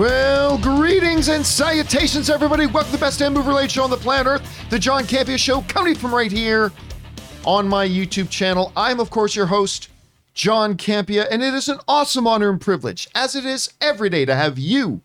Well, greetings and salutations, everybody. Welcome to the best movie related show on the planet Earth, the John Campea Show, coming from right here on my YouTube channel. I'm, of course, your host, John Campea, and it is an awesome honor and privilege, as it is every day, to have you,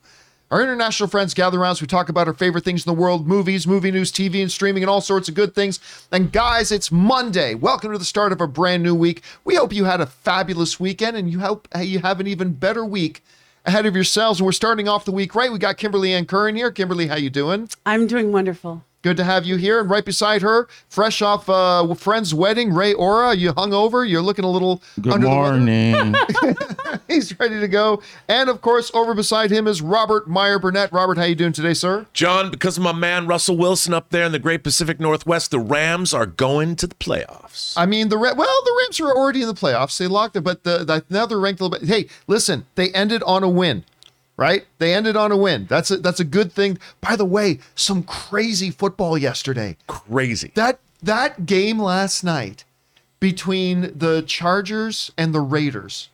our international friends, gather around as we talk about our favorite things in the world movies, movie news, TV, and streaming, and all sorts of good things. And guys, it's Monday. Welcome to the start of a brand new week. We hope you had a fabulous weekend, and you hope you have an even better week ahead of yourselves. And we're starting off the week right. We got Kimberly Ann Curran here. Kimberly, how you doing? I'm doing wonderful. Good to have you here. And right beside her, fresh off uh, friend's wedding, Ray Ora. You hung over. You're looking a little. Good morning. He's ready to go. And of course, over beside him is Robert Meyer Burnett. Robert, how you doing today, sir? John, because of my man Russell Wilson up there in the Great Pacific Northwest, the Rams are going to the playoffs. I mean, the well, the Rams are already in the playoffs. They locked it, but the, the now they're ranked a little bit. Hey, listen, they ended on a win right? They ended on a win. That's a, that's a good thing. By the way, some crazy football yesterday. Crazy. That that game last night between the Chargers and the Raiders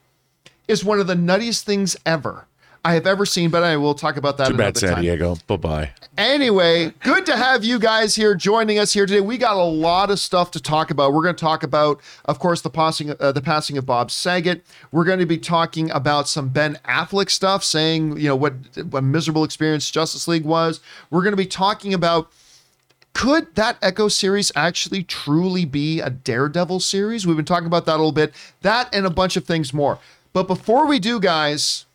is one of the nuttiest things ever. I have ever seen, but I will talk about that Too bad, San time. Diego. Bye bye. Anyway, good to have you guys here joining us here today. We got a lot of stuff to talk about. We're going to talk about, of course, the passing uh, the passing of Bob Saget. We're going to be talking about some Ben Affleck stuff, saying you know what what miserable experience Justice League was. We're going to be talking about could that Echo series actually truly be a Daredevil series? We've been talking about that a little bit. That and a bunch of things more. But before we do, guys,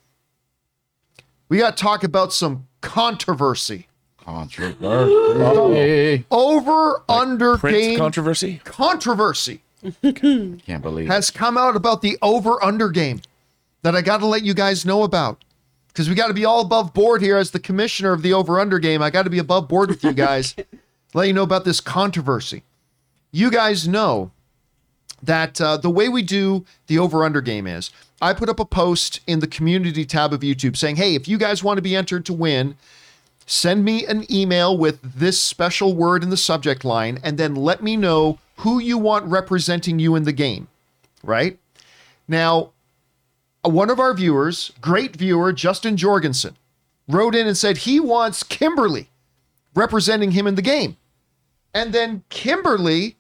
we got to talk about some controversy. Controversy. Over under Prince game controversy. controversy Can't believe it. has come out about the over under game that I got to let you guys know about. Because we got to be all above board here as the commissioner of the over under game. I got to be above board with you guys. let you know about this controversy. You guys know that uh, the way we do the over under game is I put up a post in the community tab of YouTube saying, hey, if you guys want to be entered to win, send me an email with this special word in the subject line and then let me know who you want representing you in the game, right? Now, uh, one of our viewers, great viewer, Justin Jorgensen, wrote in and said he wants Kimberly representing him in the game. And then Kimberly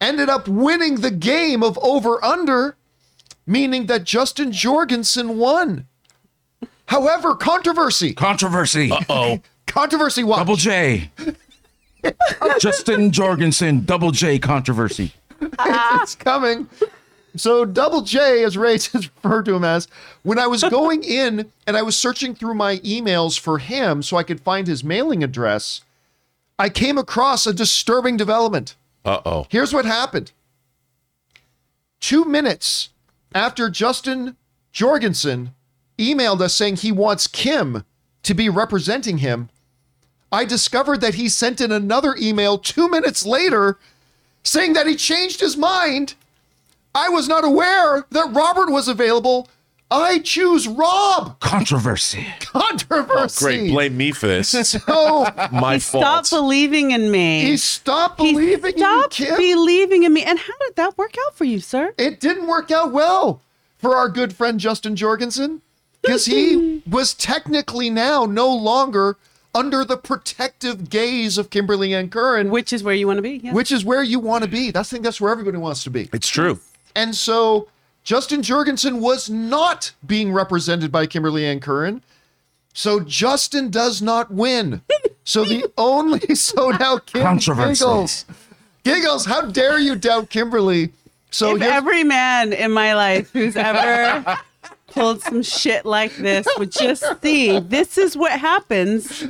ended up winning the game of over under, meaning that Justin Jorgensen won. However, controversy. Controversy. Uh oh, Controversy what? Double J. Justin Jorgensen, Double J controversy. it's coming. So Double J, as Ray has referred to him as, when I was going in and I was searching through my emails for him so I could find his mailing address, I came across a disturbing development. uh oh. Here's what happened. Two minutes after Justin Jorgensen emailed us saying he wants Kim to be representing him, I discovered that he sent in another email two minutes later saying that he changed his mind. I was not aware that Robert was available. I choose Rob. Controversy. Controversy. Oh, great. Blame me for this. So My Stop fault. Stopped believing in me. he stopped He believing in you, stopped believing in me. And how did that work out for you, sir? it didn't work out well for our good friend Justin Jorgensen because he was technically now no longer under the protective gaze of Kimberly Ann Curran, which, Which is where you want to be. Yeah. which is where you want to be. That's, I think that's where everybody wants to be. It's true. And so Justin Jorgensen was not being represented by Kimberly Ann Curran. So Justin does not win. So the only so now Kim giggles. Giggles, how dare you doubt Kimberly? So if every man in my life who's ever pulled some shit like this would just see this is what happens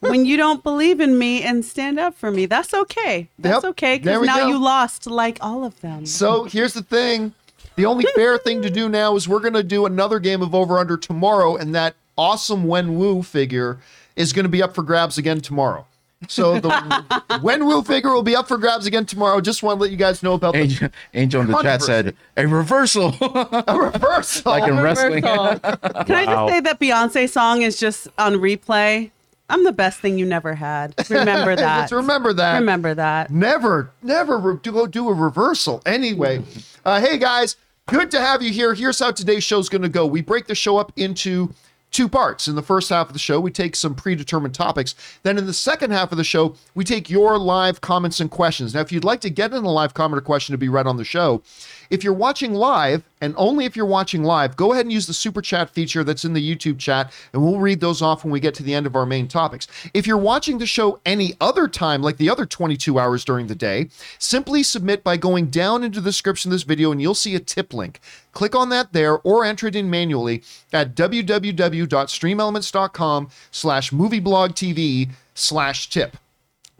when you don't believe in me and stand up for me. That's okay. That's Yep. okay because now go. you lost like all of them. So here's the thing. The only fair thing to do now is we're going to do another game of over under tomorrow, and that awesome Wen Wu figure is going to be up for grabs again tomorrow. So the Wen Wu figure will be up for grabs again tomorrow. Just want to let you guys know about the Angel, Angel in the chat said a reversal, a reversal. like in wrestling. Reversal. Can I just say that Beyonce song is just on replay? I'm the best thing you never had. Remember that. Let's remember that. Remember that. Never, never re- do, go do a reversal. Anyway, uh, hey guys, good to have you here. Here's how today's show's going to go. We break the show up into two parts. In the first half of the show, we take some predetermined topics. Then in the second half of the show, we take your live comments and questions. Now, if you'd like to get in a live comment or question to be read on the show, if you're watching live, and only if you're watching live, go ahead and use the super chat feature that's in the YouTube chat, and we'll read those off when we get to the end of our main topics. If you're watching the show any other time, like the other 22 hours during the day, simply submit by going down into the description of this video, and you'll see a tip link. Click on that there or enter it in manually at www.streamelements.com slash movieblogtv slash tip.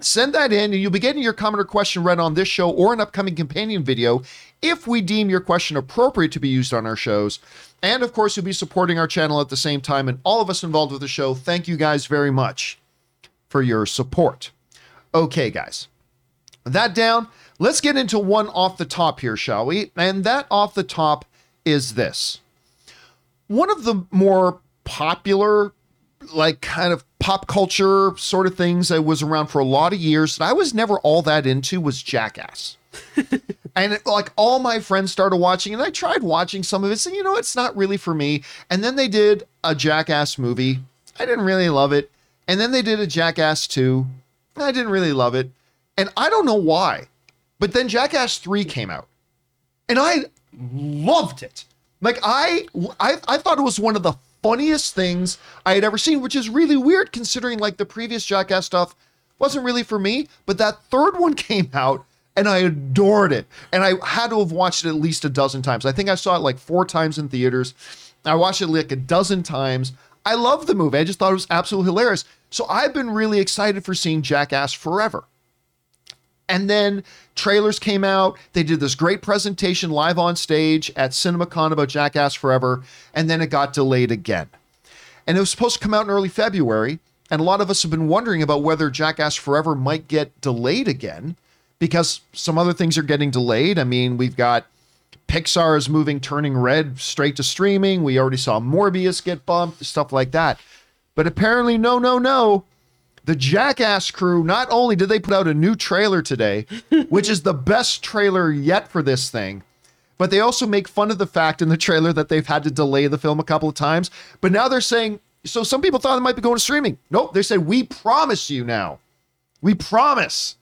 Send that in, and you'll be getting your comment or question read on this show or an upcoming companion video if we deem your question appropriate to be used on our shows. And of course, you'll be supporting our channel at the same time. And all of us involved with the show, thank you guys very much for your support. Okay, guys. That down, let's get into one off the top here, shall we? And that off the top is this. One of the more popular like kind of pop culture sort of things that was around for a lot of years that I was never all that into was Jackass. and it, like all my friends started watching and I tried watching some of it saying, you know, it's not really for me. And then they did a Jackass movie. I didn't really love it. And then they did a Jackass 2. I didn't really love it. And I don't know why. But then Jackass 3 came out. And I loved it. Like I I I thought it was one of the funniest things I had ever seen, which is really weird considering like the previous Jackass stuff wasn't really for me. But that third one came out and I adored it. And I had to have watched it at least a dozen times. I think I saw it like four times in theaters. I watched it like a dozen times. I love the movie. I just thought it was absolutely hilarious. So I've been really excited for seeing Jackass Forever. And then trailers came out. They did this great presentation live on stage at CinemaCon about Jackass Forever, and then it got delayed again. And it was supposed to come out in early February, and a lot of us have been wondering about whether Jackass Forever might get delayed again because some other things are getting delayed. I mean, we've got Pixar is moving Turning Red straight to streaming. We already saw Morbius get bumped, stuff like that. But apparently, no, no, no the Jackass crew, not only did they put out a new trailer today, which is the best trailer yet for this thing, but they also make fun of the fact in the trailer that they've had to delay the film a couple of times. But now they're saying, so some people thought it might be going to streaming. Nope, they said, we promise you now. We promise.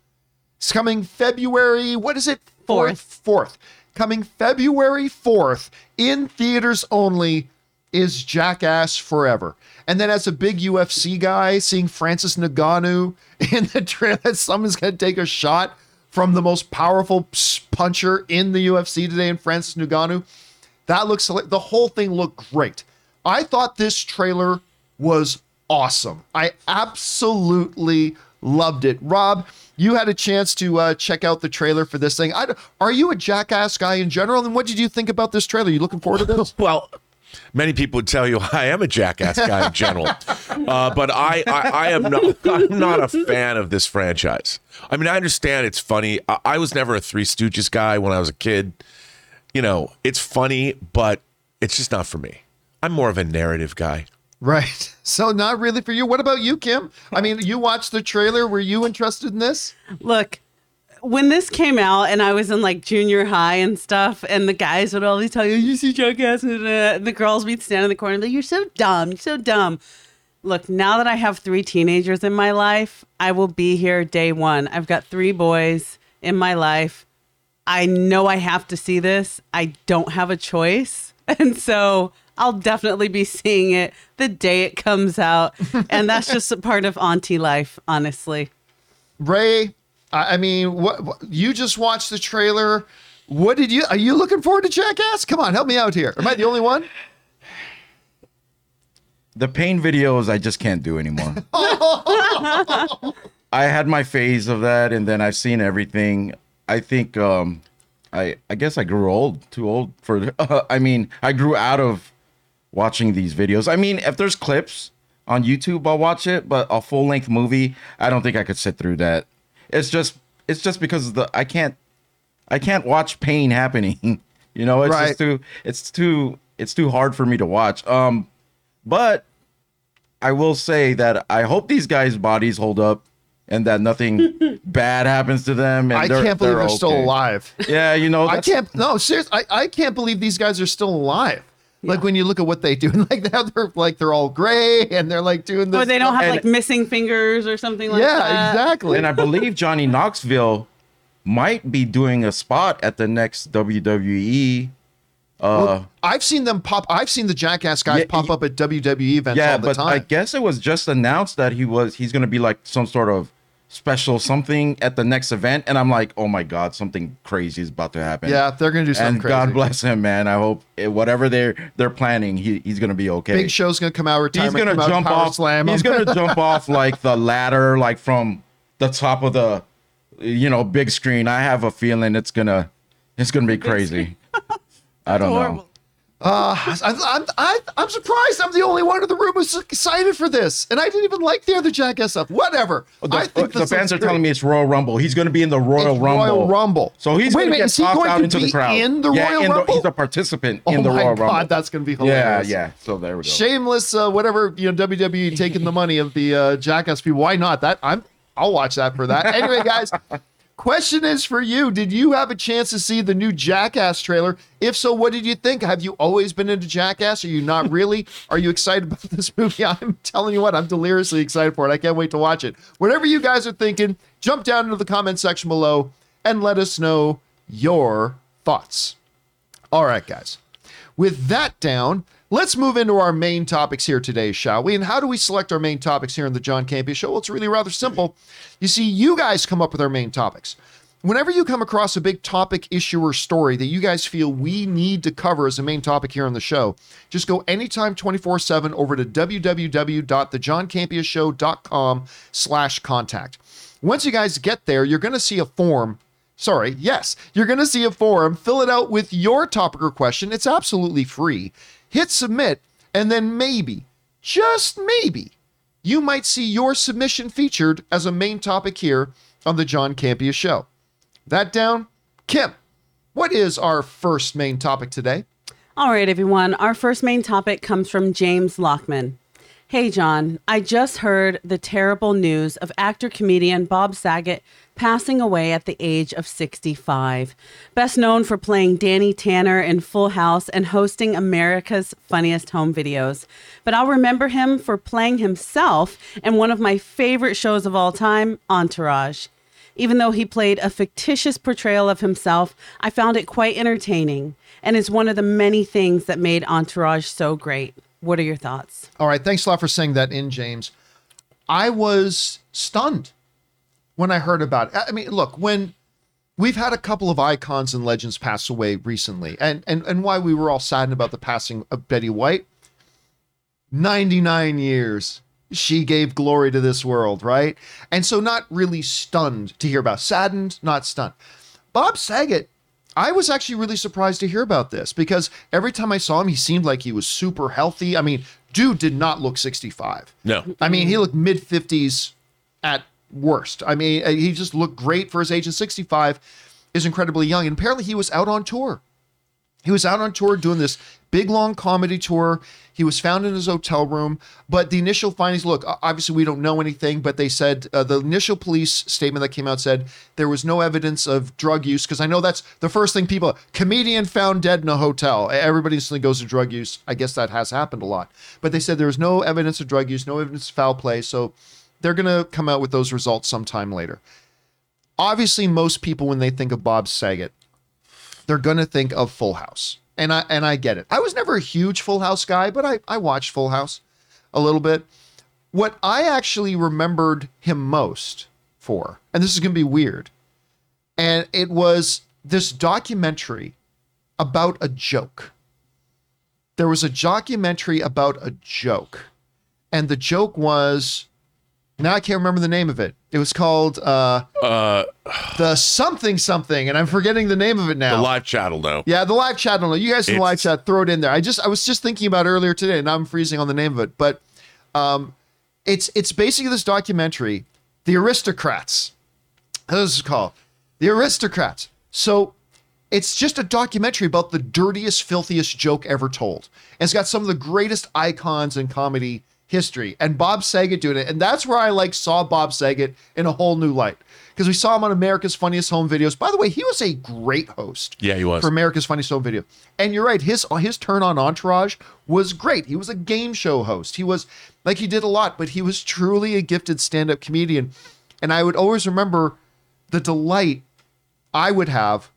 It's coming February, what is it? Fourth. Fourth. Coming February 4th in theaters only is Jackass Forever. And then as a big UFC guy, seeing Francis Ngannou in the trailer that someone's going to take a shot from the most powerful puncher in the UFC today in Francis Ngannou, that looks the whole thing looked great. I thought this trailer was awesome. I absolutely loved it. Rob, you had a chance to uh, check out the trailer for this thing. I, are you a jackass guy in general? And what did you think about this trailer? Are You looking forward to this? well, Many people would tell you I am a jackass guy in general, uh, but I, I, I, am not. I'm not a fan of this franchise. I mean, I understand it's funny. I, I was never a Three Stooges guy when I was a kid. You know, it's funny, but it's just not for me. I'm more of a narrative guy. Right. So not really for you. What about you, Kim? I mean, you watched the trailer. Were you interested in this? Look, when this came out and I was in like junior high and stuff, and the guys would always tell you, you see Jackass, uh, and the girls would stand in the corner and be like, you're so dumb, you're so dumb. Look, now that I have three teenagers in my life, I will be here day one. I've got three boys in my life. I know I have to see this. I don't have a choice. And so I'll definitely be seeing it the day it comes out. and that's just a part of auntie life, honestly. Ray, I mean, what, what, you just watched the trailer? What did you? Are you looking forward to Jackass? Come on, help me out here. Am I the only one? The pain videos I just can't do anymore. I had my phase of that, and then I've seen everything. I think um, I I guess I grew old, too old for. Uh, I mean, I grew out of watching these videos. I mean, if there's clips on YouTube, I'll watch it, but a full length movie, I don't think I could sit through that. It's just it's just because the I can't I can't watch pain happening. You know, it's right. just too it's too it's too hard for me to watch. Um but I will say that I hope these guys' bodies hold up and that nothing bad happens to them. I can't believe they're, they're still alive. Yeah, you know, I can't. No, seriously, I, I can't believe these guys are still alive. Like when you look at what they do, and like now they're like they're all gray and they're like doing this. Or they don't have And- like missing fingers or something like yeah, that. Yeah, exactly. and I believe Johnny Knoxville might be doing a spot at the next WWE. Uh, I've seen them pop. I've seen the Jackass guys Yeah, pop up at WWE events yeah, all the but I guess it was just announced that he was he's going to be like some sort of special something at the next event, and I'm like, oh my god, something crazy is about to happen. yeah, they're gonna do something and crazy. God bless him, man. I hope eh, whatever they're they're planning, he, he's gonna be okay. Big Show's gonna come out. he's gonna come out, jump power off. Slam. He's gonna jump off like the ladder, like from the top of the, you know, big screen. I have a feeling it's gonna, it's gonna be crazy. I don't know. Uh, I'm, I'm, I, I'm surprised I'm the only one in the room who's excited for this, and I didn't even like the other Jackass stuff. Whatever. The, I think the fans are great. telling me it's Royal Rumble. He's going to be in the Royal It's Rumble. Royal Rumble. So he's Wait a going to minute, get is he going out to into the be crowd. in the yeah, Royal in the- Rumble? he's a participant Oh in the Royal God, Rumble. that's gonna be yeah, hilarious. yeah. So there we go. Shameless, uh, whatever you know, WWE taking the money of the uh, Jackass people. Why not? That I'm. I'll watch that for that. Anyway, guys. Question is for you. Did you have a chance to see the new Jackass trailer? If so, what did you think? Have you always been into Jackass? Are you not really? Are you excited about this movie? I'm telling you what, I'm deliriously excited for it. I can't wait to watch it. Whatever you guys are thinking, jump down into the comment section below and let us know your thoughts. All right, guys. With that down, let's move into our main topics here today, shall we? And how do we select our main topics here in the John Campea Show? Well, it's really rather simple. You see, you guys come up with our main topics. Whenever you come across a big topic, issue, or story that you guys feel we need to cover as a main topic here on the show, just go anytime 24-7 over to www.thejohncampeashow.com slash contact. Once you guys get there, you're going to see a form Sorry, yes, you're going to see a form. Fill it out with your topic or question. It's absolutely free. Hit submit, and then maybe, just maybe, you might see your submission featured as a main topic here on the John Campea Show. That down, Kim, what is our first main topic today? All right, everyone. Our first main topic comes from James Lockman. Hey, John, I just heard the terrible news of actor comedian Bob Saget passing away at the age of 65. Best known for playing Danny Tanner in Full House and hosting America's Funniest Home Videos. But I'll remember him for playing himself in one of my favorite shows of all time, Entourage. Even though he played a fictitious portrayal of himself, I found it quite entertaining and is one of the many things that made Entourage so great. What are your thoughts? All right, thanks a lot for saying that in, James. I was stunned when I heard about it. I mean, look, when we've had a couple of icons and legends pass away recently, and and and why we were all saddened about the passing of Betty White. 99 years she gave glory to this world, right? And so not really stunned to hear about, saddened, not stunned. Bob Saget, I was actually really surprised to hear about this because every time I saw him, he seemed like he was super healthy. I mean, dude did not look 65. No. I mean, he looked mid 50s at worst. I mean, he just looked great for his age, and 65 is incredibly young. And apparently, he was out on tour. He was out on tour doing this big long comedy tour. He was found in his hotel room, but the initial findings look obviously we don't know anything, but they said uh, the initial police statement that came out said there was no evidence of drug use because I know that's the first thing people comedian found dead in a hotel. Everybody instantly goes to drug use. I guess that has happened a lot, but they said there was no evidence of drug use, no evidence of foul play. So they're going to come out with those results sometime later. Obviously, most people when they think of Bob Saget, they're going to think of Full House. And I and I get it. I was never a huge Full House guy, but I I watched Full House a little bit. What I actually remembered him most for, and this is going to be weird, and it was this documentary about a joke. There was a documentary about a joke, and the joke was now I can't remember the name of it. It was called uh, Uh, the something something, and I'm forgetting the name of it now. the live chat will know. Yeah, the live chat. Don't know. You guys in the live chat, throw it in there. I just I was just thinking about it earlier today, and now I'm freezing on the name of it. But um, it's it's basically this documentary, The Aristocrats. How this is called, The Aristocrats. So it's just a documentary about the dirtiest, filthiest joke ever told. And it's got some of the greatest icons in comedy history and Bob Saget doing it. And that's where I like saw Bob Saget in a whole new light. Because we saw him on America's Funniest Home Videos. By the way, he was a great host. Yeah, he was. For America's Funniest Home Video. And you're right, his his turn on Entourage was great. He was a game show host. He was like he did a lot, but he was truly a gifted stand-up comedian. And I would always remember the delight I would have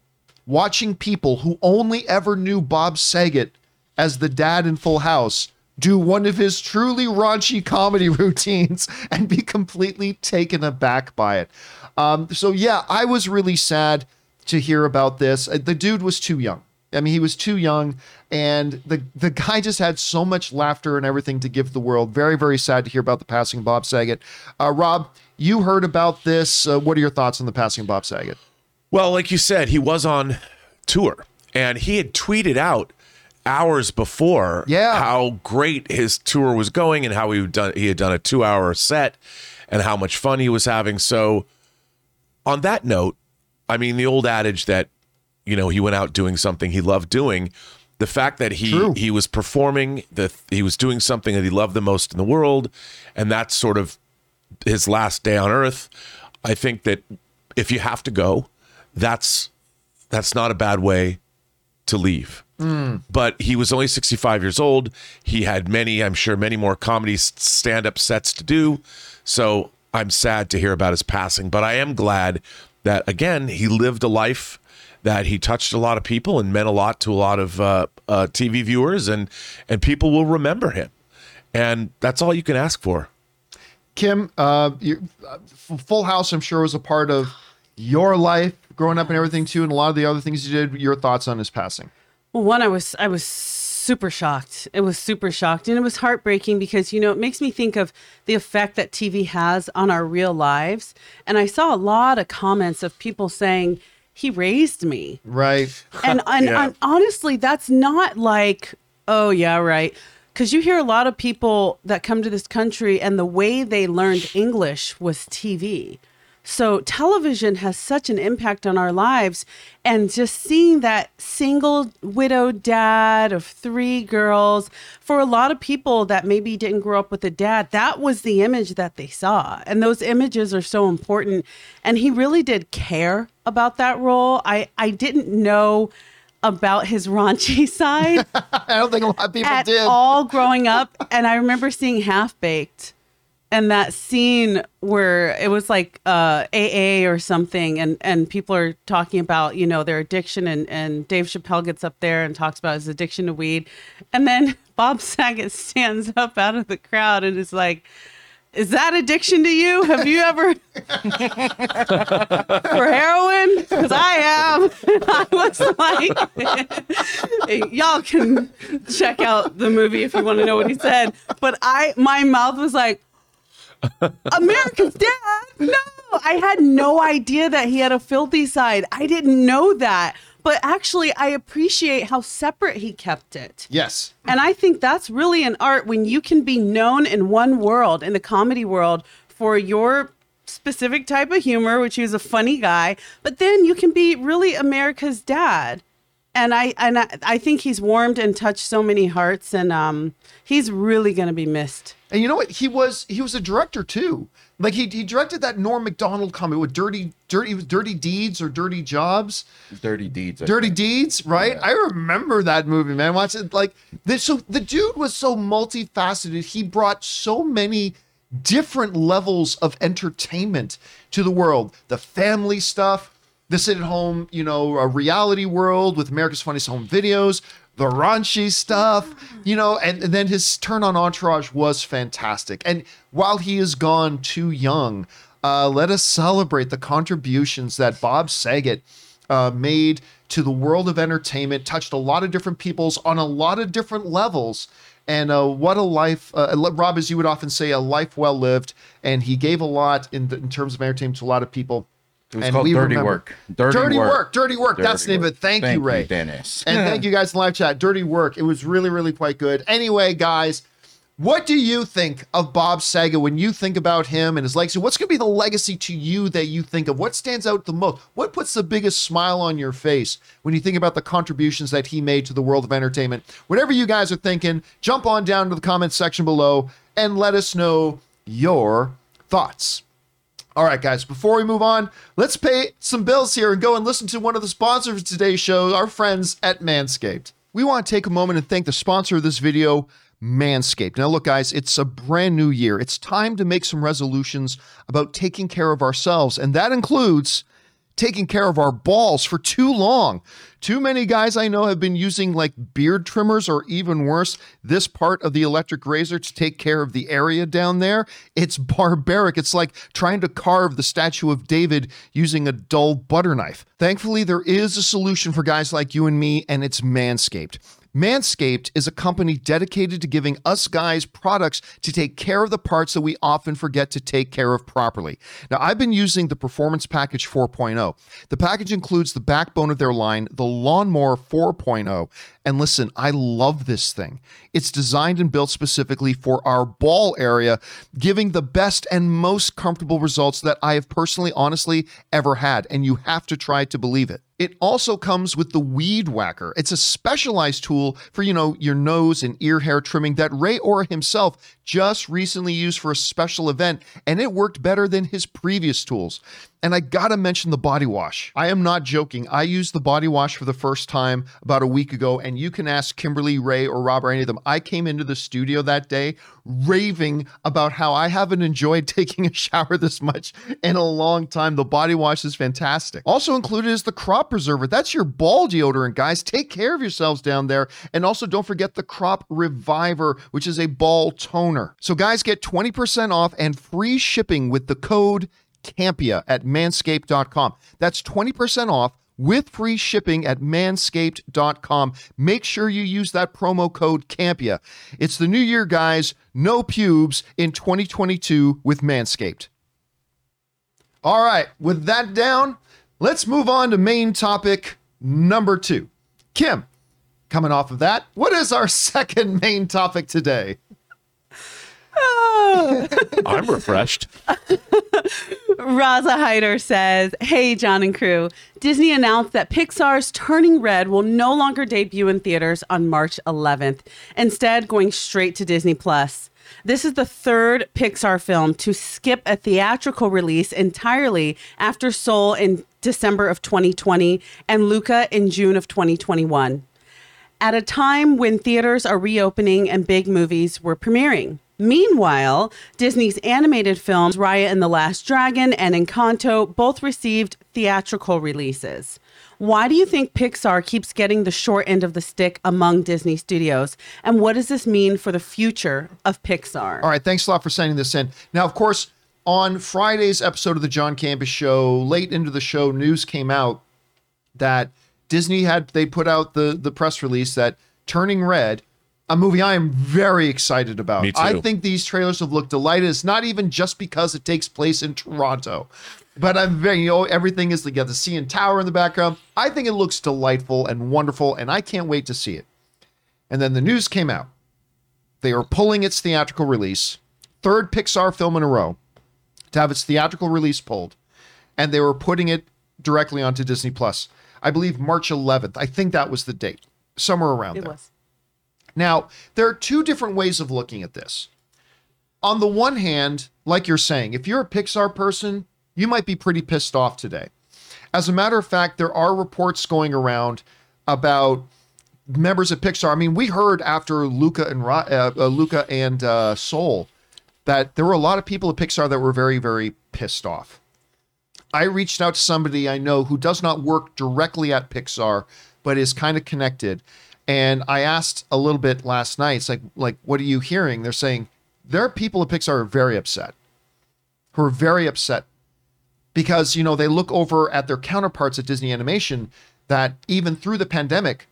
watching people who only ever knew Bob Saget as the dad in Full House do one of his truly raunchy comedy routines and be completely taken aback by it. Um, so yeah, I was really sad to hear about this. Uh, The dude was too young. I mean, he was too young, and the the guy just had so much laughter and everything to give the world. Very, very sad to hear about the passing Bob Saget. Uh, Rob, you heard about this. Uh, what are your thoughts on the passing Bob Saget? Well, like you said, he was on tour and he had tweeted out hours before Yeah. how great his tour was going and how he had done he had done a 2-hour set and how much fun he was having. So on that note, I mean the old adage that you know, he went out doing something he loved doing, the fact that he True. he was performing, the he was doing something that he loved the most in the world and that's sort of his last day on earth. I think that if you have to go, that's that's not a bad way to leave. But he was only 65 years old. He had many, I'm sure, many more comedy stand up sets to do. So I'm sad to hear about his passing. But I am glad that, again, he lived a life that he touched a lot of people and meant a lot to a lot of uh, uh, TV viewers, and, and people will remember him. And that's all you can ask for. Kim, uh, you, uh, Full House, I'm sure was a part of your life growing up and everything too, and a lot of the other things you did. Your thoughts on his passing? Well, one, I was I was super shocked. It was super shocked, and it was heartbreaking because you know it makes me think of the effect that TV has on our real lives. And I saw a lot of comments of people saying he raised me, Right. and and, Yeah. and honestly, that's not like oh yeah right. Because you hear a lot of people that come to this country and the way they learned English was TV. So television has such an impact on our lives. And just seeing that single widowed dad of three girls, for a lot of people that maybe didn't grow up with a dad, that was the image that they saw. And those images are so important. And he really did care about that role. I, I didn't know about his raunchy side I don't think a lot of people at did. all growing up. And I remember seeing Half Baked and that scene where it was like uh, AA or something, and, and people are talking about, you know, their addiction. And, and Dave Chappelle gets up there and talks about his addiction to weed. And then Bob Saget stands up out of the crowd and is like, is that addiction to you? Have you ever for heroin? Because I have. I was like, y'all can check out the movie if you want to know what he said. But I, my mouth was like, America's dad. No, I had no idea that he had a filthy side. I didn't know that. But actually, I appreciate how separate he kept it. yes. And I think that's really an art when you can be known in one world, in the comedy world, for your specific type of humor, which he was a funny guy, but then you can be really America's dad. And I and I, I think he's warmed and touched so many hearts, and um, he's really gonna be missed. And you know what? He was he was a director too. Like he he directed that Norm Macdonald comedy with Dirty Dirty Dirty Deeds or Dirty Jobs. Dirty deeds. I Dirty think. Deeds, right? Yeah. I remember that movie, man. Watch it like this. So the dude was so multifaceted. He brought so many different levels of entertainment to the world. The family stuff, the sit at home, you know, a reality world with America's Funniest Home Videos, the raunchy stuff, you know, and, and then his turn on Entourage was fantastic. And while he is gone too young, uh, let us celebrate the contributions that Bob Saget uh, made to the world of entertainment, touched a lot of different peoples on a lot of different levels. And uh, what a life, uh, Rob, as you would often say, a life well lived. And he gave a lot in, in terms of entertainment to a lot of people. It was and called we Dirty remember- Work. Dirty, Dirty work. Work. Dirty Work. That's the name of it. Thank you, Ray. Dennis. And thank you guys in live chat. Dirty work. It was really, really quite good. Anyway, guys, what do you think of Bob Saget when you think about him and his legacy? What's going to be the legacy to you that you think of? What stands out the most? What puts the biggest smile on your face when you think about the contributions that he made to the world of entertainment? Whatever you guys are thinking, jump on down to the comments section below and let us know your thoughts. All right, guys, before we move on, let's pay some bills here and go and listen to one of the sponsors of today's show, our friends at Manscaped. We want to take a moment and thank the sponsor of this video, Manscaped. Now, look, guys, it's a brand new year. It's time to make some resolutions about taking care of ourselves, and that includes taking care of our balls for too long. Too many guys I know have been using like beard trimmers or even worse, this part of the electric razor to take care of the area down there. It's barbaric. It's like trying to carve the statue of David using a dull butter knife. Thankfully, there is a solution for guys like you and me, and it's Manscaped. Manscaped is a company dedicated to giving us guys products to take care of the parts that we often forget to take care of properly. Now, I've been using the Performance Package 4.0. The package includes the backbone of their line, the Lawnmower 4.0. And listen, I love this thing. It's designed and built specifically for our ball area, giving the best and most comfortable results that I have personally, honestly, ever had. And you have to try to believe it. It also comes with the Weed Whacker. It's a specialized tool for, you know, your nose and ear hair trimming that Ray Ora himself just recently used for a special event, and it worked better than his previous tools. And I gotta mention the body wash. I am not joking. I used the body wash for the first time about a week ago, and you can ask Kimberly, Ray, or Rob or any of them. I came into the studio that day raving about how I haven't enjoyed taking a shower this much in a long time. The body wash is fantastic. Also included is the crop preserver. That's your ball deodorant, guys. Take care of yourselves down there. And also don't forget the crop reviver, which is a ball toner. So, guys, get 20% off and free shipping with the code Campea at manscaped.com. That's 20% off with free shipping at manscaped.com. Make sure you use that promo code Campea. It's the new year, guys. No pubes in 2022 with Manscaped. All right, with that down, let's move on to main topic number two. Kim, coming off of that, what is our second main topic today? I'm refreshed. Raza Hyder says, Hey, John and crew. Disney announced that Pixar's Turning Red will no longer debut in theaters on March 11th, instead, going straight to Disney Plus. This is the third Pixar film to skip a theatrical release entirely after Soul in December of 2020 and Luca in June of 2021 at a time when theaters are reopening and big movies were premiering. Meanwhile, Disney's animated films Raya and the Last Dragon and Encanto both received theatrical releases. Why do you think Pixar keeps getting the short end of the stick among Disney studios? And what does this mean for the future of Pixar? All right, thanks a lot for sending this in. Now, of course, on Friday's episode of the John Campea Show, late into the show, news came out that Disney had they put out the the press release that Turning Red, a movie I am very excited about. Me too. I think these trailers have looked delighted. It's not even just because it takes place in Toronto, but I'm very you know everything is you got the CN Tower in the background. I think it looks delightful and wonderful, and I can't wait to see it. And then the news came out. They are pulling its theatrical release, third Pixar film in a row, to have its theatrical release pulled, and they were putting it directly onto Disney Plus. I believe March 11th. I think that was the date, somewhere around It there. was. Now, there are two different ways of looking at this. On the one hand, like you're saying, if you're a Pixar person, you might be pretty pissed off today. As a matter of fact, there are reports going around about members of Pixar. I mean, we heard after Luca and uh, uh, Luca and uh, Soul that there were a lot of people at Pixar that were very, very pissed off. I reached out to somebody I know who does not work directly at Pixar, but is kind of connected. And I asked a little bit last night. It's like, like, what are you hearing? They're saying there are people at Pixar who are very upset, who are very upset because you know they look over at their counterparts at Disney Animation that even through the pandemic,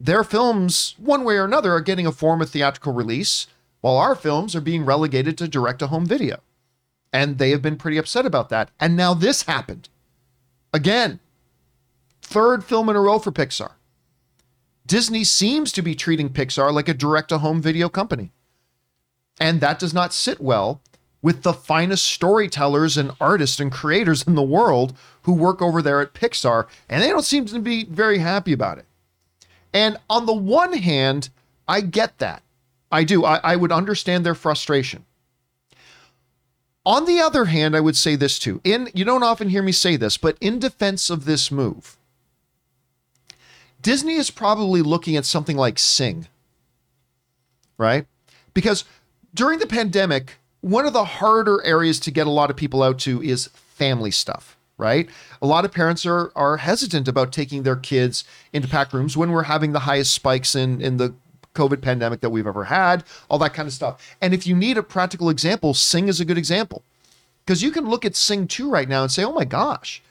their films, one way or another, are getting a form of theatrical release, while our films are being relegated to direct to home video. And they have been pretty upset about that. And now this happened. Again, third film in a row for Pixar. Disney seems to be treating Pixar like a direct to home video company. And that does not sit well with the finest storytellers and artists and creators in the world who work over there at Pixar. And they don't seem to be very happy about it. And on the one hand, I get that. I do. I, I would understand their frustration. On the other hand, I would say this too. In you don't often hear me say this, but in defense of this move, Disney is probably looking at something like Sing. Right? Because during the pandemic, one of the harder areas to get a lot of people out to is family stuff, right? A lot of parents are are hesitant about taking their kids into packed rooms when we're having the highest spikes in in the COVID pandemic that we've ever had, all that kind of stuff. And if you need a practical example, Sing is a good example. Because you can look at Sing 2 right now and say, oh my gosh,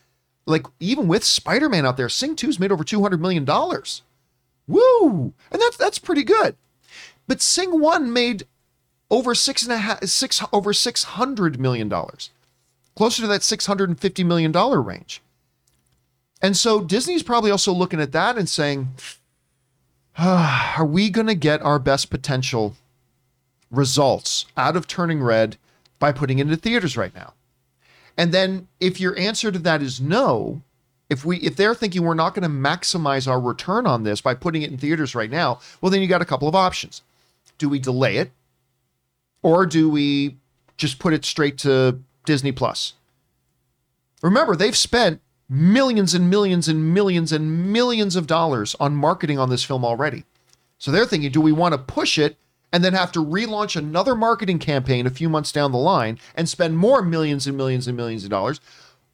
like even with Spider-Man out there, Sing 2's made over $200 million. Woo! And that's that's pretty good. But Sing 1 made over six and a half six over six hundred million dollars. Closer to that $650 million range. And so Disney's probably also looking at that and saying, ah, are we going to get our best potential results out of turning red by putting it into theaters right now? And then if your answer to that is no, if we if they're thinking we're not going to maximize our return on this by putting it in theaters right now, well then you got a couple of options. Do we delay it? Or do we just put it straight to Disney Plus? Remember, they've spent millions and millions and millions and millions of dollars on marketing on this film already. So they're thinking, do we want to push it and then have to relaunch another marketing campaign a few months down the line and spend more millions and millions and millions of dollars?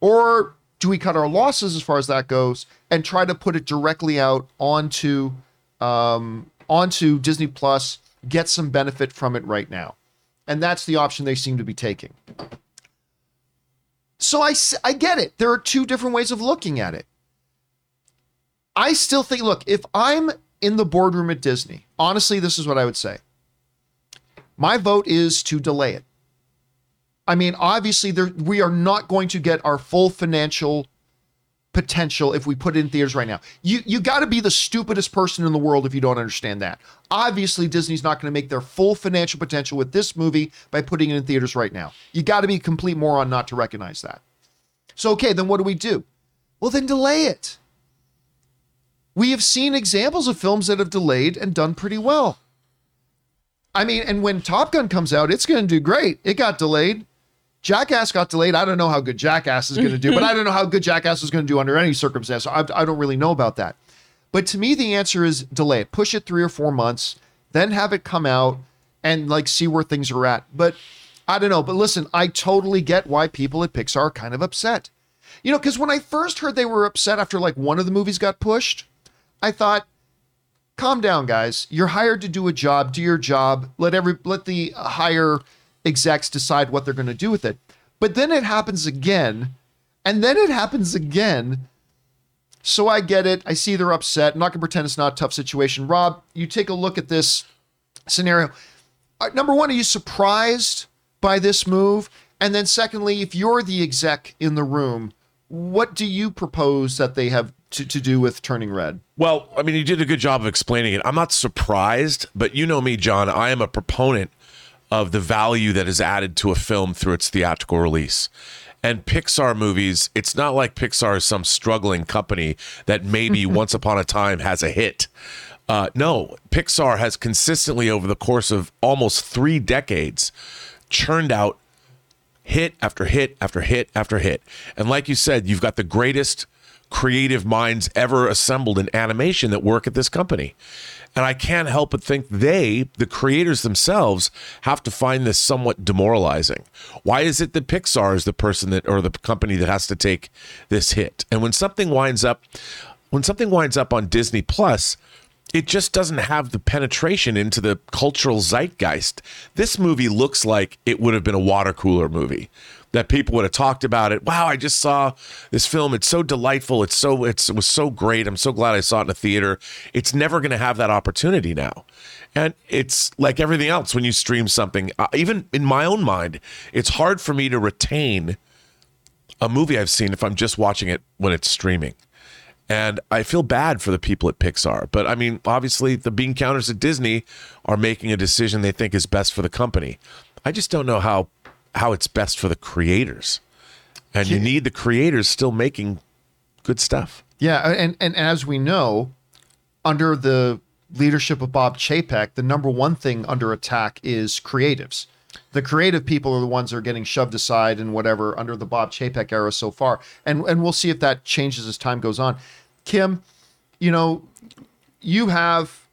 Or do we cut our losses as far as that goes and try to put it directly out onto um, onto Disney Plus, get some benefit from it right now? And that's the option they seem to be taking. So I, I get it. There are two different ways of looking at it. I still think, look, if I'm in the boardroom at Disney, honestly, this is what I would say. My vote is to delay it. I mean, obviously, there, we are not going to get our full financial potential if we put it in theaters right now. You you got to be the stupidest person in the world if you don't understand that. Obviously, Disney's not going to make their full financial potential with this movie by putting it in theaters right now. You got to be a complete moron not to recognize that. So okay, then what do we do? Well, then delay it. We have seen examples of films that have delayed and done pretty well. I mean, and when Top Gun comes out, it's going to do great. It got delayed. Jackass got delayed. I don't know how good Jackass is going to do, but I don't know how good Jackass is going to do under any circumstance. I, I don't really know about that. But to me, the answer is delay it, push it three or four months, then have it come out and like see where things are at. But I don't know. But listen, I totally get why people at Pixar are kind of upset. You know, because when I first heard they were upset after like one of the movies got pushed, I thought, calm down, guys. You're hired to do a job. Do your job. Let every let the higher execs decide what they're going to do with it. But then it happens again, and then it happens again. So I get it. I see they're upset. I'm not going to pretend it's not a tough situation. Rob, you take a look at this scenario. Uh, number one, are you surprised by this move? And then, secondly, if you're the exec in the room, what do you propose that they have to, to do with turning red? Well, I mean, you did a good job of explaining it. I'm not surprised, but you know me, John. I am a proponent of the value that is added to a film through its theatrical release. And Pixar movies, it's not like Pixar is some struggling company that maybe once upon a time has a hit. Uh, no, Pixar has consistently, over the course of almost three decades, churned out hit after hit after hit after hit. And like you said, you've got the greatest creative minds ever assembled in animation that work at this company. And I can't help but think they, the creators themselves, have to find this somewhat demoralizing. Why is it that Pixar is the person that or the company that has to take this hit? And when something winds up when something winds up on Disney Plus, it just doesn't have the penetration into the cultural zeitgeist. This movie looks like it would have been a water cooler movie that people would have talked about it. Wow, I just saw this film. It's so delightful. It's so it's, it was so great. I'm so glad I saw it in a theater. It's never going to have that opportunity now. And it's like everything else when you stream something. Uh, even in my own mind, it's hard for me to retain a movie I've seen if I'm just watching it when it's streaming. And I feel bad for the people at Pixar. But I mean, obviously, the bean counters at Disney are making a decision they think is best for the company. I just don't know how how it's best for the creators. And you need the creators still making good stuff. Yeah, and and as we know, under the leadership of Bob Chapek, the number one thing under attack is creatives. The creative people are the ones that are getting shoved aside and whatever under the Bob Chapek era so far. And and we'll see if that changes as time goes on. Kim, you know, you have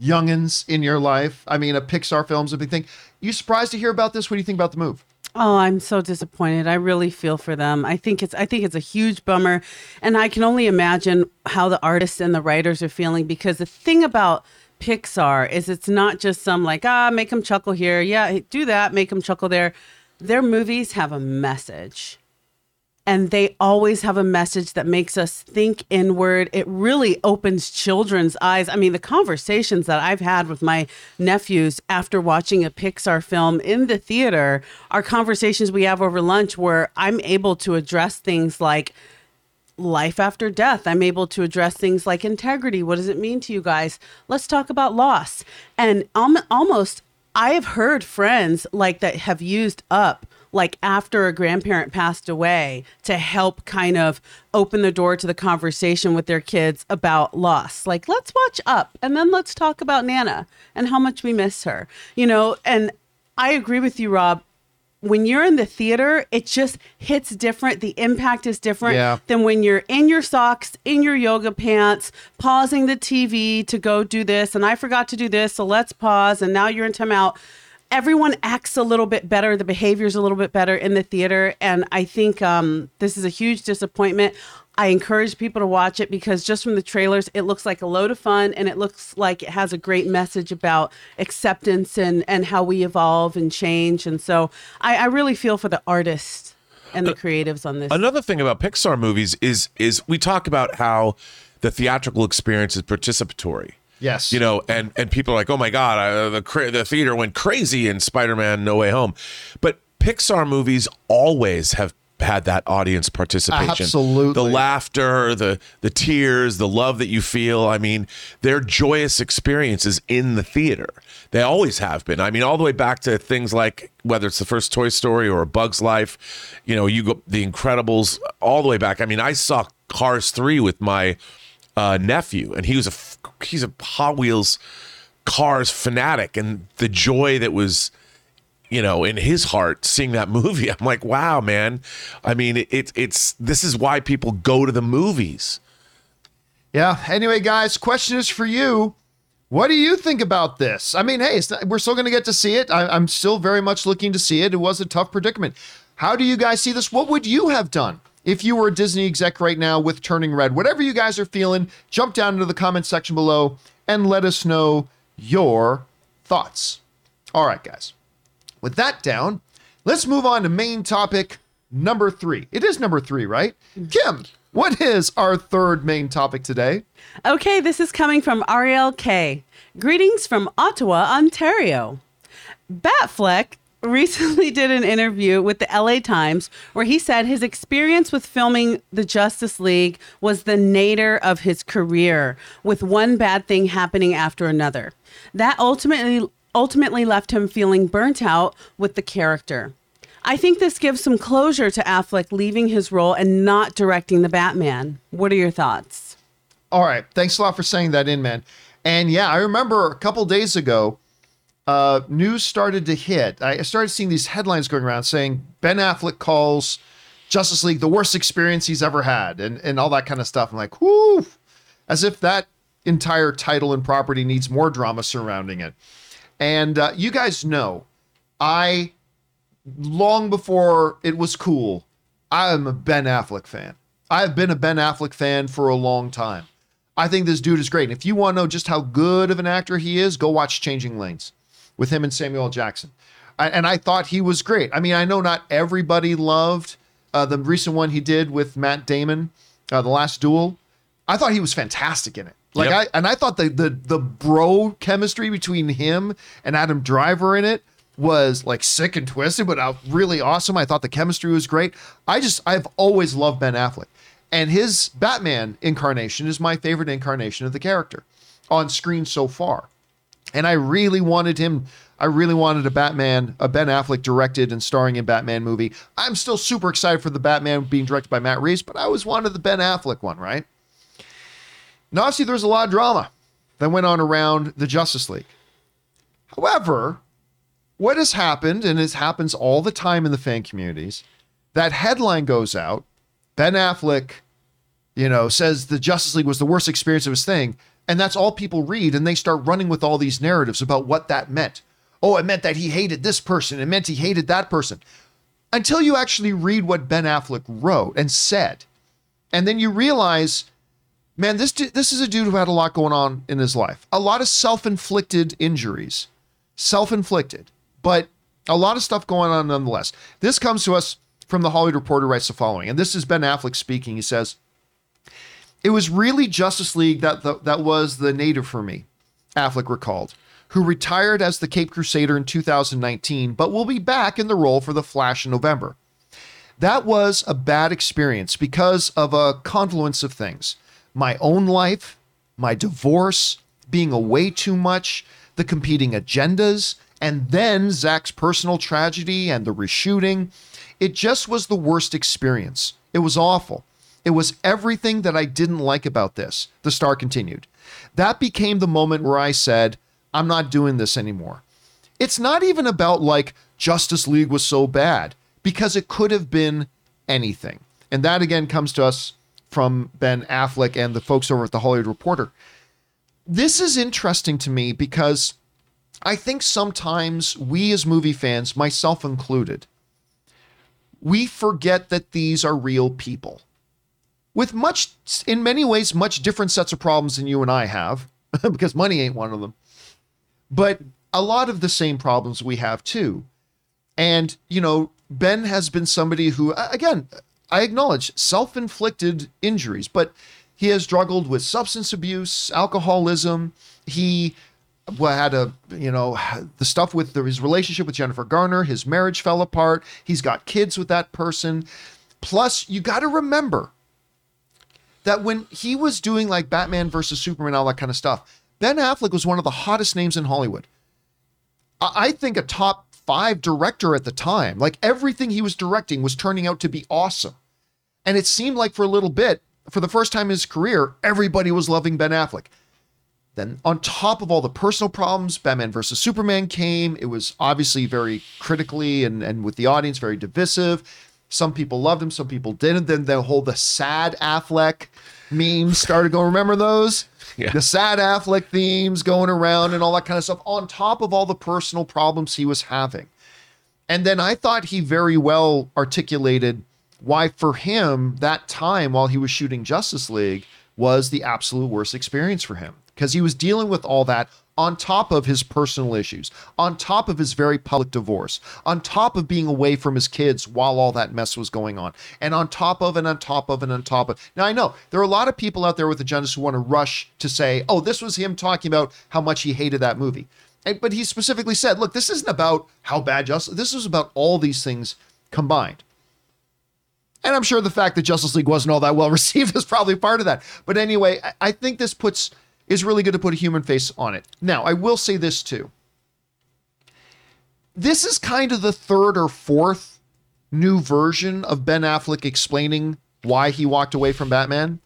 youngins in your life. I mean, a Pixar film's a big thing. You surprised to hear about this? What do you think about the move? Oh, I'm so disappointed. I really feel for them. I think it's I think it's a huge bummer and I can only imagine how the artists and the writers are feeling because the thing about Pixar is it's not just some like ah make them chuckle here. Yeah, do that, make them chuckle there. Their movies have a message and they always have a message that makes us think inward. It really opens children's eyes. I mean, the conversations that I've had with my nephews after watching a Pixar film in the theater are conversations we have over lunch where I'm able to address things like life after death. I'm able to address things like integrity. What does it mean to you guys? Let's talk about loss. And almost, I have heard friends like that have used up like after a grandparent passed away to help kind of open the door to the conversation with their kids about loss. Like, let's watch Up and then let's talk about Nana and how much we miss her, you know? And I agree with you, Rob. When you're in the theater, it just hits different. The impact is different Yeah. than when you're in your socks, in your yoga pants, pausing the TV to go do this. And I forgot to do this. So let's pause. And now you're in timeout everyone acts a little bit better. The behavior's a little bit better in the theater, and I think um, this is a huge disappointment. I encourage people to watch it because just from the trailers, it looks like a load of fun, and it looks like it has a great message about acceptance and and how we evolve and change. And so, I, I really feel for the artists and the creatives on this. Another thing about Pixar movies is is we talk about how the theatrical experience is participatory. Yes. You know, and and people are like, "Oh my god, uh, the the theater went crazy in Spider-Man No Way Home." But Pixar movies always have had that audience participation. Absolutely. The laughter, the the tears, the love that you feel. I mean, they're joyous experiences in the theater. They always have been. I mean, all the way back to things like whether it's the first Toy Story or A Bug's Life, you know, you go The Incredibles, all the way back. I mean, I saw Cars 3 with my uh, nephew, and he was a he's a Hot Wheels cars fanatic, and the joy that was you know in his heart seeing that movie, I'm like, wow, man. I mean, it's it, it's this is why people go to the movies. Yeah. Anyway, guys, question is for you. What do you think about this? I mean, hey, not, we're still going to get to see it. I, I'm still very much looking to see it. It was a tough predicament. How do you guys see this? What would you have done? If you were a Disney exec right now with Turning Red, whatever you guys are feeling, jump down into the comment section below and let us know your thoughts. All right, guys. With that down, let's move on to main topic number three. It is number three, right? Kim, what is our third main topic today? Okay, this is coming from Ariel K. Greetings from Ottawa, Ontario. Batfleck recently did an interview with the LA Times where he said his experience with filming the Justice League was the nadir of his career, with one bad thing happening after another. That ultimately ultimately left him feeling burnt out with the character. I think this gives some closure to Affleck leaving his role and not directing the Batman. What are your thoughts? All right. Thanks a lot for saying that in, man. And yeah, I remember a couple days ago, uh, news started to hit. I started seeing these headlines going around saying Ben Affleck calls Justice League the worst experience he's ever had, and and all that kind of stuff. I'm like, whoo, as if that entire title and property needs more drama surrounding it. And uh, you guys know, I long before it was cool, I am a Ben Affleck fan. I have been a Ben Affleck fan for a long time. I think this dude is great. And if you want to know just how good of an actor he is, go watch Changing Lanes with him and Samuel Jackson. I, and I thought he was great. I mean, I know not everybody loved uh, the recent one he did with Matt Damon, uh, The Last Duel. I thought he was fantastic in it. Like Yep. I and I thought the the the bro chemistry between him and Adam Driver in it was like sick and twisted, but uh, really awesome. I thought the chemistry was great. I just I've always loved Ben Affleck, and his Batman incarnation is my favorite incarnation of the character on screen so far. And I really wanted him. I really wanted a Batman, a Ben Affleck directed and starring in Batman movie. I'm still super excited for the Batman being directed by Matt Reeves, but I always wanted the Ben Affleck one, right? Now, obviously, there's a lot of drama. that went on around the Justice League. However, what has happened, and it happens all the time in the fan communities, that headline goes out, Ben Affleck, you know, says the Justice League was the worst experience of his thing, and that's all people read, and they start running with all these narratives about what that meant. Oh, it meant that he hated this person, it meant he hated that person. Until you actually read what Ben Affleck wrote and said, and then you realize, man, this this is a dude who had a lot going on in his life, a lot of self-inflicted injuries, self-inflicted, but a lot of stuff going on nonetheless. This comes to us from the Hollywood Reporter writes the following, and this is Ben Affleck speaking. He says, "It was really Justice League that the, that was the native for me." Affleck recalled, who retired as the Cape Crusader in 2019, but will be back in the role for the Flash in November. That was a bad experience because of a confluence of things my own life, my divorce, being away too much, the competing agendas, and then Zack's personal tragedy and the reshooting. It just was the worst experience. It was awful. It was everything that I didn't like about this, the star continued. That became the moment where I said, I'm not doing this anymore. It's not even about like Justice League was so bad because it could have been anything. And that again comes to us from Ben Affleck and the folks over at the Hollywood Reporter. This is interesting to me because I think sometimes we as movie fans, myself included, we forget that these are real people with much, in many ways, much different sets of problems than you and I have, because money ain't one of them, but a lot of the same problems we have too. And, you know, Ben has been somebody who, again, I acknowledge self inflicted injuries, but he has struggled with substance abuse, alcoholism. He had a, you know, the stuff with the, his relationship with Jennifer Garner, his marriage fell apart. He's got kids with that person. Plus, you got to remember that when he was doing like Batman versus Superman, all that kind of stuff, Ben Affleck was one of the hottest names in Hollywood. I think a top five director at the time. Like everything he was directing was turning out to be awesome. And it seemed like for a little bit, for the first time in his career, everybody was loving Ben Affleck. Then, on top of all the personal problems, Batman versus Superman came. It was obviously very critically and, and with the audience very divisive. Some people loved him, some people didn't. Then the whole the sad Affleck memes started going. Remember those? Yeah. The sad Affleck themes going around and all that kind of stuff, on top of all the personal problems he was having. And then I thought he very well articulated why, for him, that time while he was shooting Justice League was the absolute worst experience for him because he was dealing with all that on top of his personal issues, on top of his very public divorce, on top of being away from his kids while all that mess was going on, and on top of and on top of and on top of. Now, I know there are a lot of people out there with agendas who want to rush to say, oh, this was him talking about how much he hated that movie. And, but he specifically said, look, this isn't about how bad Justice, this is about all these things combined. And I'm sure the fact that Justice League wasn't all that well received is probably part of that. But anyway, I, I think this puts is really good to put a human face on it. Now, I will say this too. This is kind of the third or fourth new version of Ben Affleck explaining why he walked away from Batman,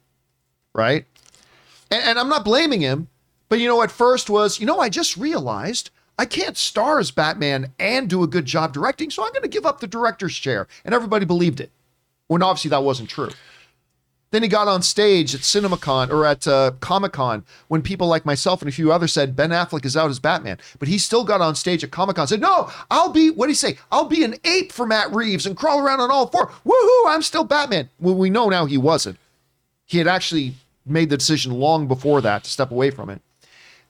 right? And, and I'm not blaming him, but you know, at first was, you know, I just realized I can't star as Batman and do a good job directing, so I'm going to give up the director's chair. And everybody believed it. When obviously that wasn't true. Then he got on stage at CinemaCon or at uh, Comic Con when people like myself and a few others said Ben Affleck is out as Batman, but he still got on stage at Comic Con said, "No, I'll be what do you say? I'll be an ape for Matt Reeves and crawl around on all four. Woohoo! I'm still Batman." Well, we know now he wasn't. He had actually made the decision long before that to step away from it.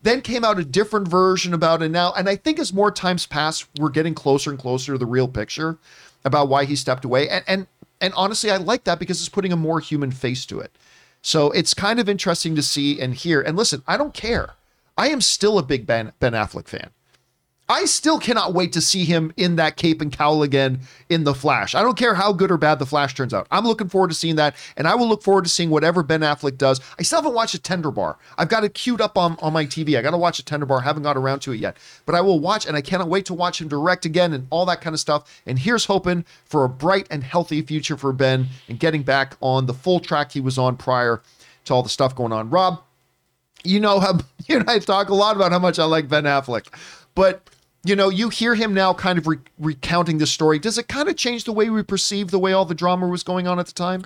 Then came out a different version about it now, and I think as more times pass, we're getting closer and closer to the real picture about why he stepped away. And and and honestly, I like that because it's putting a more human face to it. So it's kind of interesting to see and hear. And listen, I don't care. I am still a big Ben, ben Affleck fan. I still cannot wait to see him in that cape and cowl again in The Flash. I don't care how good or bad The Flash turns out. I'm looking forward to seeing that, and I will look forward to seeing whatever Ben Affleck does. I still haven't watched a Tender Bar. I've got it queued up on, on my TV. I got to watch a Tender Bar. I haven't got around to it yet. But I will watch, and I cannot wait to watch him direct again and all that kind of stuff. And here's hoping for a bright and healthy future for Ben and getting back on the full track he was on prior to all the stuff going on. Rob, you know how you and I talk a lot about how much I like Ben Affleck, but you know, you hear him now kind of re- recounting the story. Does it kind of change the way we perceive the way all the drama was going on at the time?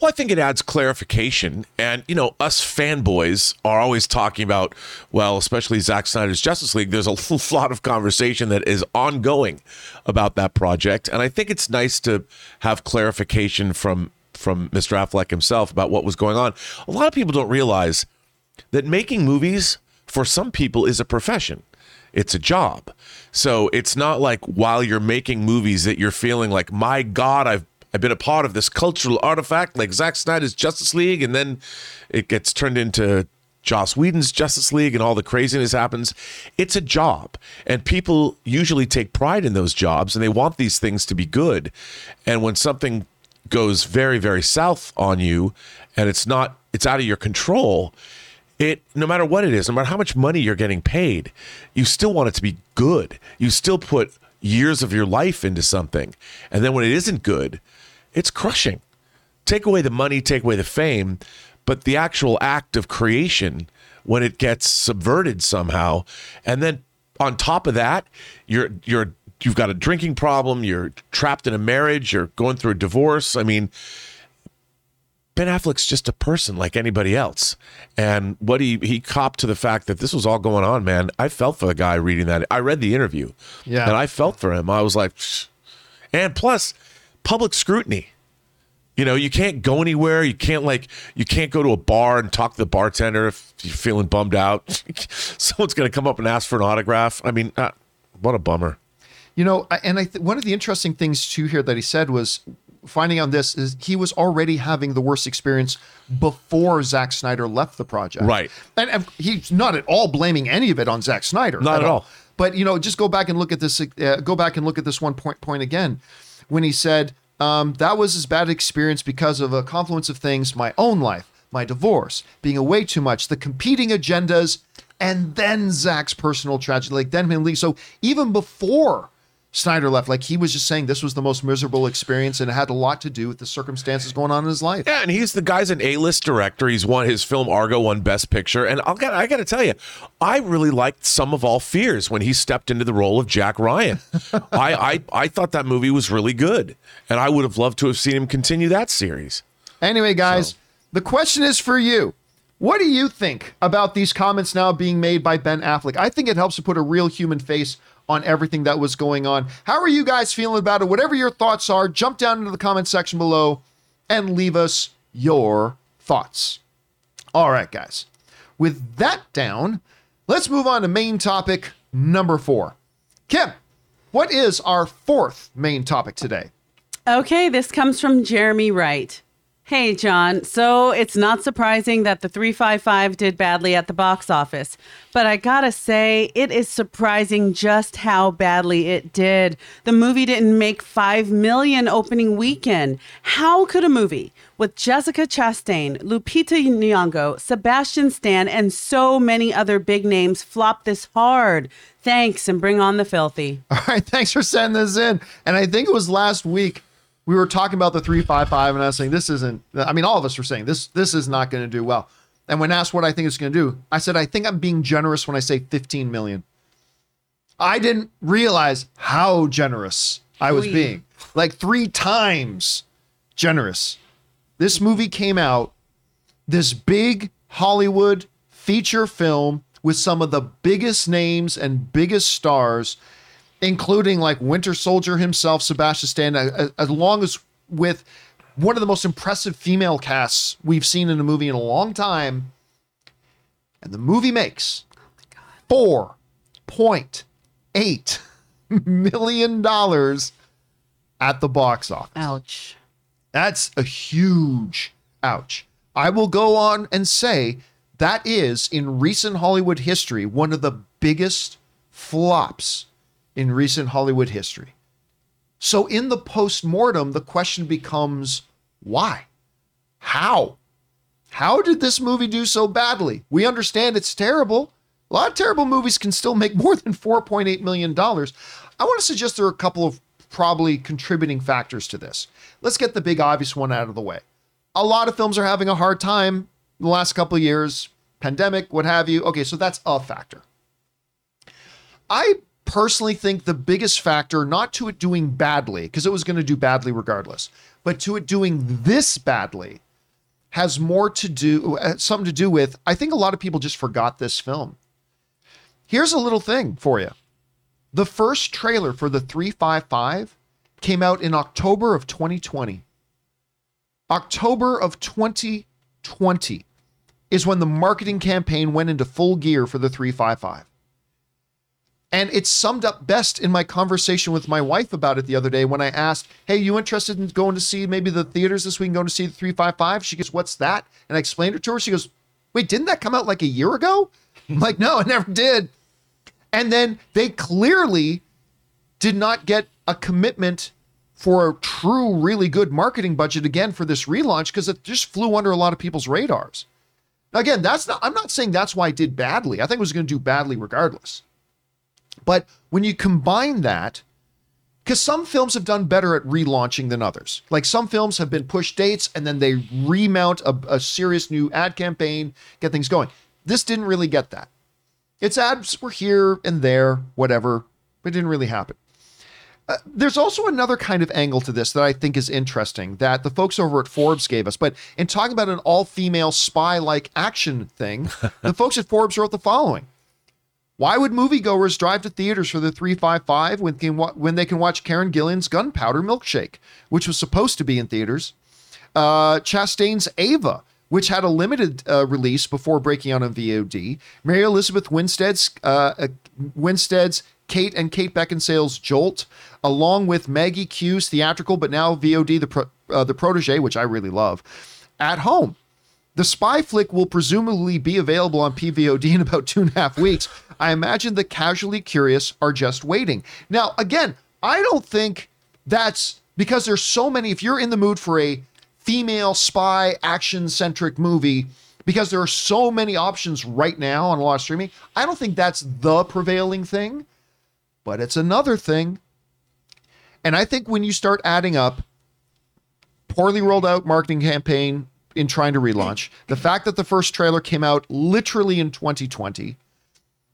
Well, I think it adds clarification. And, you know, us fanboys are always talking about, well, especially Zack Snyder's Justice League, there's a lot of conversation that is ongoing about that project. And I think it's nice to have clarification from from Mr. Affleck himself about what was going on. A lot of people don't realize that making movies for some people is a profession. It's a job. So it's not like while you're making movies that you're feeling like, my God, I've I've been a part of this cultural artifact like Zack Snyder's Justice League, and then it gets turned into Joss Whedon's Justice League and all the craziness happens. It's a job, and people usually take pride in those jobs and they want these things to be good. And when something goes very, very south on you and it's not, it's out of your control, it no matter what it is, no matter how much money you're getting paid, you still want it to be good. You still put years of your life into something. And then when it isn't good, it's crushing. Take away the money, take away the fame, but the actual act of creation when it gets subverted somehow, and then on top of that, you're you're you've got a drinking problem, you're trapped in a marriage, you're going through a divorce. I mean, Ben Affleck's just a person like anybody else. And what he he copped to the fact that this was all going on, man. I felt for the guy reading that. I read the interview. Yeah. And I felt for him. I was like, Psh. and plus, public scrutiny. You know, you can't go anywhere. You can't like you can't go to a bar and talk to the bartender if you're feeling bummed out. Someone's going to come up and ask for an autograph. I mean, uh, what a bummer. You know, and I th- one of the interesting things too here that he said was finding out this is he was already having the worst experience before Zack Snyder left the project. Right. And, and he's not at all blaming any of it on Zack Snyder. Not at all. But you know, just go back and look at this. Uh, go back and look at this one point point again, when he said um, that was his bad experience because of a confluence of things: my own life, my divorce, being away too much, the competing agendas, and then Zack's personal tragedy. Like then him leave. So even before Snyder left, like he was just saying this was the most miserable experience, and it had a lot to do with the circumstances going on in his life. Yeah, and he's the guy's an A-list director. He's won his film Argo won Best Picture, and I'll got I got to tell you, I really liked Sum of All Fears when he stepped into the role of Jack Ryan. I, I I thought that movie was really good, and I would have loved to have seen him continue that series. Anyway, guys, the question is for you. What do you think about these comments now being made by Ben Affleck? I think it helps to put a real human face on everything that was going on. How are you guys feeling about it? Whatever your thoughts are, jump down into the comment section below and leave us your thoughts. All right, guys. With that down, let's move on to main topic number four. Kim, what is our fourth main topic today? Okay, this comes from Jeremy Wright. Hey, John. So it's not surprising that the 355 did badly at the box office, but I gotta say, it is surprising just how badly it did. The movie didn't make 5 million opening weekend. How could a movie with Jessica Chastain, Lupita Nyong'o, Sebastian Stan, and so many other big names flop this hard? Thanks, and bring on the filthy. All right, thanks for sending this in. And I think it was last week we were talking about the 355 and I was saying this isn't I mean all of us were saying this this is not going to do well. And when asked what I think it's going to do, I said I think I'm being generous when I say 15 million. I didn't realize how generous I was being. Like 3 times generous. This movie came out this big Hollywood feature film with some of the biggest names and biggest stars, including like Winter Soldier himself, Sebastian Stan, a- a- as long as with one of the most impressive female casts we've seen in a movie in a long time. And the movie makes four point eight million dollars at the box office. Ouch. That's a huge ouch. I will go on and say that is, in recent Hollywood history, one of the biggest flops in recent Hollywood history. So, in the post mortem, the question becomes why? How? How did this movie do so badly? We understand it's terrible. A lot of terrible movies can still make more than $4.8 million. I want to suggest there are a couple of probably contributing factors to this. Let's get the big obvious one out of the way. A lot of films are having a hard time the last couple years. pandemic, what have you. Okay, so that's a factor. I personally think the biggest factor, not to it doing badly, because it was going to do badly regardless, but to it doing this badly, has more to do, uh, something to do with. I think a lot of people just forgot this film. Here's a little thing for you. The first trailer for the 355 came out in October of 2020. October of 2020 is when the marketing campaign went into full gear for the 355. And it's summed up best in my conversation with my wife about it the other day when I asked, Hey, you interested in going to see maybe the theaters this week and going to see the 355? She goes, What's that? And I explained it to her. She goes, Wait, didn't that come out like a year ago? I'm like, No, it never did. And then they clearly did not get a commitment for a true, really good marketing budget again for this relaunch because it just flew under a lot of people's radars. Now, again, that's not, I'm not saying that's why it did badly. I think it was going to do badly regardless. But when you combine that, because some films have done better at relaunching than others. Like some films have been pushed dates and then they remount a, a serious new ad campaign, get things going. This didn't really get that. Its ads were here and there, whatever, but it didn't really happen. Uh, there's also another kind of angle to this that I think is interesting that the folks over at Forbes gave us. But in talking about an all female spy like action thing, the folks at Forbes wrote the following Why would moviegoers drive to theaters for the 355 when, can, when they can watch Karen Gillan's Gunpowder Milkshake, which was supposed to be in theaters? Uh, Chastain's Ava, which had a limited uh, release before breaking out on VOD. Mary Elizabeth Winstead's uh, uh, Winstead's Kate and Kate Beckinsale's Jolt, along with Maggie Q's theatrical but now VOD the pro, uh, the protege, which I really love, at home. The spy flick will presumably be available on PVOD in about two and a half weeks. I imagine the casually curious are just waiting. Now, again, I don't think that's because there's so many. If you're in the mood for a female spy action centric movie, because there are so many options right now on a lot of streaming, I don't think that's the prevailing thing, but it's another thing. And I think when you start adding up poorly rolled out marketing campaign in trying to relaunch, the fact that the first trailer came out literally in 2020,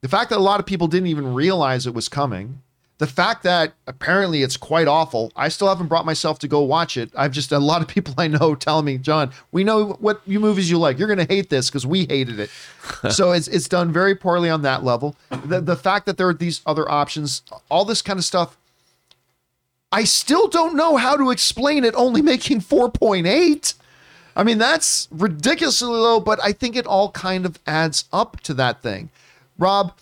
the fact that a lot of people didn't even realize it was coming, the fact that apparently it's quite awful. I still haven't brought myself to go watch it. I've just a lot of people I know telling me, John, we know what you movies you like. You're going to hate this because we hated it. so it's it's done very poorly on that level. The the fact that there are these other options, all this kind of stuff. I still don't know how to explain it only making 4.8. I mean, that's ridiculously low, but I think it all kind of adds up to that thing. Rob,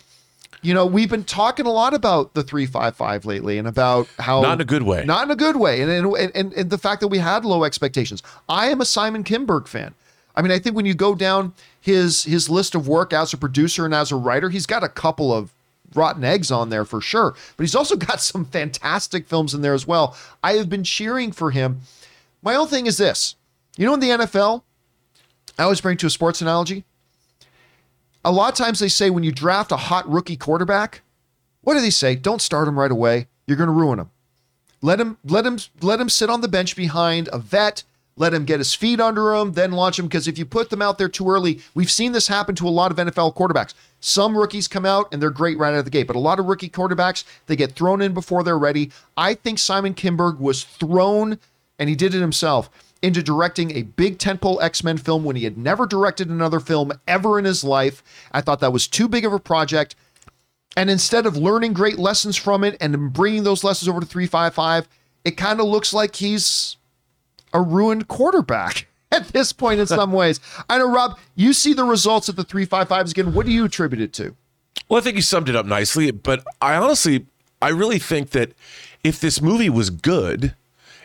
you know, we've been talking a lot about the 355 lately and about how Not in a good way. Not in a good way. And and, and, and the fact that we had low expectations. I am a Simon Kinberg fan. I mean, I think when you go down his his list of work as a producer and as a writer, he's got a couple of rotten eggs on there for sure. But he's also got some fantastic films in there as well. I have been cheering for him. My own thing is this. You know, in the NFL, I always bring to a sports analogy a lot of times they say when you draft a hot rookie quarterback, what do they say? Don't start him right away. You're going to ruin him. Let him let him let him sit on the bench behind a vet. Let him get his feet under him, then launch him. Because if you put them out there too early, we've seen this happen to a lot of NFL quarterbacks. Some rookies come out and they're great right out of the gate, but a lot of rookie quarterbacks they get thrown in before they're ready. I think Simon Kinberg was thrown, and he did it himself into directing a big tentpole X-Men film when he had never directed another film ever in his life. I thought that was too big of a project. And instead of learning great lessons from it and bringing those lessons over to 355, it kind of looks like he's a ruined quarterback at this point in some ways. I know, Rob, you see the results of the 355s again. What do you attribute it to? Well, I think you summed it up nicely, but I honestly, I really think that if this movie was good,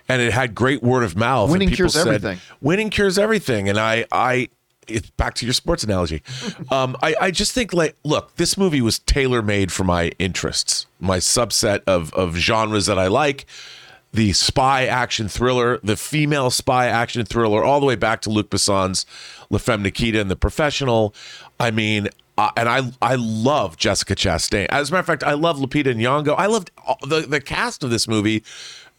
and it had great word of mouth. Winning and people cures said, everything. Winning cures everything, and I, I, it's back to your sports analogy. Um, I, I just think like, look, this movie was tailor made for my interests, my subset of of genres that I like. The spy action thriller, the female spy action thriller, all the way back to Luc Besson's La Femme Nikita and The Professional. I mean, uh, and I I love Jessica Chastain. As a matter of fact, I love Lupita Nyong'o. I loved all, the the cast of this movie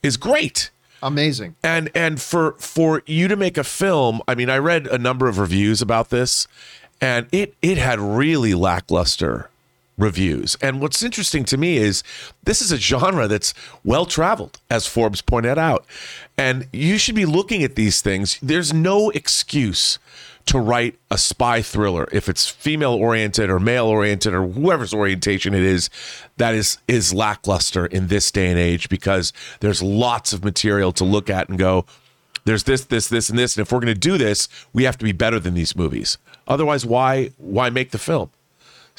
is great Amazing. and and for for you to make a film i mean i read a number of reviews about this and it it had really lackluster reviews. And what's interesting to me is this is a genre that's well traveled, as Forbes pointed out. And you should be looking at these things. There's no excuse to write a spy thriller if it's female oriented or male oriented or whoever's orientation it is that is is lackluster in this day and age because there's lots of material to look at and go there's this this this and this and if we're going to do this we have to be better than these movies otherwise why why make the film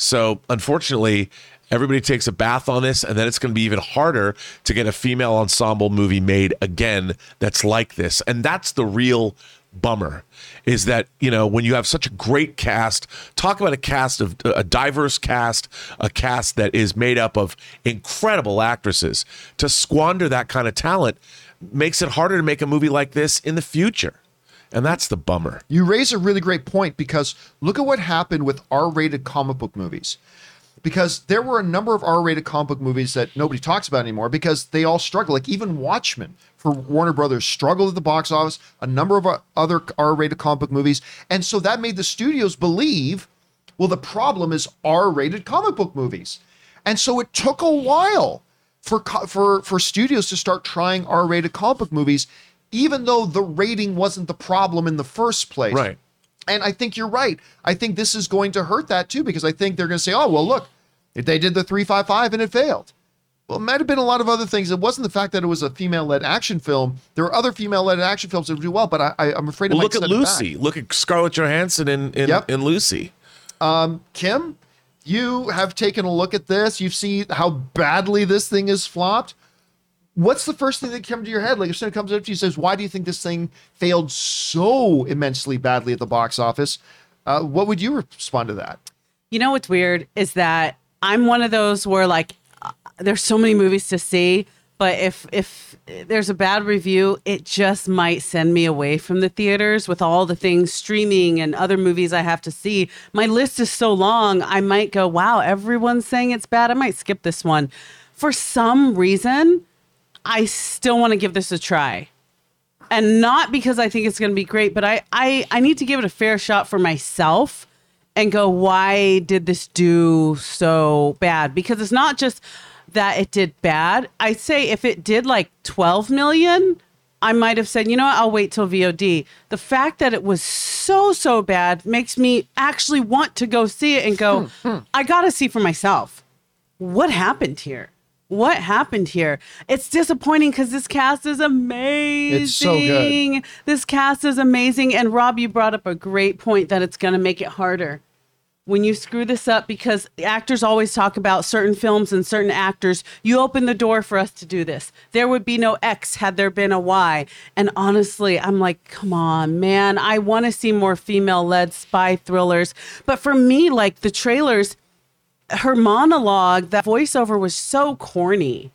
so unfortunately, everybody takes a bath on this, and then it's going to be even harder to get a female ensemble movie made again that's like this. And that's the real bummer is that you know when you have such a great cast talk about a cast of a diverse cast a cast that is made up of incredible actresses. To squander that kind of talent makes it harder to make a movie like this in the future. And that's the bummer. You raise a really great point because look at what happened with R-rated comic book movies. Because there were a number of R-rated comic book movies that nobody talks about anymore because they all struggle. Like even Watchmen for Warner Brothers struggled at the box office. A number of other R-rated comic book movies, and so that made the studios believe, well, the problem is R-rated comic book movies, and so it took a while for for for studios to start trying R-rated comic book movies, even though the rating wasn't the problem in the first place. right And I think you're right. I think this is going to hurt that too, because I think they're going to say, oh, well, look, if they did the 355 and it failed. Well, it might have been a lot of other things. It wasn't the fact that it was a female led action film. There were other female led action films that would do well, but I, I, I'm afraid it well, might look at set back. lucy look at scarlett johansson in in, Yep. in lucy Kim, you have taken a look at this. You've seen how badly this thing is flopped. What's the first thing that comes to your head? Like if someone comes up to you and says, "Why do you think this thing failed so immensely badly at the box office?" Uh, what would you respond to that? You know what's weird is that I'm one of those where like there's so many movies to see, but if if there's a bad review, it just might send me away from the theaters with all the things streaming and other movies I have to see. My list is so long, I might go, "Wow, everyone's saying it's bad. I might skip this one." For some reason, I still want to give this a try and not because I think it's going to be great, but I, I I need to give it a fair shot for myself and go, why did this do so bad? Because it's not just that it did bad. I say if it did like 12 million, I might have said, you know what, I'll wait till VOD. The fact that it was so so bad makes me actually want to go see it and go, hmm, hmm. I got to see for myself. What happened here? What happened here? It's disappointing because this cast is amazing. It's so good. This cast is amazing. And Rob, you brought up a great point that it's going to make it harder when you screw this up because actors always talk about certain films and certain actors. You open the door for us to do this. There would be no X had there been a Y. And honestly, I'm like, come on, man. I want to see more female led spy thrillers. But for me, like the trailers, her monologue, that voiceover was so corny.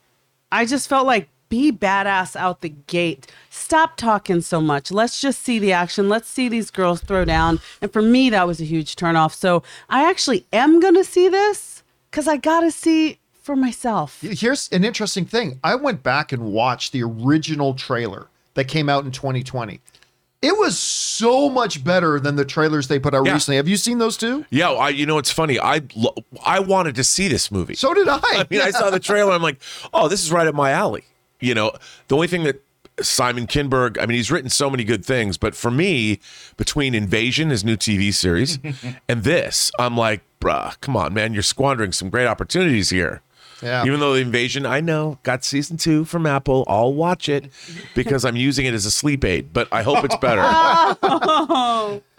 I just felt like be badass out the gate. Stop talking so much. Let's just see the action. Let's see these girls throw down. And for me, that was a huge turnoff. So I actually am going to see this because I got to see for myself. Here's an interesting thing. I went back and watched the original trailer that came out in 2020. It was so much better than the trailers they put out Yeah. recently. Have you seen those two? Yeah, I, you know it's funny. I I wanted to see this movie. So did I. I mean, I saw the trailer. I'm like, oh, this is right up my alley. You know, the only thing that Simon Kinberg, I mean, he's written so many good things, but for me, between Invasion, his new TV series, and this, I'm like, bruh, come on, man, you're squandering some great opportunities here. Yeah. Even though the invasion, I know, got season two from Apple. I'll watch it because I'm using it as a sleep aid, but I hope it's better.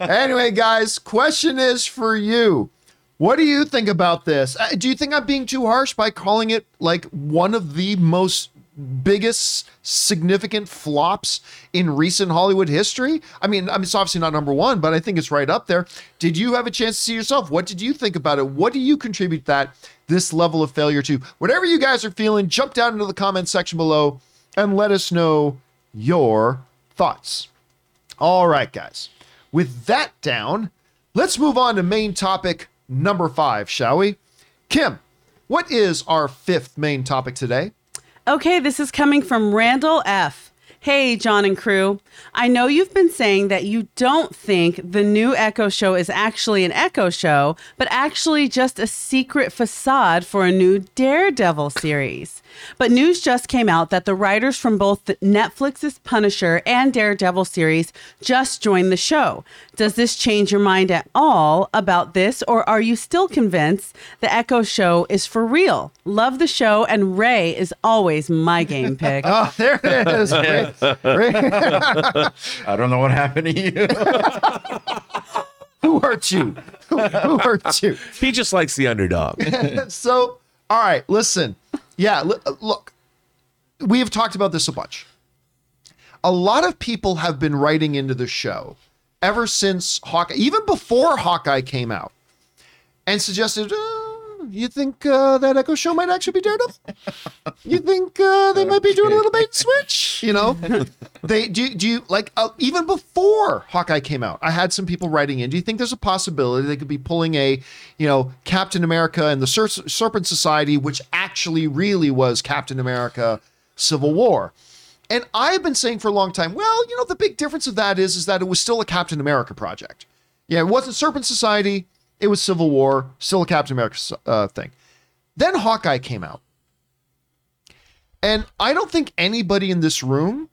anyway, guys, question is for you. What do you think about this? Uh, do you think I'm being too harsh by calling it like one of the most biggest significant flops in recent Hollywood history? I mean, I mean, it's obviously not number one, but I think it's right up there. Did you have a chance to see yourself? What did you think about it? What do you contribute that this level of failure to? Whatever you guys are feeling, jump down into the comment section below and let us know your thoughts. All right, guys. With that down, let's move on to main topic number five, shall we? Kim, what is our fifth main topic today? Okay, this is coming from Randall F. Hey, John and crew. I know you've been saying that you don't think the new Echo show is actually an Echo show, but actually just a secret facade for a new Daredevil series. But news just came out that the writers from both Netflix's Punisher and Daredevil series just joined the show. Does this change your mind at all about this, or are you still convinced the Echo show is for real? Love the show, and Ray is always my game pick. Oh, there it is. Ray- Ray- I don't know what happened to you. who hurt you? Who, hurt you? He just likes the underdog. so, all right, listen. Yeah, uh, look, we have talked about this a bunch. A lot of people have been writing into the show ever since Hawkeye, even before Hawkeye came out, and suggested, uh, you think uh, that Echo show might actually be Daredevil? You think uh, they might be doing a little bait and switch? You know, they do. Do you like uh, even before Hawkeye came out? I had some people writing in. Do you think there's a possibility they could be pulling a, you know, Captain America and the Ser- Serpent Society, which actually really was Captain America Civil War? And I've been saying for a long time, well, you know, the big difference of that is, is that it was still a Captain America project. Yeah, it wasn't Serpent Society. It was Civil War, still a Captain America uh, thing. Then Hawkeye came out. And I don't think anybody in this room,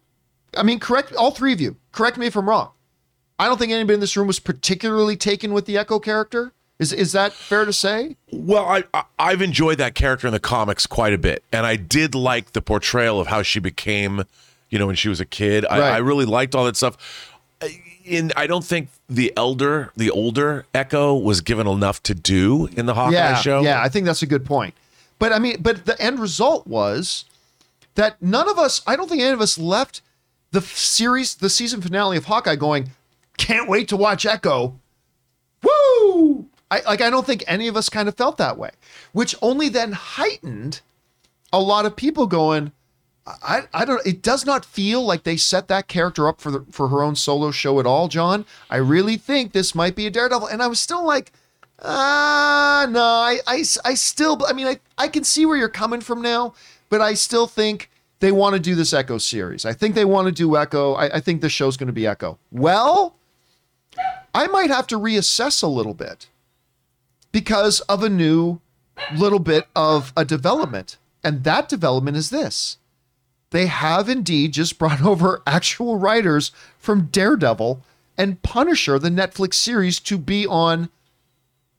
I mean, correct, all three of you, correct me if I'm wrong. I don't think anybody in this room was particularly taken with the Echo character. Is, is that fair to say? Well, I, I I've enjoyed that character in the comics quite a bit, and I did like the portrayal of how she became, you know, when she was a kid. I, Right. I really liked all that stuff. In I don't think the elder, the older Echo was given enough to do in the Hawkeye yeah, show. Yeah, I think that's a good point. But I mean, but the end result was that none of us, I don't think any of us left the series, the season finale of Hawkeye going, can't wait to watch Echo. Woo! I like I don't think any of us kind of felt that way, which only then heightened a lot of people going, I, I don't it does not feel like they set that character up for the, for her own solo show at all, John. I really think this might be a Daredevil. And I was still like, ah, no, I, I, I still, I mean, I, I can see where you're coming from now, but I still think they want to do this Echo series. I think they want to do Echo. I, I think the show's going to be Echo. Well, I might have to reassess a little bit because of a new little bit of a development. And that development is this they have indeed just brought over actual writers from Daredevil and Punisher, the Netflix series, to be on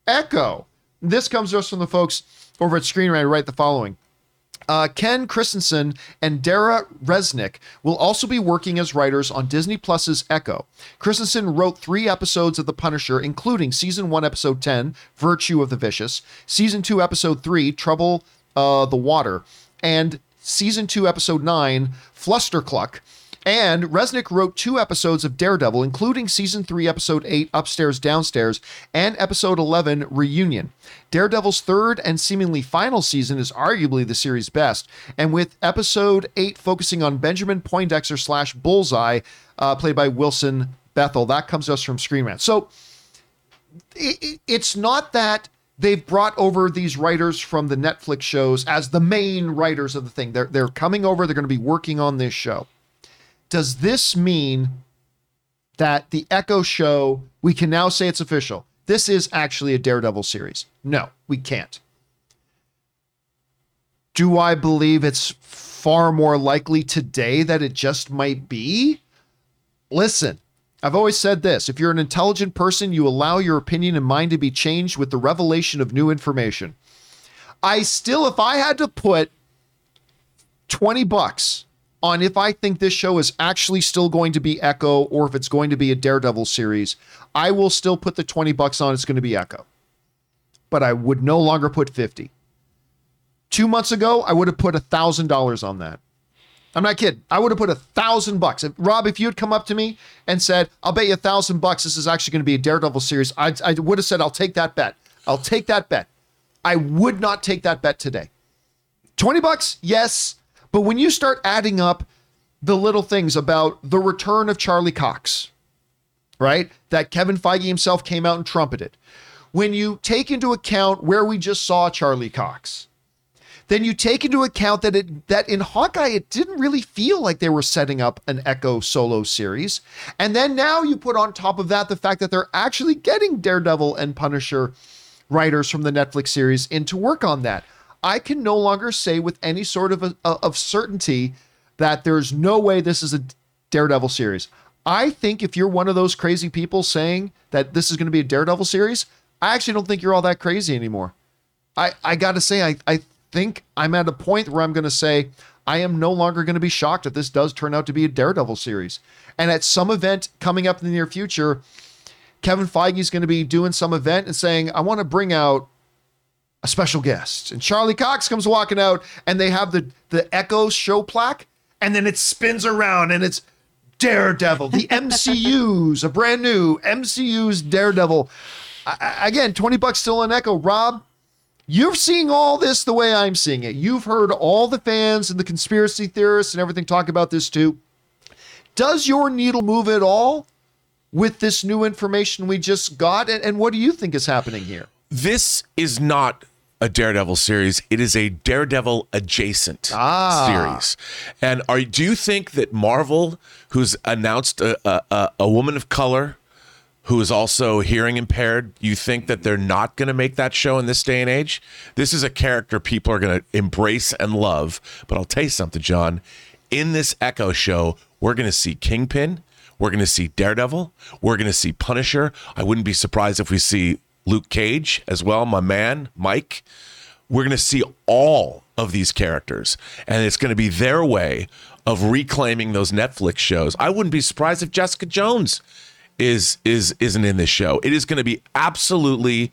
Echo. This comes to us from the folks over at Screen Rant write the following. Uh, Ken Kristensen and Dara Resnik will also be working as writers on Disney Plus's Echo. Kristensen wrote three episodes of The Punisher, including season one, episode 10, Virtue of the Vicious, season two, episode three, Trouble uh, the Water, and season two, episode nine, Flustercluck. And Resnik wrote two episodes of Daredevil, including season three, episode eight, Upstairs, Downstairs, and episode 11, Reunion. Daredevil's third and seemingly final season is arguably the series' best, and with episode eight focusing on Benjamin Poindexter slash Bullseye, uh, played by Wilson Bethel. That comes to us from Screen Rant. So it, it- it's not that they've brought over these writers from the Netflix shows as the main writers of the thing. They're they're coming over. They're going to be working on this show. Does this mean that the Echo show we can now say it's official? This is actually a Daredevil series. No, we can't. Do I believe it's far more likely today that it just might be? Listen, I've always said this if you're an intelligent person, you allow your opinion and mind to be changed with the revelation of new information. I still, if I had to put 20 bucks on if I think this show is actually still going to be Echo or if it's going to be a Daredevil series, I will still put the 20 bucks on it's going to be Echo. But I would no longer put 50. Two months ago, I would have put a thousand dollars on that. I'm not kidding. I would have put a thousand bucks. Rob, if you had come up to me and said, I'll bet you a thousand bucks this is actually going to be a Daredevil series, I, I would have said, I'll take that bet. I'll take that bet. I would not take that bet today. 20 bucks, yes. But when you start adding up the little things about the return of Charlie Cox, right? That Kevin Feige himself came out and trumpeted. When you take into account where we just saw Charlie Cox, then you take into account that it that in Hawkeye it didn't really feel like they were setting up an Echo solo series. And then now you put on top of that the fact that they're actually getting Daredevil and Punisher writers from the Netflix series in to work on that. I can no longer say with any sort of a, of certainty that there's no way this is a Daredevil series. I think if you're one of those crazy people saying that this is going to be a Daredevil series, I actually don't think you're all that crazy anymore. I, I got to say, I, I think I'm at a point where I'm going to say, I am no longer going to be shocked if this does turn out to be a Daredevil series. And at some event coming up in the near future, Kevin Feige is going to be doing some event and saying, I want to bring out a special guest. And Charlie Cox comes walking out and they have the, the Echo show plaque and then it spins around and it's Daredevil, the MCU's, a brand new MCU's Daredevil. I, again, 20 bucks still on Echo. Rob, you're seeing all this the way I'm seeing it. You've heard all the fans and the conspiracy theorists and everything talk about this too. Does your needle move at all with this new information we just got? And, and what do you think is happening here? This is not a Daredevil series. It is a Daredevil adjacent Ah. series. And are do you think that Marvel, who's announced a, a, a, a woman of color who is also hearing impaired, you think that they're not going to make that show in this day and age? This is a character people are going to embrace and love. But I'll tell you something, John. In this Echo show, we're going to see Kingpin. We're going to see Daredevil. We're going to see Punisher. I wouldn't be surprised if we see Luke Cage as well, my man, Mike. We're going to see all of these characters, and it's going to be their way of reclaiming those Netflix shows. I wouldn't be surprised if Jessica Jones is is isn't in this show. It is going to be absolutely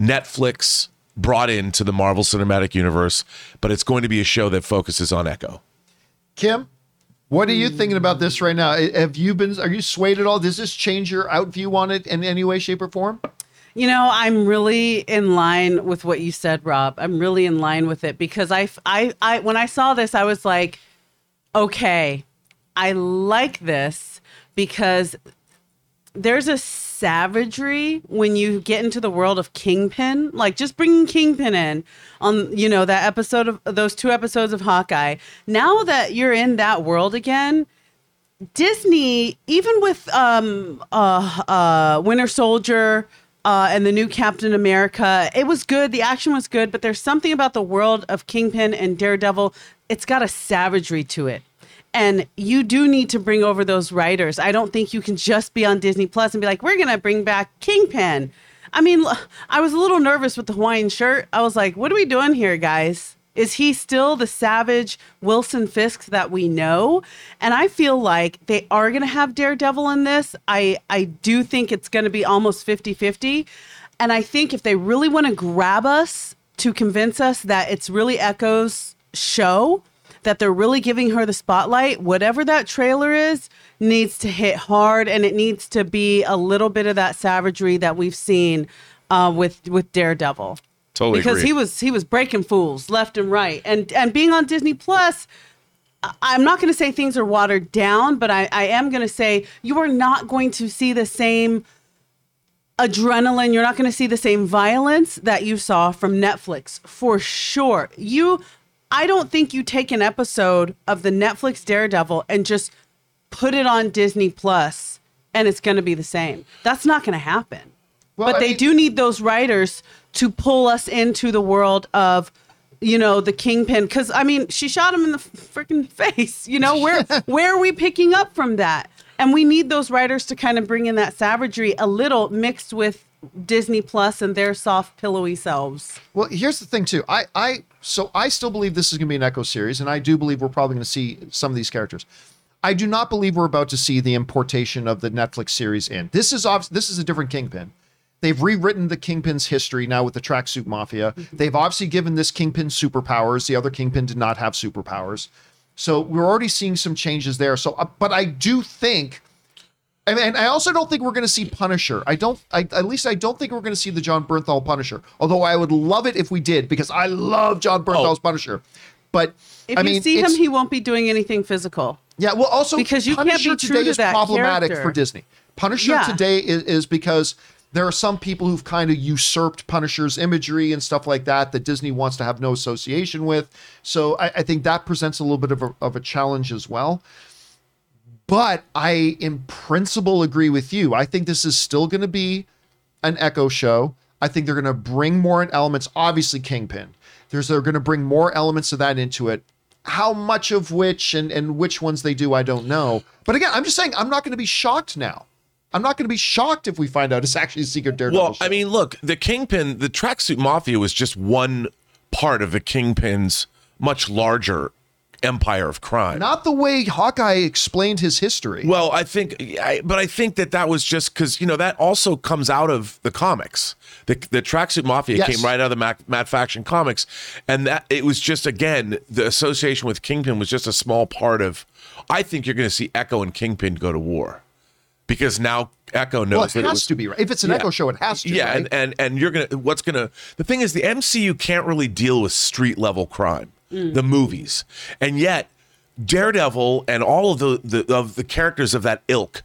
Netflix brought into the Marvel Cinematic Universe, but it's going to be a show that focuses on Echo. Kim, what are you thinking about this right now? Have you been, are you swayed at all? Does this change your out view on it in any way, shape, or form? You know, I'm really in line with what you said, Rob. I'm really in line with it because I, I, I, when I saw this, I was like, okay, I like this because there's a savagery when you get into the world of Kingpin. Like just bringing Kingpin in on, you know, that episode of those two episodes of Hawkeye. Now that you're in that world again, Disney, even with um, uh, uh, Winter Soldier uh, and the new Captain America, it was good. The action was good, but there's something about the world of Kingpin and Daredevil. It's got a savagery to it. And you do need to bring over those writers. I don't think you can just be on Disney Plus and be like, we're going to bring back Kingpin. I mean, I was a little nervous with the Hawaiian shirt. I was like, what are we doing here, guys? Is he still the savage Wilson Fisk that we know? And I feel like they are going to have Daredevil in this. I, I do think it's going to be almost 50 50. And I think if they really want to grab us to convince us that it's really Echo's show, that they're really giving her the spotlight, whatever that trailer is, needs to hit hard and it needs to be a little bit of that savagery that we've seen uh, with with Daredevil. Totally because agree. he was he was breaking fools left and right. And and being on disney plus i'm not going to say things are watered down but i i am going to say you are not going to see the same adrenaline you're not going to see the same violence that you saw from netflix for sure. You i don't think you take an episode of the netflix daredevil and just put it on disney plus and it's going to be the same. That's not going to happen. Well, but I they mean- do need those writers to pull us into the world of you know the kingpin. Because i mean she shot him in the freaking face you know? Where where are we picking up from that? And we need those writers to kind of bring in that savagery a little mixed with disney plus and their soft pillowy selves Well, here's the thing too. I, I, so I still believe this is going to be an Echo series, and I do believe we're probably going to see some of these characters. I do not believe we're about to see the importation of the Netflix series in. This is obvi- this is a different Kingpin. They've rewritten the Kingpin's history now with the Tracksuit Mafia. They've obviously given this Kingpin superpowers. The other Kingpin did not have superpowers. So we're already seeing some changes there. So, uh, but I do think and, and I also don't think we're going to see Punisher. I don't. I, at least I don't think we're going to see the Jon Bernthal Punisher. Although I would love it if we did, because I love Jon oh. Bernthal's Punisher. But if I you see him he won't be doing anything physical yeah. Well, also Because you can't Punisher be true today to is that problematic character. for Disney. Punisher Yeah. today is, is because there are some people who've kind of usurped Punisher's imagery and stuff like that that Disney wants to have no association with. So I, I think that presents a little bit of a, of a challenge as well. But I, in principle, agree with you. I think this is still going to be an Echo show. I think they're going to bring more elements. Obviously, Kingpin. There's they're going to bring more elements of that into it. How much of which and and which ones they do, I don't know. But again, I'm just saying I'm not going to be shocked now. I'm not going to be shocked if we find out it's actually a secret Daredevil. Well, show. I mean, look, the Kingpin, the Tracksuit Mafia was just one part of the Kingpin's much larger empire of crime. not the way Hawkeye explained his history. Well, I think, I, but I think that that was just because you know that also comes out of the comics. The the tracksuit mafia Yes. came right out of the Mac, Matt Fraction comics, and that it was just again the association with Kingpin was just a small part of. I think you're going to see Echo and Kingpin go to war because now Echo knows Well, it that it has was to be right. If it's an Yeah. Echo show, it has to. Be. Yeah, right? and, and and you're gonna what's gonna the thing is the MCU can't really deal with street level crime, the mm. movies, and yet Daredevil and all of the, the of the characters of that ilk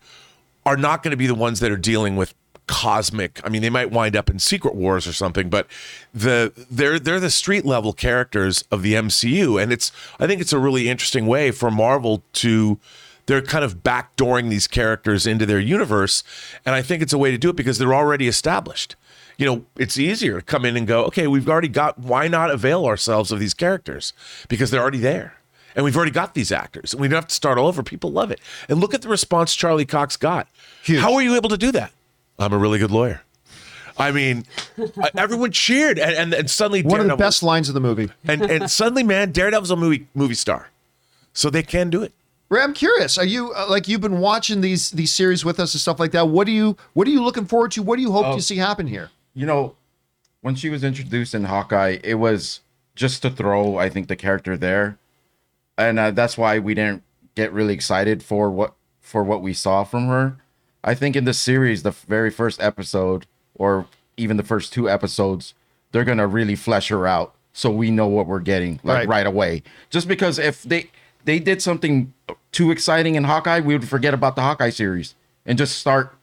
are not going to be the ones that are dealing with cosmic. I mean, they might wind up in Secret Wars or something, but the they're they're the street level characters of the MCU, and it's I think it's a really interesting way for Marvel to they're kind of backdooring these characters into their universe, and I think it's a way to do it because they're already established. You know, it's easier to come in and go, okay, we've already got. Why not avail ourselves of these characters because they're already there. And we've already got these actors. And we don't have to start all over. People love it. And look at the response Charlie Cox got. Huge. How were you able to do that? I'm a really good lawyer. I mean, everyone cheered, and, and, and suddenly one of the best lines of the movie. and and suddenly, man, Daredevil's a movie movie star, so they can do it. Ray, I'm curious. Are you uh, like you've been watching these these series with us and stuff like that? What do you what are you looking forward to? What do you hope Oh. to see happen here? You know, when she was introduced in Hawkeye, it was just to throw, I think, the character there, and uh, that's why we didn't get really excited for what for what we saw from her. I think in the series, the very first episode, or even the first two episodes, they're gonna really flesh her out, so we know what we're getting like Right. right, away. Just because if they they did something too exciting in Hawkeye, we would forget about the Hawkeye series and just start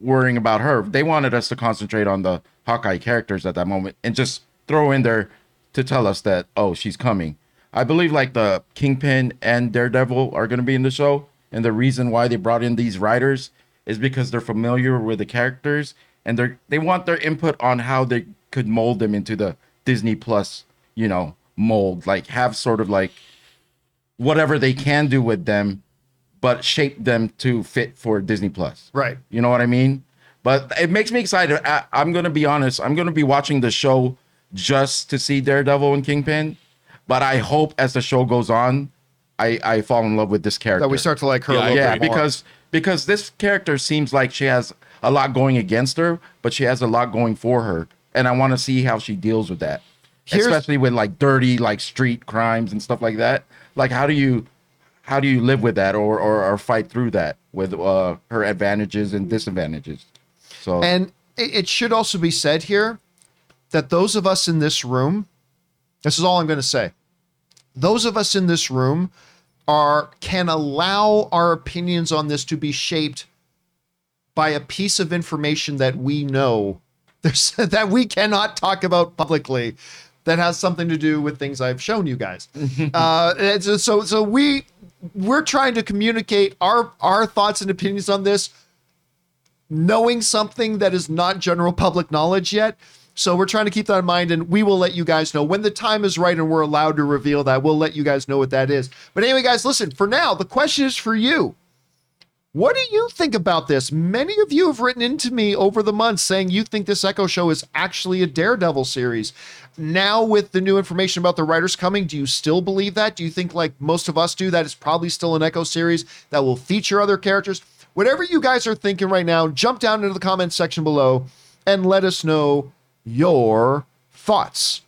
worrying about her. They wanted us to concentrate on the Hawkeye characters at that moment and just throw in there to tell us that oh she's coming. I believe like the Kingpin and Daredevil are going to be in the show, and the reason why they brought in these writers is because they're familiar with the characters and they they want their input on how they could mold them into the Disney Plus you know mold, like have sort of like whatever they can do with them, but shape them to fit for Disney Plus. Right. You know what I mean? But it makes me excited. I, I'm gonna be honest. I'm gonna be watching the show just to see Daredevil and Kingpin. But I hope as the show goes on, I I fall in love with this character. That we start to like her Yeah, a I little yeah, because because this character seems like she has a lot going against her, but she has a lot going for her, and I want to see how she deals with that, Here's- especially with like dirty like street crimes and stuff like that. Like, how do you how do you live with that or or, or fight through that with uh, her advantages and disadvantages? So And it, it should also be said here that those of us in this room, this is all I'm going to say. Those of us in this room are can allow our opinions on this to be shaped by a piece of information that we know there's that we cannot talk about publicly that has something to do with things I've shown you guys. uh, so so we we're trying to communicate our our thoughts and opinions on this knowing something that is not general public knowledge yet. So we're trying to keep that in mind, and we will let you guys know when the time is right and we're allowed to reveal that. We'll let you guys know what that is. But anyway, guys, listen, for now, the question is for you. What do you think about this? Many of you have written into me over the months saying you think this Echo show is actually a Daredevil series. Now, with the new information about the writers coming, do you still believe that? Do you think, like most of us do, that it's probably still an Echo series that will feature other characters? Whatever you guys are thinking right now, jump down into the comments section below and let us know your thoughts.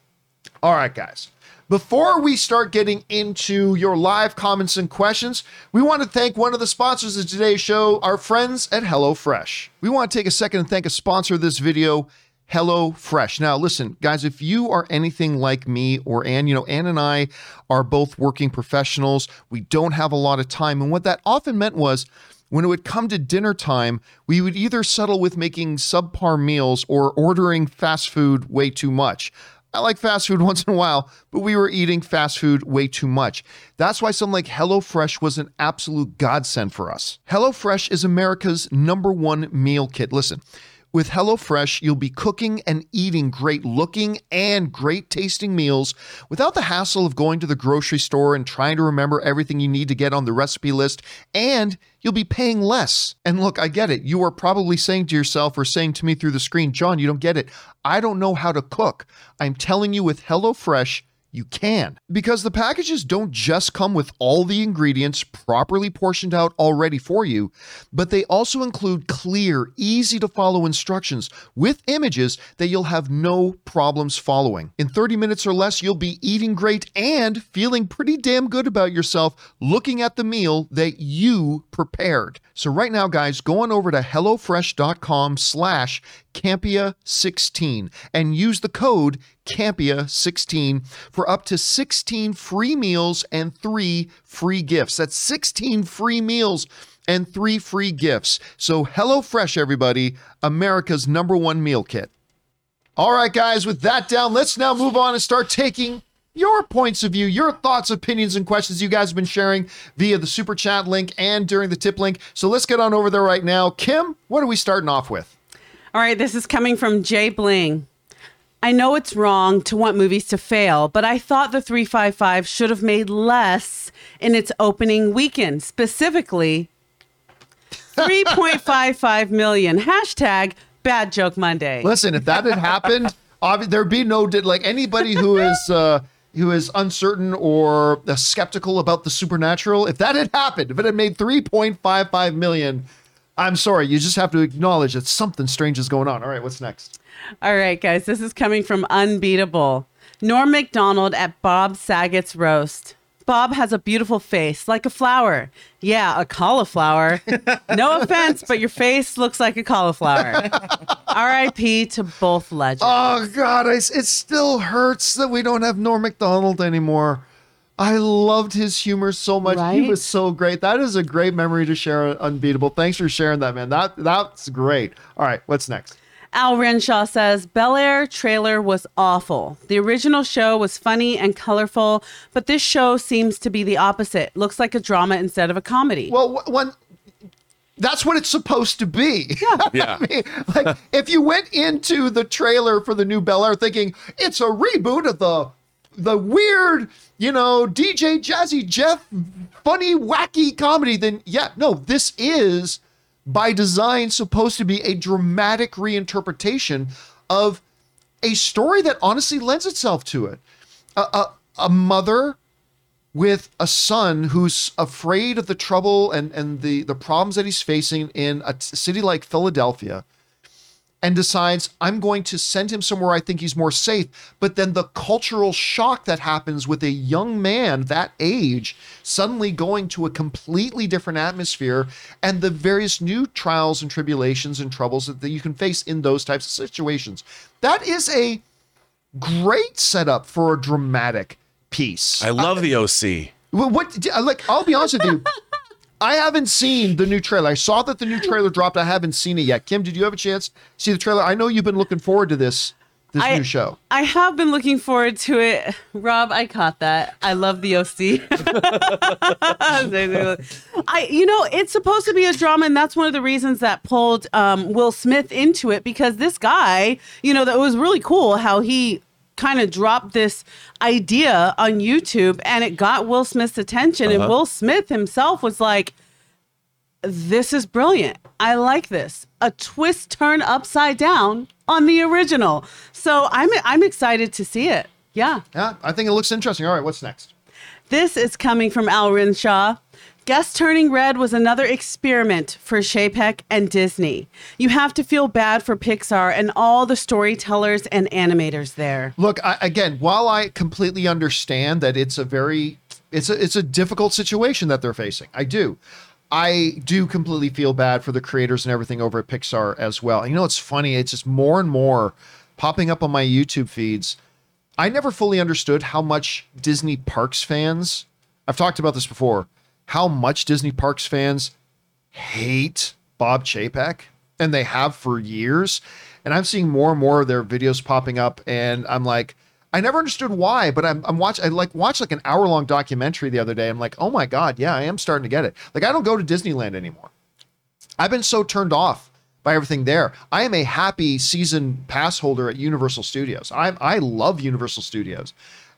All right, guys. Before we start getting into your live comments and questions, we want to thank one of the sponsors of today's show, our friends at HelloFresh. We want to take a second and thank a sponsor of this video, HelloFresh. Now, listen, guys, if you are anything like me or Ann, you know, Ann and I are both working professionals. We don't have a lot of time. And what that often meant was when it would come to dinner time, we would either settle with making subpar meals or ordering fast food way too much. I like fast food once in a while, but we were eating fast food way too much. That's why something like HelloFresh was an absolute godsend for us. HelloFresh is America's number one meal kit. Listen, with HelloFresh, you'll be cooking and eating great looking and great tasting meals without the hassle of going to the grocery store and trying to remember everything you need to get on the recipe list, and you'll be paying less. And look, I get it. You are probably saying to yourself or saying to me through the screen, John, you don't get it. I don't know how to cook. I'm telling you, with HelloFresh, you can. Because the packages don't just come with all the ingredients properly portioned out already for you, but they also include clear, easy to follow instructions with images that you'll have no problems following. In 30 minutes or less, you'll be eating great and feeling pretty damn good about yourself looking at the meal that you prepared. So right now, guys, go on over to HelloFresh.com slash Campea16 and use the code Campea16 for up to 16 free meals and three free gifts. That's 16 free meals and three free gifts. So HelloFresh, everybody, America's number one meal kit. All right, guys, with that down, let's now move on and start taking your points of view, your thoughts, opinions, and questions you guys have been sharing via the super chat link and during the tip link. So let's get on over there right now. Kim, what are we starting off with? All right, this is coming from Jay Bling. I know it's wrong to want movies to fail, but I thought the 355 should have made less in its opening weekend, specifically 3.55 million. Hashtag bad joke Monday. Listen, if that had happened, obvi- there'd be no like anybody who is uh, who is uncertain or uh, skeptical about the supernatural. If that had happened, if it had made 3.55 million, I'm sorry, you just have to acknowledge that something strange is going on. All right, what's next? All right, guys, this is coming from Unbeatable. Norm Macdonald at Bob Saget's roast. Bob has a beautiful face, like a flower. Yeah, a cauliflower. no offense, but your face looks like a cauliflower. R.I.P. to both legends. Oh God, I, it still hurts that we don't have Norm Macdonald anymore. I loved his humor so much. He was so great. That is a great memory to share. Unbeatable. Thanks for sharing that, man. That that's great. All right, what's next? Al Renshaw says Bel Air trailer was awful. The original show was funny and colorful, but this show seems to be the opposite. Looks like a drama instead of a comedy. Well, when that's what it's supposed to be. Yeah. Yeah. I mean, like if you went into the trailer for the new Bel Air thinking it's a reboot of the the weird, you know, DJ Jazzy Jeff funny wacky comedy, then yeah, no, this is by design supposed to be a dramatic reinterpretation of a story that honestly lends itself to it. A, a, a mother with a son who's afraid of the trouble and, and the, the problems that he's facing in a city like Philadelphia and decides, I'm going to send him somewhere I think he's more safe. But then the cultural shock that happens with a young man that age suddenly going to a completely different atmosphere and the various new trials and tribulations and troubles that, that you can face in those types of situations. That is a great setup for a dramatic piece. I love the OC. What uh, like I'll be honest with you. I haven't seen the new trailer. I saw that the new trailer dropped. I haven't seen it yet. Kim, did you have a chance to see the trailer? I know you've been looking forward to this this I- new show. I have been looking forward to it. Rob, I caught that. I love the OC. I, you know, it's supposed to be a drama, and that's one of the reasons that pulled um, Will Smith into it because this guy, you know, that was really cool how he kind of dropped this idea on YouTube and it got Will Smith's attention, and uh-huh. Will Smith himself was like, this is brilliant. I like this. A twist turn upside down on the original. So I'm I'm excited to see it. Yeah. Yeah, I think it looks interesting. All right, what's next? This is coming from Al Renshaw. Guest turning red was another experiment for Chapek and Disney. You have to feel bad for Pixar and all the storytellers and animators there. Look, I, again, while I completely understand that it's a very it's a it's a difficult situation that they're facing. I do. I do completely feel bad for the creators and everything over at Pixar as well. You know, it's funny, it's just more and more popping up on my YouTube feeds. I never fully understood how much Disney Parks fans, I've talked about this before, how much Disney Parks fans hate Bob Chapek, and they have for years. And I'm seeing more and more of their videos popping up, and I'm like, I never understood why, but I'm I'm watch I like watched like an hour long documentary the other day. I'm like, oh my god, yeah, I am starting to get it. Like I don't go to Disneyland anymore. I've been so turned off by everything there. I am a happy season pass holder at Universal Studios. I I love Universal Studios.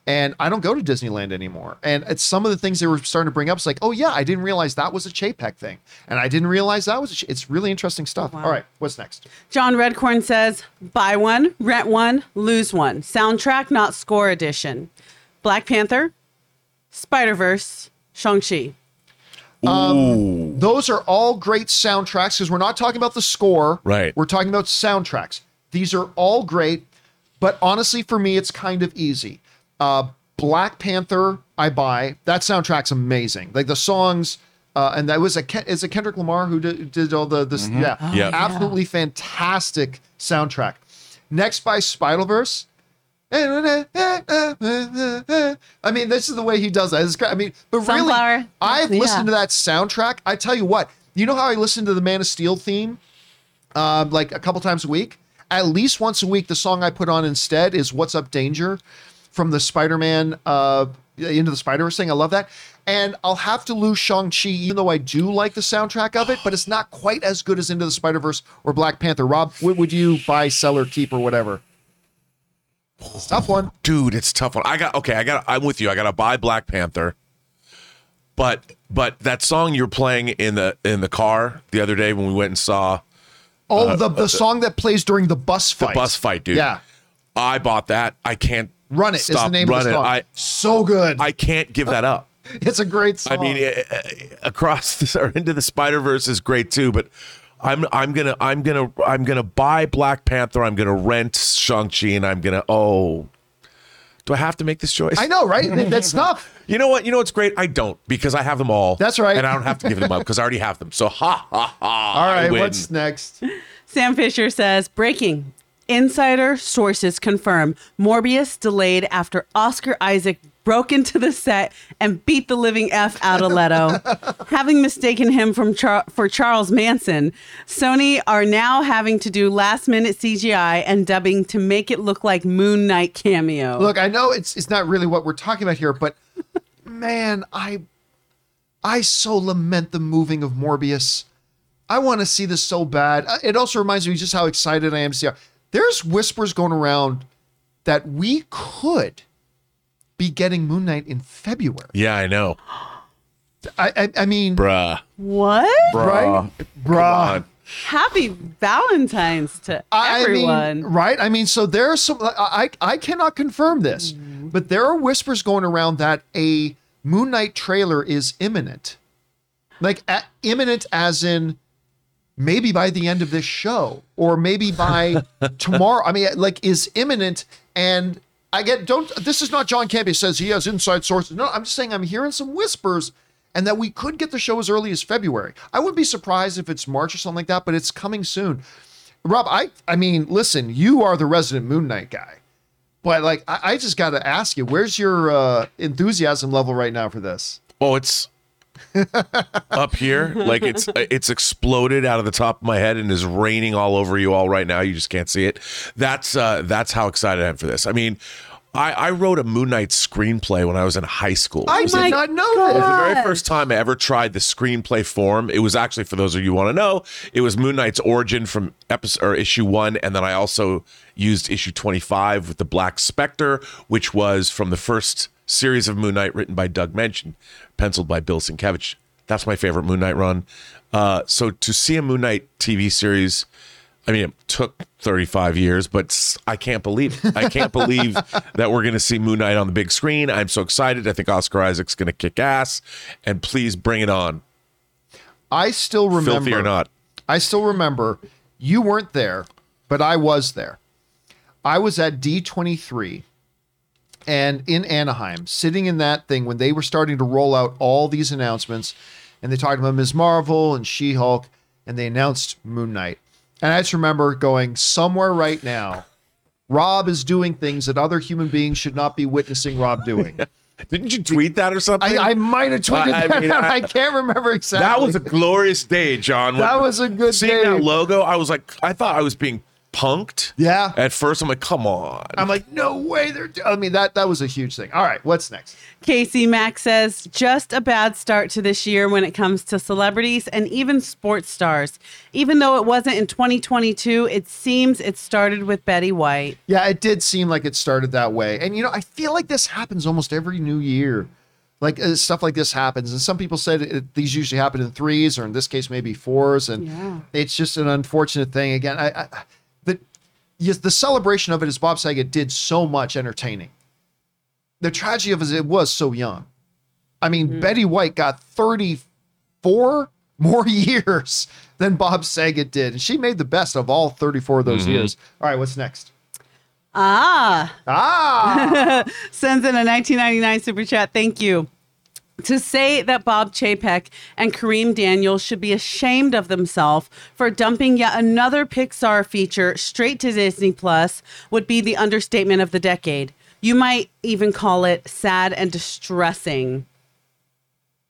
And I don't go to Disneyland anymore. And it's some of the things they were starting to bring up. It's like, oh yeah, I didn't realize that was a Chapek thing, and I didn't realize that was. A Ch-. It's really interesting stuff. Wow. All right, what's next? John Redcorn says, buy one, rent one, lose one. Soundtrack, not score edition. Black Panther, Spider Verse, Shang-Chi. Um, those are all great soundtracks because we're not talking about the score. Right. We're talking about soundtracks. These are all great, but honestly, for me, it's kind of easy. Uh, Black Panther, I buy. That soundtrack's amazing. Like the songs, uh, and that was a Ken- is it Kendrick Lamar who did, did all the this? Yeah, Yeah. absolutely fantastic soundtrack. Next by Spider Verse. I mean, this is the way he does that. It's. I mean, but really, Sunflower. I've Yeah. listened to that soundtrack. I tell you what, you know how I listen to the Man of Steel theme, um, like a couple times a week. At least once a week, the song I put on instead is "What's Up, Danger" from the Spider-Man uh, into the Spider-Verse thing. I love that, and I'll have to lose Shang-Chi, even though I do like the soundtrack of it, but it's not quite as good as Into the Spider-Verse or Black Panther. Rob, what would you buy, sell, or keep, or whatever? It's a tough one. dude it's a tough one i got okay i got i'm with you i gotta buy black panther but but that song you're playing in the in the car the other day when we went and saw Oh, the the song that plays during the bus fight. the bus fight dude Yeah. i bought that i can't Run it. It is stop the name of Run the It. song. i so good. i can't give that up it's a great song. i mean across this or into the spider verse is great too but i'm i'm gonna i'm gonna i'm gonna buy black panther i'm gonna rent shang-chi and i'm gonna oh do i have to make this choice I know, right? That's tough. You know what? You know what's great? I don't because I have them all. That's right. And I don't have to give them up because I already have them. So ha ha ha. All I right, win. what's next? Sam Fisher says, breaking. Insider sources confirm Morbius delayed after Oscar Isaac broke into the set and beat the living F out of Leto. having mistaken him from Char- for Charles Manson, Sony are now having to do last minute CGI and dubbing to make it look like Moon Knight cameo. Look, I know it's it's not really what we're talking about here, but man, I I so lament the moving of Morbius. I want to see this so bad. Uh, It also reminds me just how excited I am to see. How, there's whispers going around that we could be getting Moon Knight in February. Yeah, I know, I I, I mean, bruh. what? right, bruh. on. Happy Valentine's to I everyone. mean, right? I mean, so there are some. I I I cannot confirm this, mm-hmm. but there are whispers going around that a Moon Knight trailer is imminent, like a, imminent as in maybe by the end of this show or maybe by tomorrow. I mean, like is imminent, and I get don't. This is not John Campea says he has inside sources. No, I'm just saying I'm hearing some whispers. And that we could get the show as early as February. I wouldn't be surprised if it's March or something like that, but it's coming soon. Rob, I I mean, listen, you are the resident Moon Knight guy, but like, I, I just got to ask you, where's your uh, enthusiasm level right now for this? Oh, it's up here. Like it's it's exploded out of the top of my head and is raining all over you all right now. You just can't see it. That's uh that's how excited I am for this. I mean, I, I wrote a Moon Knight screenplay when I was in high school. I was did my not know It was the very first time I ever tried the screenplay form. It was actually, for those of you who want to know, it was Moon Knight's origin from episode or issue one, and then I also used issue twenty-five with the Black Spectre, which was from the first series of Moon Knight written by Doug Moench, penciled by Bill Sienkiewicz. That's my favorite Moon Knight run. Uh, so to see a Moon Knight TV series, I mean, it took 35 years, but I can't believe it. I can't believe that we're going to see Moon Knight on the big screen. I'm so excited. I think Oscar Isaac's going to kick ass, and please bring it on, I still remember. filthy or not. I still remember. You weren't there, but I was there. I was at D23 and in Anaheim, sitting in that thing when they were starting to roll out all these announcements, and they talked about Ms. Marvel and She Hulk, and they announced Moon Knight. And I just remember going somewhere right now. Rob is doing things that other human beings should not be witnessing Rob doing. Didn't you tweet that or something? I, I might have tweeted I- I that mean, out. I, I- can't remember exactly. that was a glorious day, John. That was a good Seeing day. that logo, I was like, I thought I was being punked. Yeah. At first, I'm like, come on. I'm like, no way. They're. I mean, that that was a huge thing. All right, what's next? Casey Mack says, just a bad start to this year when it comes to celebrities and even sports stars. Even though it wasn't in 2022, it seems it started with Betty White. Yeah, it did seem like it started that way. And you know, I feel like this happens almost every new year. Like uh, stuff like this happens, and some people said it, these usually happen in threes, or in this case, maybe fours. And Yeah. it's just an unfortunate thing. Again, I, I the yes, the celebration of it is Bob Saget did so much entertaining. The tragedy of it is it was so young. I mean, Betty White got 34 more years than Bob Saget did, and she made the best of all 34 of those years. All right, what's next? Ah, Ah, sends in a 1999 super chat. Thank you. To say that Bob Chapek and Kareem Daniels should be ashamed of themselves for dumping yet another Pixar feature straight to Disney Plus would be the understatement of the decade. You might even call it sad and distressing.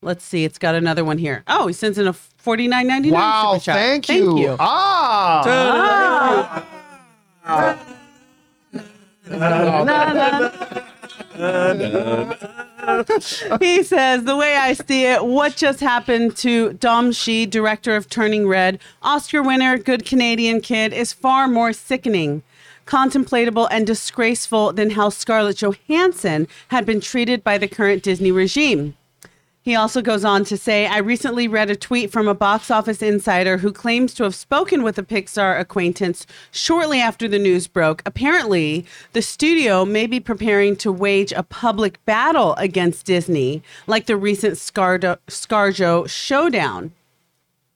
Let's see, it's got another one here. Oh, he sends in a 49.99 wow! super chat. Thank you. Thank you. Ah, he says, the way I see it, what just happened to Domee Shi, director of Turning Red, Oscar winner, good Canadian kid, is far more sickening, contemplatable, and disgraceful than how Scarlett Johansson had been treated by the current Disney regime. He also goes on to say, I recently read a tweet from a box office insider who claims to have spoken with a Pixar acquaintance shortly after the news broke. Apparently, the studio may be preparing to wage a public battle against Disney, like the recent Scardo- Scarjo showdown.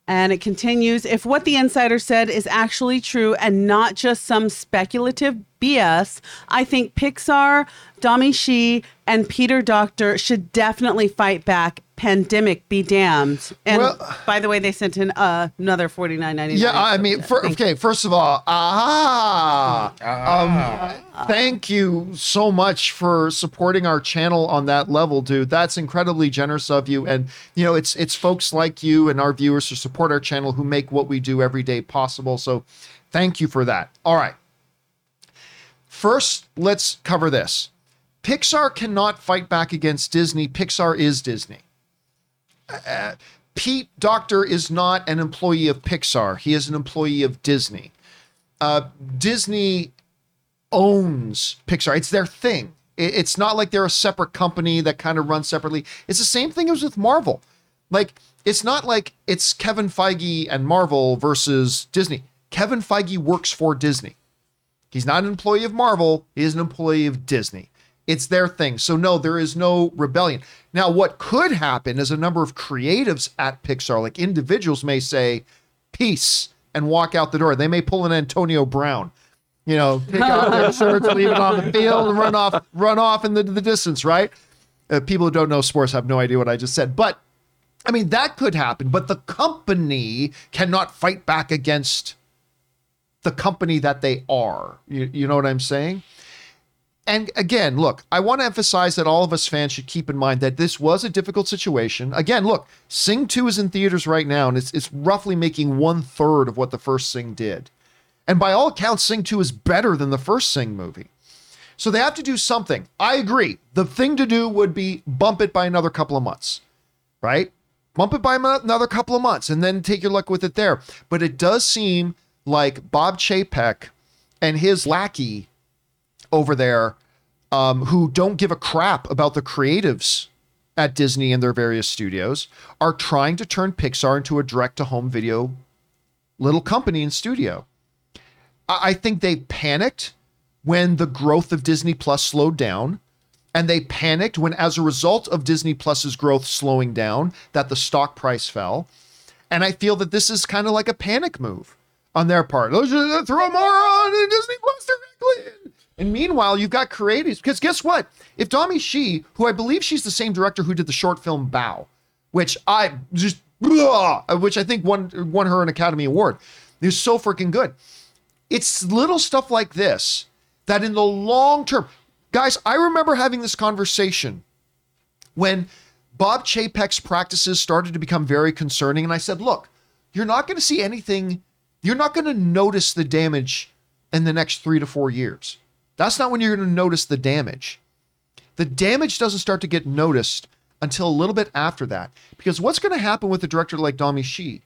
And it continues if what the insider said is actually true and not just some speculative BS, I think Pixar, Domee Shi, and Peter Docter should definitely fight back. Pandemic be damned. And Well- by the way, they sent in uh, another forty nine ninety nine. yeah. I mean, for, okay. First of all, ah, um, thank you so much for supporting our channel on that level, dude. That's incredibly generous of you. And you know, it's it's folks like you and our viewers who support our channel who make what we do every day possible. So, thank you for that. All right. First, let's cover this. Pixar cannot fight back against Disney. Pixar is Disney. Uh, Pete Docter is not an employee of Pixar. He is an employee of Disney. Uh, Disney owns Pixar. It's their thing. It- It's not like they're a separate company that kind of runs separately. It's the same thing as with Marvel. Like, it's not like it's Kevin Feige and Marvel versus Disney. Kevin Feige works for Disney. He's not an employee of Marvel, he is an employee of Disney. It's their thing. So, no, there is no rebellion. Now, what could happen is a number of creatives at Pixar, like individuals, may say, peace, and walk out the door. They may pull an Antonio Brown, you know, take off their shirts, leave it on the field, and run off, run off in the, the distance, right? Uh, people who don't know sports have no idea what I just said. But, I mean, that could happen. But the company cannot fight back against the company that they are. You, you know what I'm saying? And again, look, I want to emphasize that all of us fans should keep in mind that this was a difficult situation. Again, look, Sing 2 is in theaters right now, and it's, it's roughly making one third of what the first Sing did. And by all accounts, Sing 2 is better than the first Sing movie. So they have to do something. I agree. The thing to do would be bump it by another couple of months, right? Bump it by another couple of months and then take your luck with it there. But it does seem like Bob Chapek and his lackey over there um, who don't give a crap about the creatives at Disney and their various studios are trying to turn Pixar into a direct to home video little company and studio. I I think they panicked when the growth of Disney Plus slowed down. And they panicked when, as a result of Disney Plus's growth slowing down, that the stock price fell. And I feel that this is kind of like a panic move on their part. Let's just throw more on Disney Plus directly. And meanwhile, you've got creatives. Because guess what? If Domee Shi, who I believe she's the same director who did the short film Bao, which I just, which I think won won her an Academy Award, is so freaking good. It's little stuff like this that in the long term, guys, I remember having this conversation when Bob Chapek's practices started to become very concerning, and I said, look, you're not going to see anything, you're not going to notice the damage in the next three to four years. That's not when you're going to notice the damage. The damage doesn't start to get noticed until a little bit after that. Because what's going to happen with a director like Domee Shi?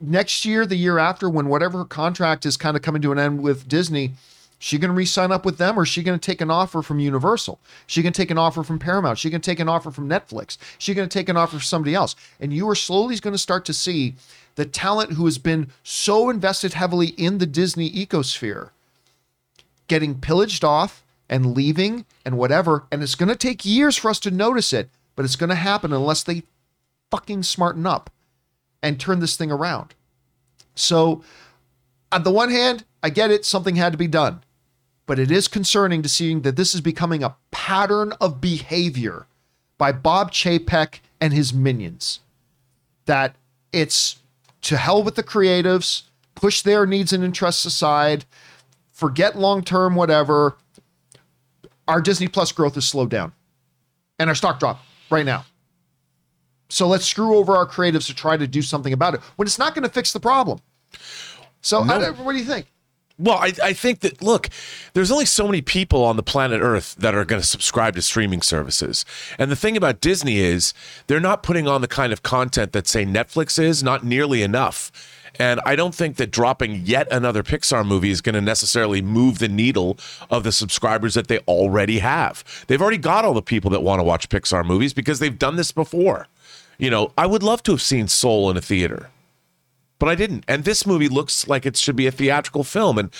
Next year, the year after, when whatever her contract is kind of coming to an end with Disney, she going to re-sign up with them or she going to take an offer from Universal? She going to take an offer from Paramount? She going to take an offer from Netflix? She going to take an offer from somebody else? And you are slowly going to start to see the talent who has been so invested heavily in the Disney ecosphere getting pillaged off and leaving and whatever. And it's going to take years for us to notice it, but it's going to happen unless they fucking smarten up and turn this thing around. So, on the one hand, I get it, something had to be done. But it is concerning to seeing that this is becoming a pattern of behavior by Bob Chapek and his minions. That it's to hell with the creatives, push their needs and interests aside, forget long term, whatever. Our Disney Plus growth is slowed down and our stock drop right now. So let's screw over our creatives to try to do something about it when it's not going to fix the problem. So, I what do you think? Well, I, I think that look, there's only so many people on the planet Earth that are going to subscribe to streaming services. And the thing about Disney is they're not putting on the kind of content that say Netflix is, not nearly enough. And I don't think that dropping yet another Pixar movie is going to necessarily move the needle of the subscribers that they already have. They've already got all the people that want to watch Pixar movies because they've done this before. You know, I would love to have seen Soul in a theater but I didn't. And this movie looks like it should be a theatrical film. And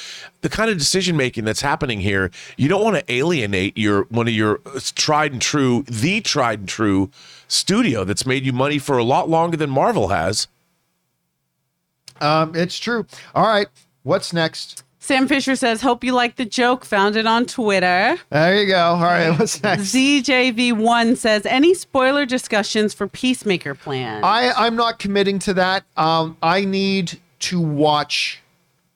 the kind of decision making that's happening here, you don't want to alienate your one of your tried and true, the tried and true studio that's made you money for a lot longer than Marvel has. Um, it's true. All right. What's next? Sam Fisher says, Hope you like the joke. Found it on Twitter. There you go. All right. What's next? ZJV1 says, Any spoiler discussions for Peacemaker plan? I, I'm not committing to that. Um, I need to watch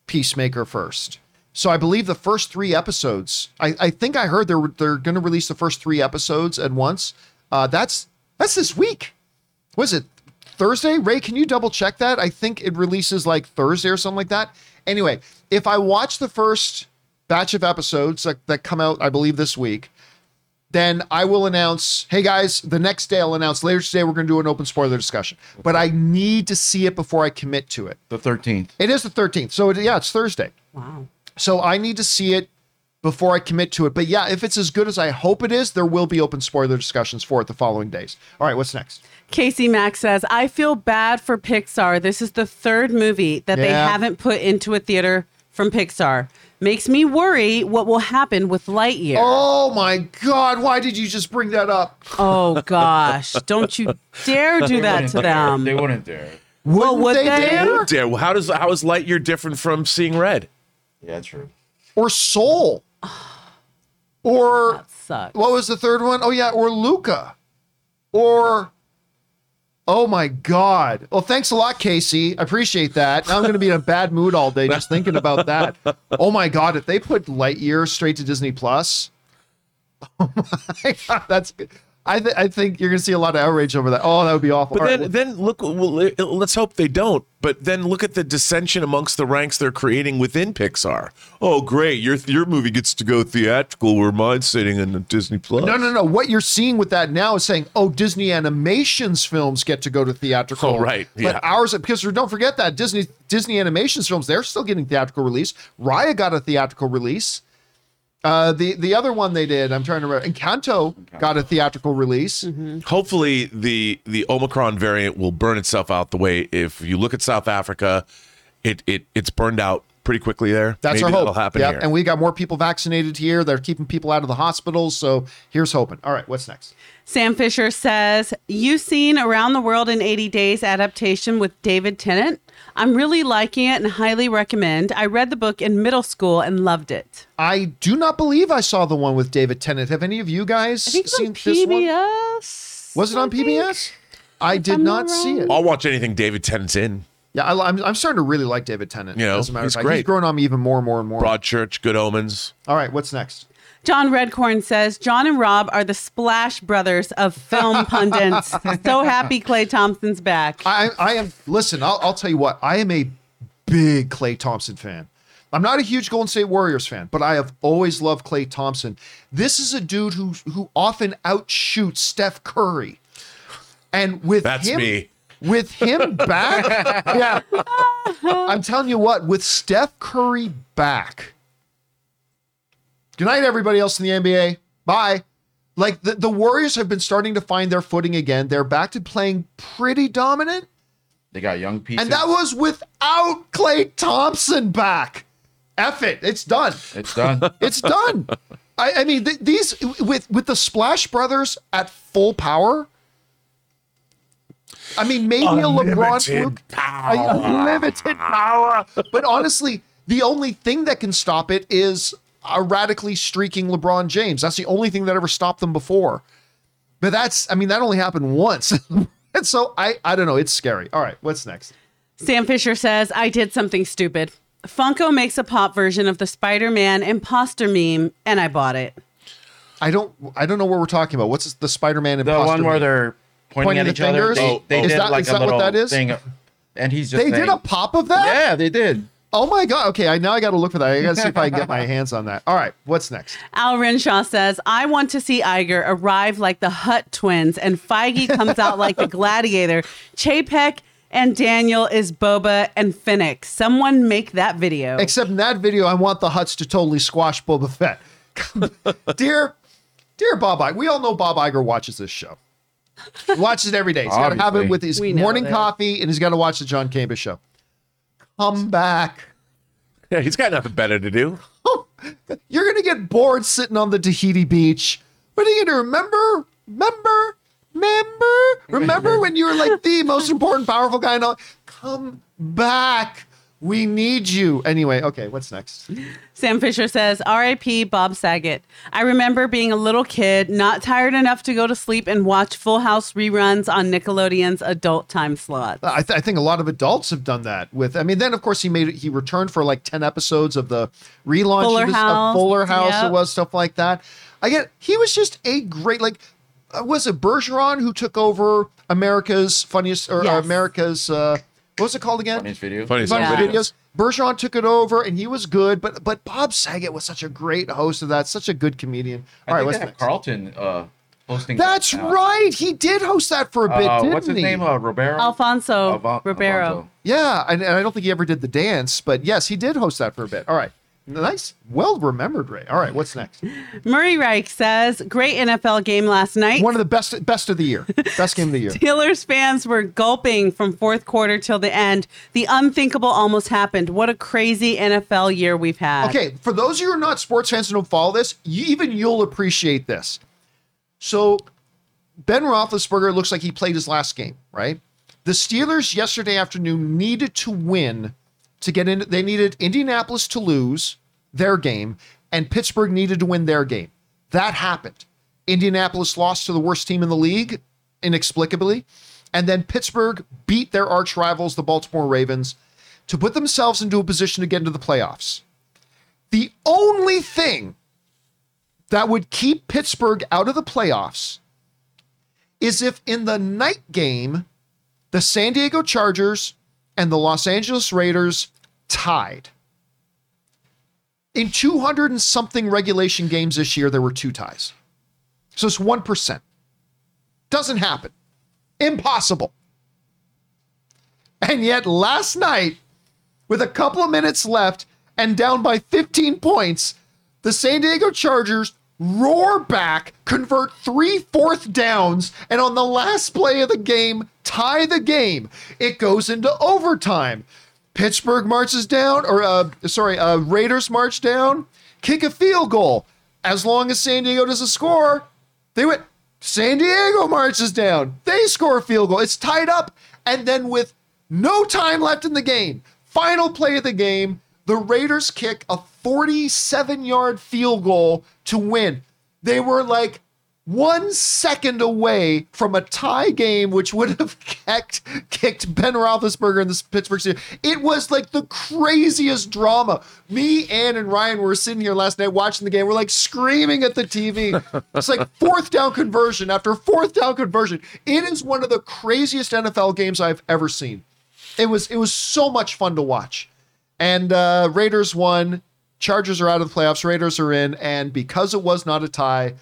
Peacemaker first. So I believe the first three episodes. I, I think I heard they're they're going to release the first three episodes at once. Uh, that's that's this week. Was it Thursday? Ray, can you double check that? I think it releases like Thursday or something like that. Anyway, if I watch the first batch of episodes that, that come out, I believe this week, then I will announce, hey guys, the next day I'll announce later today we're going to do an open spoiler discussion. But I need to see it before I commit to it. The 13th. It is the 13th. So it, yeah, it's Thursday. wow. So I need to see it before I commit to it. But yeah, if it's as good as I hope it is, there will be open spoiler discussions for it the following days. All right, what's next? Casey Mack says, I feel bad for Pixar. This is the third movie that they haven't put into a theater from Pixar. Makes me worry what will happen with Lightyear. Oh my God, why did you just bring that up? Oh, gosh. Don't you dare do that to them. They wouldn't dare. Well, would they they? dare? Dare- How does how is Lightyear different from Seeing Red? Yeah, true. Or Soul? Or That sucks. what was the third one? Oh yeah, or Luca. Or Oh my God. Well, thanks a lot, Casey. I appreciate that. Now I'm going to be in a bad mood all day just thinking about that. Oh my God. If they put Lightyear straight to Disney Plus, oh my God, that's good. I, th- I think you're going to see a lot of outrage over that. Oh, that would be awful. But All then, right, then look. Well, let's hope they don't. But then look at the dissension amongst the ranks they're creating within Pixar. Oh, great! Your your movie gets to go theatrical, where mine's sitting in Disney Plus. No, no, no. What you're seeing with that now is saying, oh, Disney Animations films get to go to theatrical. Oh, right. Yeah. But ours, because don't forget that Disney Disney Animations films, they're still getting theatrical release. Raya got a theatrical release. Uh, the the other one they did, I'm trying to remember. Encanto got a theatrical release. Hopefully, the the Omicron variant will burn itself out. The way if you look at South Africa, it it it's burned out pretty quickly there. That's Maybe our hope. That'll happen Yep, here. And we got more people vaccinated here. They're keeping people out of the hospitals. So here's hoping. All right, what's next? Sam Fisher says, You've seen Around the World in 80 Days adaptation with David Tennant? I'm really liking it and highly recommend. I read the book in middle school and loved it. I do not believe I saw the one with David Tennant. Have any of you guys I think seen this one? PBS. Was it on I think. PBS? I did I'm not not see it. I'll watch anything David Tennant's in. Yeah, I, I'm, I'm starting to really like David Tennant. You know, as a matter he's of fact, great. he's growing on me even more and more and more. Broadchurch, Good Omens. All right, what's next? John Redcorn says John and Rob are the Splash Brothers of film pundits. so happy Klay Thompson's back. I, I am. Listen, I'll, I'll tell you what. I am a big Klay Thompson fan. I'm not a huge Golden State Warriors fan, but I have always loved Klay Thompson. This is a dude who who often outshoots Steph Curry, and with That's him, me. With him back, yeah. I'm telling you what. With Steph Curry back. Good night, everybody else in the NBA. Bye. Like the, the Warriors have been starting to find their footing again. They're back to playing pretty dominant. They got young pieces. And that was without Klay Thompson back. F it. It's done. it's done. It's done. I, I mean, th- these with with the Splash Brothers at full power. I mean, maybe a LeBron fluke, a unlimited power. But honestly, the only thing that can stop it is a radically streaking LeBron James. That's the only thing that ever stopped them before. But that's, I mean, that only happened once. and so I, I don't know. It's scary. All right, what's next? Sam Fisher says, I did something stupid. Funko makes a pop version of the Spider Man imposter meme, and I bought it. I don't, I don't know what we're talking about. What's the Spider-Man imposter? the one where meme? they're pointing, Pointing at the each other. fingers? They, Oh, they is did that- like is a that what that is? thing, and he's just They saying, did a pop of that. Yeah, they did. Oh my god. Okay, I now I got to look for that. I got to see if I can get my hands on that. All right, what's next? Al Renshaw says, I want to see Iger arrive like the Hutt twins, and Feige comes out like the gladiator. Chapek and Daniel is Boba and Fennec. Someone make that video. Except in that video, I want the Hutts to totally squash Boba Fett. dear, dear Bob Iger, we all know Bob Iger watches this show. He watches it every day. He's got to have it with his morning this. coffee, and he's got to watch the John Campea show. Come back. Yeah, he's got nothing better to do. You're gonna get bored sitting on the Tahiti beach. What are you gonna remember? Remember? Remember? Remember when you were like the most important, powerful guy in all? Come back. We need you. Anyway, okay, what's next? Sam Fisher says, RIP Bob Saget. I remember being a little kid, not tired enough to go to sleep and watch Full House reruns on Nickelodeon's adult time slot. I, th- I think a lot of adults have done that with. I mean, then of course he made he returned for like ten episodes of the relaunch Fuller of, this, of Fuller House. yep. It was stuff like that. I get, he was just a great like. Uh, was it Bergeron who took over America's funniest or Yes. America's uh, what was it called again? Funniest video. Funny Funny Yeah. videos. Bergeron took it over and he was good, but but Bob Saget was such a great host of that, such a good comedian. All I right, think what's have next? Carlton uh, hosting. That's that right. He did host that for a bit, Uh, didn't what's his he? name? Uh, Roberto. Alfonso Alfon- Ribeiro. Alfonso. Yeah, and, and I don't think he ever did the dance, but yes, he did host that for a bit. All right. Nice. Well remembered, Ray. All right, what's next? Murray Reich says, Great NFL game last night. One of the best best of the year. Best game of the year. Steelers fans were gulping from fourth quarter till the end. The unthinkable almost happened. What a crazy NFL year we've had. Okay, for those of you who are not sports fans and don't follow this, you, even you'll appreciate this. So, Ben Roethlisberger looks like he played his last game, right? The Steelers yesterday afternoon needed to win to get in. They needed Indianapolis to lose their game, and Pittsburgh needed to win their game. That happened. Indianapolis lost to the worst team in the league inexplicably, and then Pittsburgh beat their arch rivals, the Baltimore Ravens, to put themselves into a position to get into the playoffs. The only thing that would keep Pittsburgh out of the playoffs is if in the night game, the San Diego Chargers and the Los Angeles Raiders tied. In 200 and something regulation games this year, there were two ties. So it's 1%. Doesn't happen. Impossible. And yet, last night, with a couple of minutes left and down by 15 points, the San Diego Chargers roar back, convert three fourth downs, and on the last play of the game, tie the game. It goes into overtime. Pittsburgh marches down, or uh, sorry, uh, Raiders march down, kick a field goal. As long as San Diego doesn't score, they went. San Diego marches down. They score a field goal. It's tied up. And then with no time left in the game, final play of the game, the Raiders kick a 47 yard field goal to win. They were like one second away from a tie game, which would have kicked, kicked Ben Roethlisberger in the Pittsburgh Steelers. It was like the craziest drama. Me, Ann, and Ryan were sitting here last night watching the game. We're like screaming at the TV. It's like fourth down conversion after fourth down conversion. It is one of the craziest NFL games I've ever seen. It was it was so much fun to watch. And uh, Raiders won. Chargers are out of the playoffs. Raiders are in. And because it was not a tie,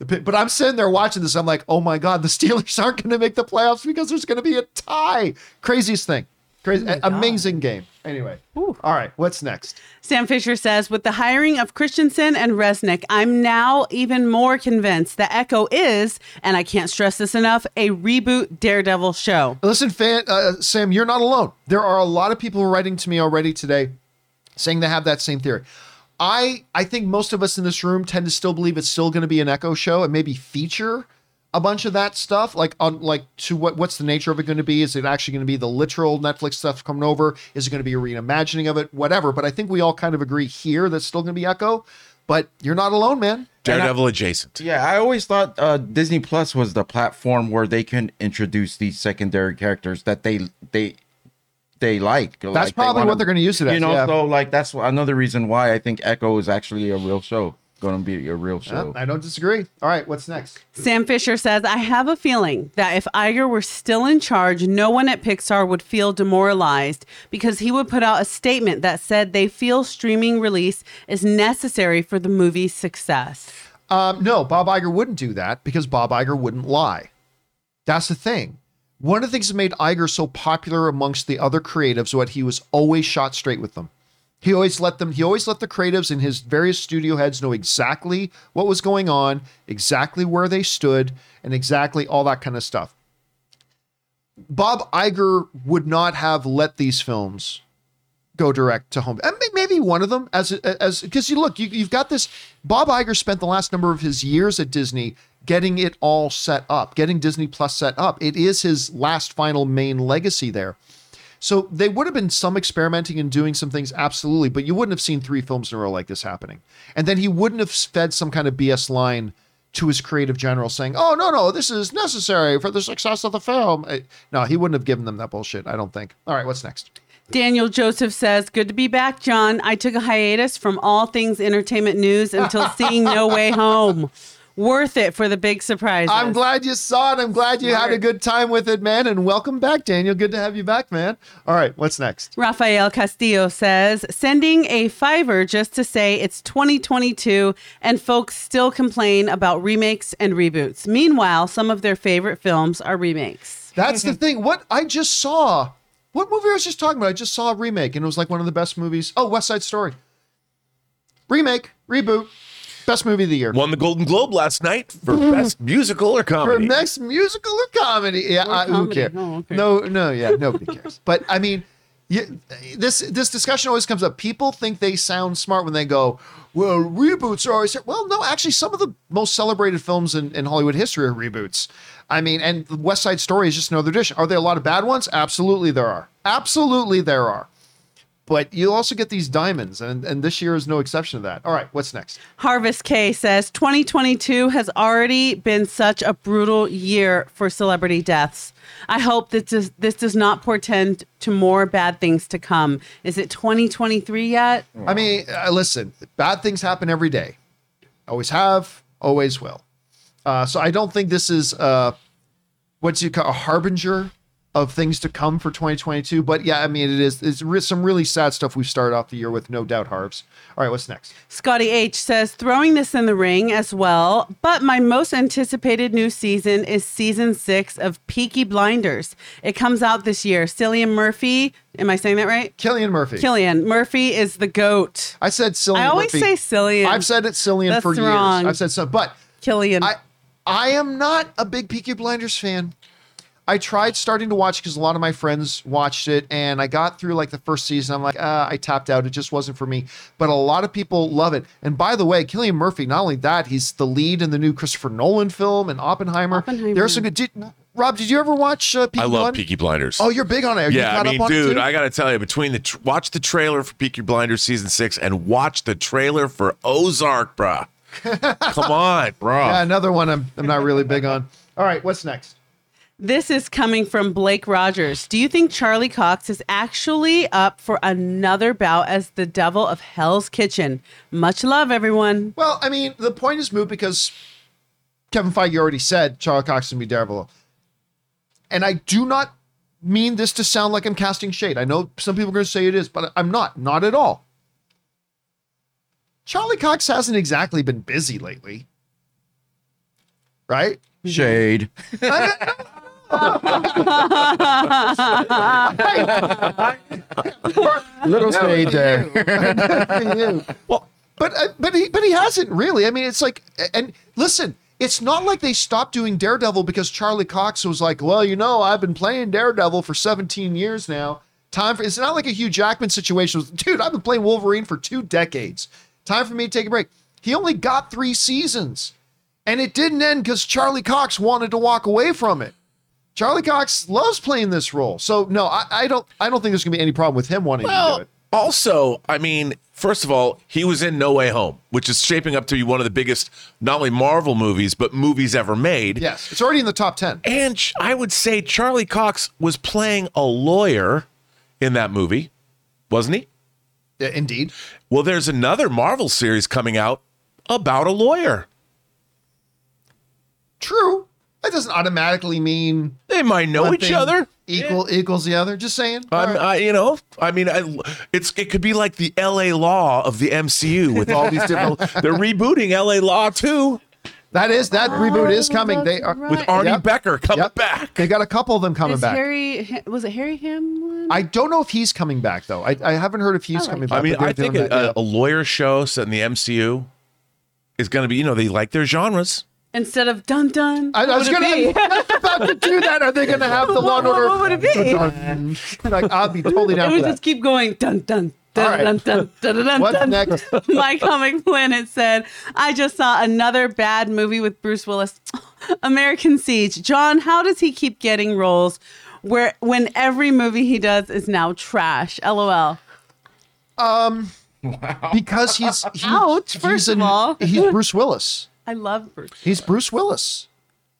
but I'm sitting there watching this. I'm like, oh my God, the Steelers aren't going to make the playoffs because there's going to be a tie. Craziest thing. Crazy, amazing game. Anyway. All right. What's next? Sam Fisher says, with the hiring of Kristensen and Resnik, I'm now even more convinced that Echo is, and I can't stress this enough, a reboot Daredevil show. Listen, fan, uh, Sam, you're not alone. There are a lot of people writing to me already today saying they have that same theory. I I think most of us in this room tend to still believe it's still going to be an Echo show and maybe feature a bunch of that stuff. Like on like to what what's the nature of it going to be? Is it actually going to be the literal Netflix stuff coming over? Is it going to be a reimagining of it? Whatever. But I think we all kind of agree here that's still going to be Echo. But you're not alone, man. Daredevil adjacent. Yeah, I always thought uh, Disney Plus was the platform where they can introduce these secondary characters that they they they like. That's probably what they're going to use it as. You know, yeah. so like that's another reason why I think Echo is actually a real show. Going to be a real show. Yeah, I don't disagree. All right, what's next? Sam Fisher says, I have a feeling that if Iger were still in charge, no one at Pixar would feel demoralized because he would put out a statement that said they feel streaming release is necessary for the movie's success. Um, no, Bob Iger wouldn't do that because Bob Iger wouldn't lie. That's the thing. One of the things that made Iger so popular amongst the other creatives was that he was always shot straight with them. He always let them, he always let the creatives and his various studio heads know exactly what was going on, exactly where they stood, and exactly all that kind of stuff. Bob Iger would not have let these films go direct to home. And maybe one of them as as because you look, you, you've got this. Bob Iger spent the last number of his years at Disney getting it all set up, getting Disney Plus set up. It is his last final main legacy there. So they would have been some experimenting and doing some things, absolutely, but you wouldn't have seen three films in a row like this happening. And then he wouldn't have fed some kind of BS line to his creative general saying, "Oh no, no, this is necessary for the success of the film." No, he wouldn't have given them that bullshit. I don't think. All right, what's next? Daniel Joseph says, Good to be back, John. I took a hiatus from all things entertainment news until seeing No Way Home. Worth it for the big surprise. I'm glad you saw it. I'm glad you had a good time with it, man. And welcome back, Daniel. Good to have you back, man. All right, what's next? Rafael Castillo says, sending a fiver just to say it's 2022 and folks still complain about remakes and reboots. Meanwhile, some of their favorite films are remakes. That's the thing. What I just saw, what movie I was just talking about? I just saw a remake, and it was like one of the best movies. Oh, West Side Story. Remake, reboot, best movie of the year. Won the Golden Globe last night for best musical or comedy. For comedy. next musical or comedy? Yeah, Or uh, who cares? Oh, okay. No, no, yeah, nobody cares. But I mean, you, this this discussion always comes up. People think they sound smart when they go, "Well, reboots are always." Well, no, actually, some of the most celebrated films in, in Hollywood history are reboots. I mean, and West Side Story is just another dish. Are there a lot of bad ones? Absolutely, there are. Absolutely, there are. But you also get these diamonds, and, and this year is no exception to that. All right, what's next? Harvest K says 2022 has already been such a brutal year for celebrity deaths. I hope that this, this does not portend to more bad things to come. Is it 2023 yet? I mean, uh, listen, bad things happen every day. Always have, always will. Uh, so I don't think this is uh, what you call a harbinger of things to come for 2022. But yeah, I mean, it is it's re- some really sad stuff we've started off the year with, no doubt, Harvs. All right, what's next? Scotty H says throwing this in the ring as well, but my most anticipated new season is season six of Peaky Blinders. It comes out this year. Cillian Murphy, am I saying that right? Killian Murphy. Killian Murphy is the goat. I said Cillian I always Murphy. say Cillian. I've said it Cillian That's for wrong. years. I've said so, but Killian. I I am not a big Peaky Blinders fan. I tried starting to watch because a lot of my friends watched it, and I got through like the first season. I'm like, uh, I tapped out. It just wasn't for me. But a lot of people love it. And by the way, Killian Murphy, not only that, he's the lead in the new Christopher Nolan film and Oppenheimer. Oppenheimer. There's some good. Did, Rob, did you ever watch uh, Peaky I love Blinders? Peaky Blinders. Oh, you're big on it. Are you yeah, I caught up mean, on dude. I got to tell you, between the tr- watch the trailer for Peaky Blinders season six and watch the trailer for Ozark, bruh. Come on, bro. Yeah, another one I'm, I'm not really big on. All right, what's next? This is coming from Blake Rogers. Do you think Charlie Cox is actually up for another bout as the devil of Hell's Kitchen? Much love, everyone. Well, I mean, the point is moot because Kevin Feige already said Charlie Cox can be Daredevil. And I do not mean this to sound like I'm casting shade. I know some people are going to say it is, but I'm not. Not at all. Charlie Cox hasn't exactly been busy lately. Right? Shade. Little shade there. well, but uh, but he but he hasn't really. I mean, it's like and listen, it's not like they stopped doing Daredevil because Charlie Cox was like, well, you know, I've been playing Daredevil for 17 years now. Time for it's not like a Hugh Jackman situation. Dude, I've been playing Wolverine for two decades. Time for me to take a break. He only got three seasons, and it didn't end because Charlie Cox wanted to walk away from it. Charlie Cox loves playing this role, so no, I, I don't. I don't think there's gonna be any problem with him wanting to do it. also, I mean, first of all, he was in No Way Home, which is shaping up to be one of the biggest, not only Marvel movies, but movies ever made. Yes, it's already in the top ten. And ch- I would say Charlie Cox was playing a lawyer in that movie, wasn't he? Yeah, indeed. Well, there's another Marvel series coming out about a lawyer. True. That doesn't automatically mean They might know each other. Equal equals the other. Just saying. I'm, right. I, you know, I mean, I, it's it could be like the L.A. Law of the MCU with all these different. they're rebooting L.A. Law too that is that oh, reboot is coming. They are right. with Arnie Yep. Becker coming Yep. back. They got a couple of them coming Is back. Harry was it Harry Hamlin? I don't know if he's coming back though. I, I haven't heard if he's like coming it. back. I mean, I think a, that, yeah. a, a lawyer show set in the MCU is going to be. You know, they like their genres. Instead of dun dun. I, I was what would gonna it be? I was about to do that. Are they gonna have the Law and What- Order? what would it be? like, I'll be totally It down for would that. just keep going dun dun All dun right. dun dun dun dun dun. What's dun. next? My Comic Planet said, I just saw another bad movie with Bruce Willis, American Siege. John, how does he keep getting roles where when every movie he does is now trash? LOL. Um, wow. because he's he, Ouch, he's first of an- all. he's Bruce Willis. I love Bruce. He's Bruce Willis,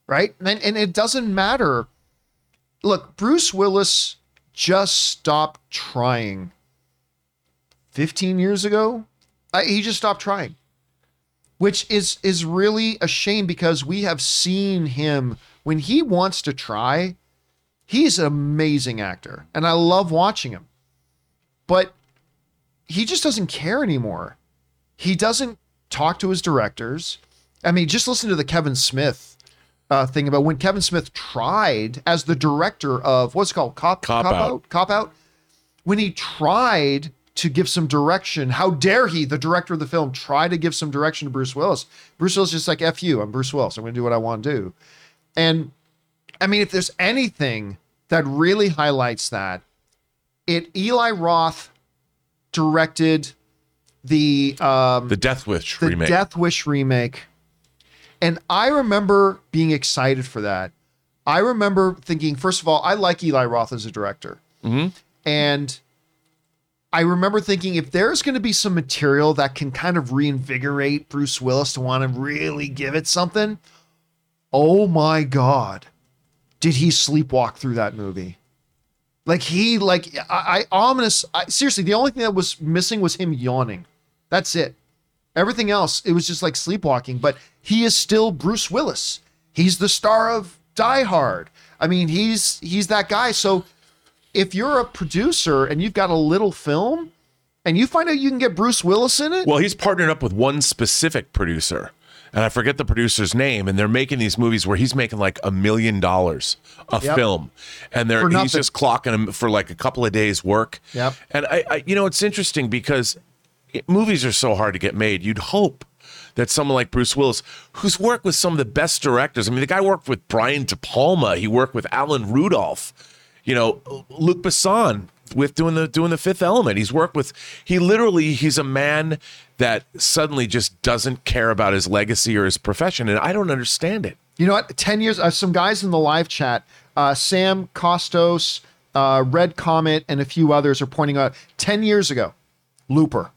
right? And and it doesn't matter. Look, Bruce Willis just stopped trying. Fifteen years ago, I, he just stopped trying, which is is really a shame because we have seen him when he wants to try. He's an amazing actor, and I love watching him. But he just doesn't care anymore. He doesn't talk to his directors. I mean, just listen to the Kevin Smith uh, thing about when Kevin Smith tried as the director of what's it called Cop Cop Out. Cop Out. When he tried to give some direction, how dare he, the director of the film, try to give some direction to Bruce Willis? Bruce Willis is just like "f you." I'm Bruce Willis. I'm going to do what I want to do. And I mean, if there's anything that really highlights that, it Eli Roth directed the um, The Death Wish the remake. Death Wish remake. And I remember being excited for that. I remember thinking, first of all, I like Eli Roth as a director. Mm-hmm. And I remember thinking, if there's going to be some material that can kind of reinvigorate Bruce Willis to want to really give it something, oh my God, did he sleepwalk through that movie? Like he, like I, I ominous. I, seriously, the only thing that was missing was him yawning. That's it. Everything else, it was just like sleepwalking. But he is still Bruce Willis. He's the star of Die Hard. I mean, he's he's that guy. So if you're a producer and you've got a little film and you find out you can get Bruce Willis in it, Well, he's partnered up with one specific producer, and I forget the producer's name, and they're making these movies where he's making like a million dollars a Yep. film, and they're he's just clocking him for like a couple of days work. Yep. And I, I you know, it's interesting because movies are so hard to get made. You'd hope that someone like Bruce Willis, who's worked with some of the best directors, I mean, the guy worked with Brian De Palma, he worked with Alan Rudolph, you know, Luc Besson with doing the doing the Fifth Element. He's worked with he literally he's a man that suddenly just doesn't care about his legacy or his profession, and I don't understand it. You know what? 10 years, uh, some guys in the live chat, uh, Sam Costos, uh, Red Comet, and a few others are pointing out 10 years ago, Looper.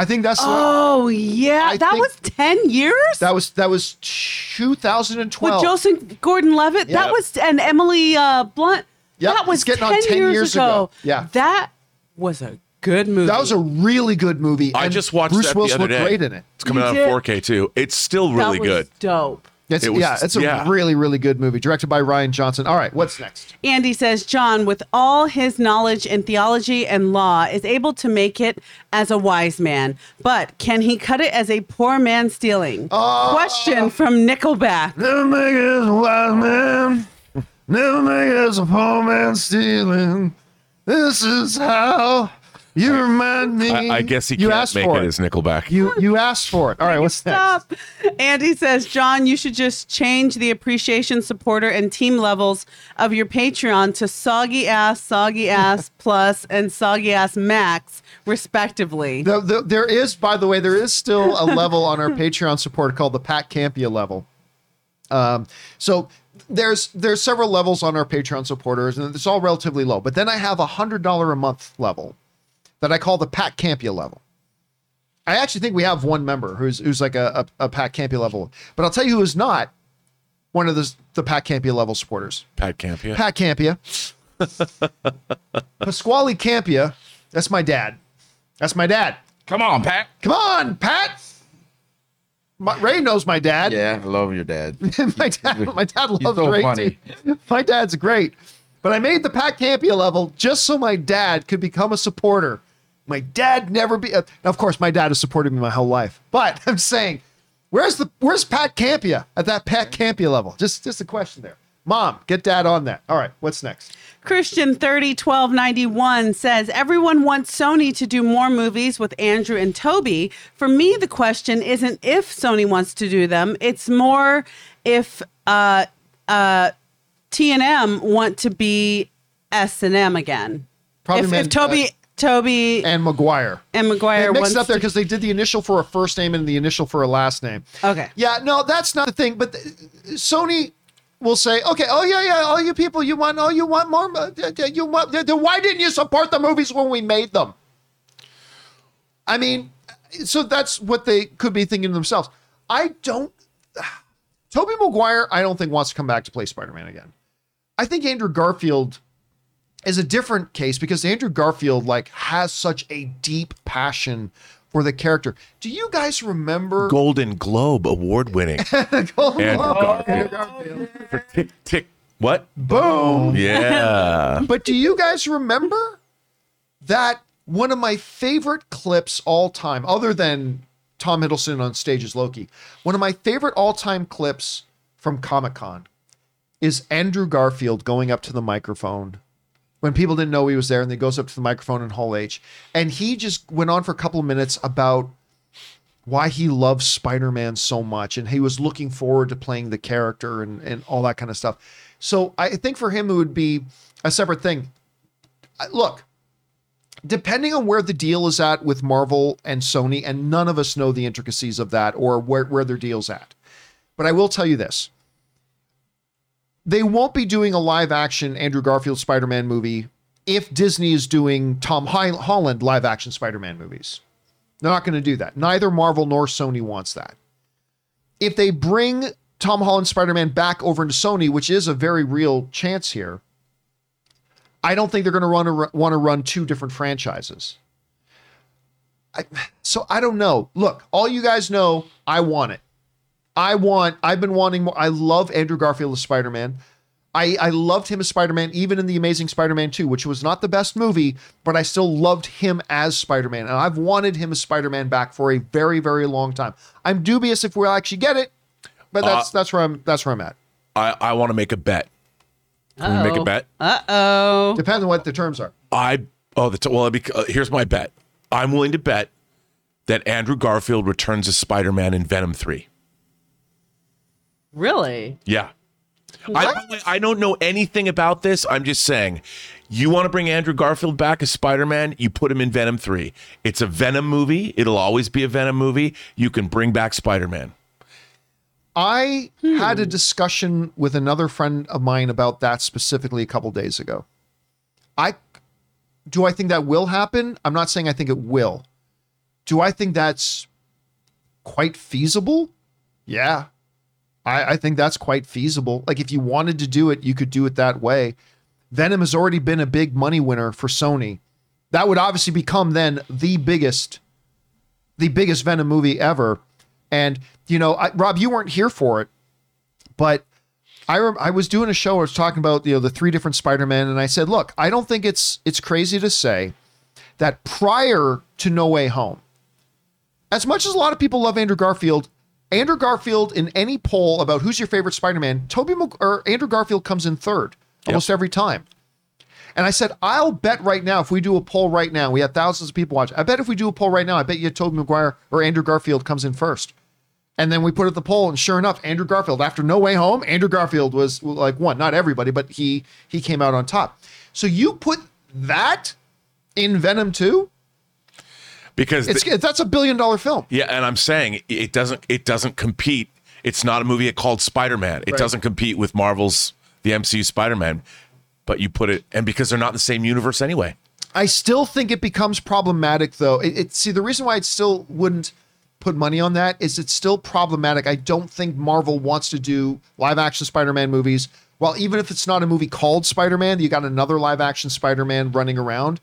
I think that's Oh yeah, I that was ten years. that was that was 2012 with 2012. Joseph Gordon-Levitt. Yeah. That was and Emily uh, Blunt. Yeah, that was getting 10, on 10 years, years ago. ago. Yeah. that was a good movie. that was a really good movie. I and just watched Bruce that Willis the other looked day. great in it. It's coming You out did? in 4K too. It's still really That was good. Dope. It's, It was- yeah, it's a yeah. really, really good movie, directed by Rian Johnson. All right, what's next? Andy says John, with all his knowledge in theology and law, is able to make it as a wise man, but can he cut it as a poor man stealing? Oh. Question from Nickelback. Never make it as a wise man. Never make it as a poor man stealing. This is how you remind me. I, I guess he you can't asked make for it as Nickelback. You you asked for it. All right, what's next? Stop. Andy says, John, you should just change the appreciation, supporter, and team levels of your Patreon to soggy ass, soggy ass plus, and soggy ass max, respectively. The, the, there is, by the way, there is still a level on our Patreon support called the Pat Campea level. Um, so there's there's several levels on our Patreon supporters, and it's all relatively low. But then I have a hundred dollar a month level that I call the Pat Campea level. I actually think we have one member who's who's like a, a, a Pat Campea level, but I'll tell you who is not one of the the Pat Campea level supporters. Pat Campea. Pat Campea. Pasquale Campea. That's my dad. That's my dad. Come on, Pat. Come on, Pat. My, Ray knows my dad. Yeah, I love your dad. my dad. My dad loves so Ray funny. too. My dad's great. But I made the Pat Campea level just so my dad could become a supporter. My dad never be. Uh, now, of course, my dad has supported me my whole life. But I'm saying, where's the where's Pat Campea at that Pat Campea level? Just just a question there. Mom, get dad on that. All right, what's next? Christian 30 12 91 says everyone wants Sony to do more movies with Andrew and Tobey. For me, the question isn't if Sony wants to do them, it's more if uh, uh, T&M want to be S&M again. Probably if, meant, if Tobey uh, Tobey And Maguire. and They Maguire mixed it up there because they did the initial for a first name and the initial for a last name. Okay. Yeah, no, that's not the thing. But th- Sony will say, okay, oh yeah, yeah, all you people, you want, oh, you want more, uh, you want. th- th- Why didn't you support the movies when we made them? I mean, so that's what they could be thinking to themselves. I don't. Tobey Maguire, I don't think wants to come back to play Spider-Man again. I think Andrew Garfield is a different case because Andrew Garfield like has such a deep passion for the character. Do you guys remember Golden Globe award winning. Oh, Andrew Garfield. For tick tick. What? Boom. Yeah. But do you guys remember that one of my favorite clips all time, other than Tom Hiddleston on stage as Loki, one of my favorite all time clips from Comic Con is Andrew Garfield going up to the microphone when people didn't know he was there, and he goes up to the microphone in Hall H, and he just went on for a couple of minutes about why he loves Spider-Man so much, and he was looking forward to playing the character and and all that kind of stuff. So I think for him it would be a separate thing. Look, depending on where the deal is at with Marvel and Sony, and none of us know the intricacies of that or where, where their deal's at. But I will tell you this. They won't be doing a live action Andrew Garfield Spider Man movie if Disney is doing Tom Holland live action Spider Man movies. They're not going to do that. Neither Marvel nor Sony wants that. If they bring Tom Holland Spider Man back over into Sony, which is a very real chance here, I don't think they're going to run want to run two different franchises. I, so I don't know. Look, all you guys know, I want it. I want. I've been wanting more. I love Andrew Garfield as Spider Man. I, I loved him as Spider Man, even in the Amazing Spider Man 2, which was not the best movie, but I still loved him as Spider Man. And I've wanted him as Spider Man back for a very, very long time. I'm dubious if we'll actually get it, but that's that's where I'm that's where I'm at. I, I want to make a bet. Can we make a bet? Uh oh. Depends on what the terms are. I oh the well bec- uh, here's my bet. I'm willing to bet that Andrew Garfield returns as Spider-Man in Venom 3. Really? Yeah. I I don't know anything about this. I'm just saying. You want to bring Andrew Garfield back as Spider-Man, you put him in Venom 3. It's a Venom movie. It'll always be a Venom movie. You can bring back Spider-Man. I hmm. had a discussion with another friend of mine about that specifically a couple days ago. I do I think that will happen? I'm not saying I think it will. Do I think that's quite feasible? Yeah. I, I think that's quite feasible. Like if you wanted to do it, you could do it that way. Venom has already been a big money winner for Sony. That would obviously become then the biggest, the biggest Venom movie ever. And you know, I, Rob, you weren't here for it, but I rem- I was doing a show. I was talking about you know the three different Spider Men, and I said, look, I don't think it's it's crazy to say that prior to No Way Home, as much as a lot of people love Andrew Garfield, Andrew Garfield in any poll about who's your favorite Spider Man, Tobey Mag- or Andrew Garfield comes in third almost every time. And I said, I'll bet right now, if we do a poll right now, we have thousands of people watch. I bet if we do a poll right now, I bet you Tobey Maguire or Andrew Garfield comes in first. And then we put up the poll, and sure enough, Andrew Garfield, after No Way Home, Andrew Garfield was like one, not everybody, but he he came out on top. So you put that in Venom 2? Because It's the- that's a billion dollar film. yeah, and I'm saying it doesn't it doesn't compete. It's not a movie called Spider-Man. It Right. doesn't compete with Marvel's the MCU Spider-Man. But you put it and because they're not in the same universe anyway. I still think it becomes problematic, though. It, it see the reason why it still wouldn't put money on that is it's still problematic. I don't think Marvel wants to do live action Spider-Man movies. Well, even if it's not a movie called Spider-Man, you got another live action Spider-Man running around.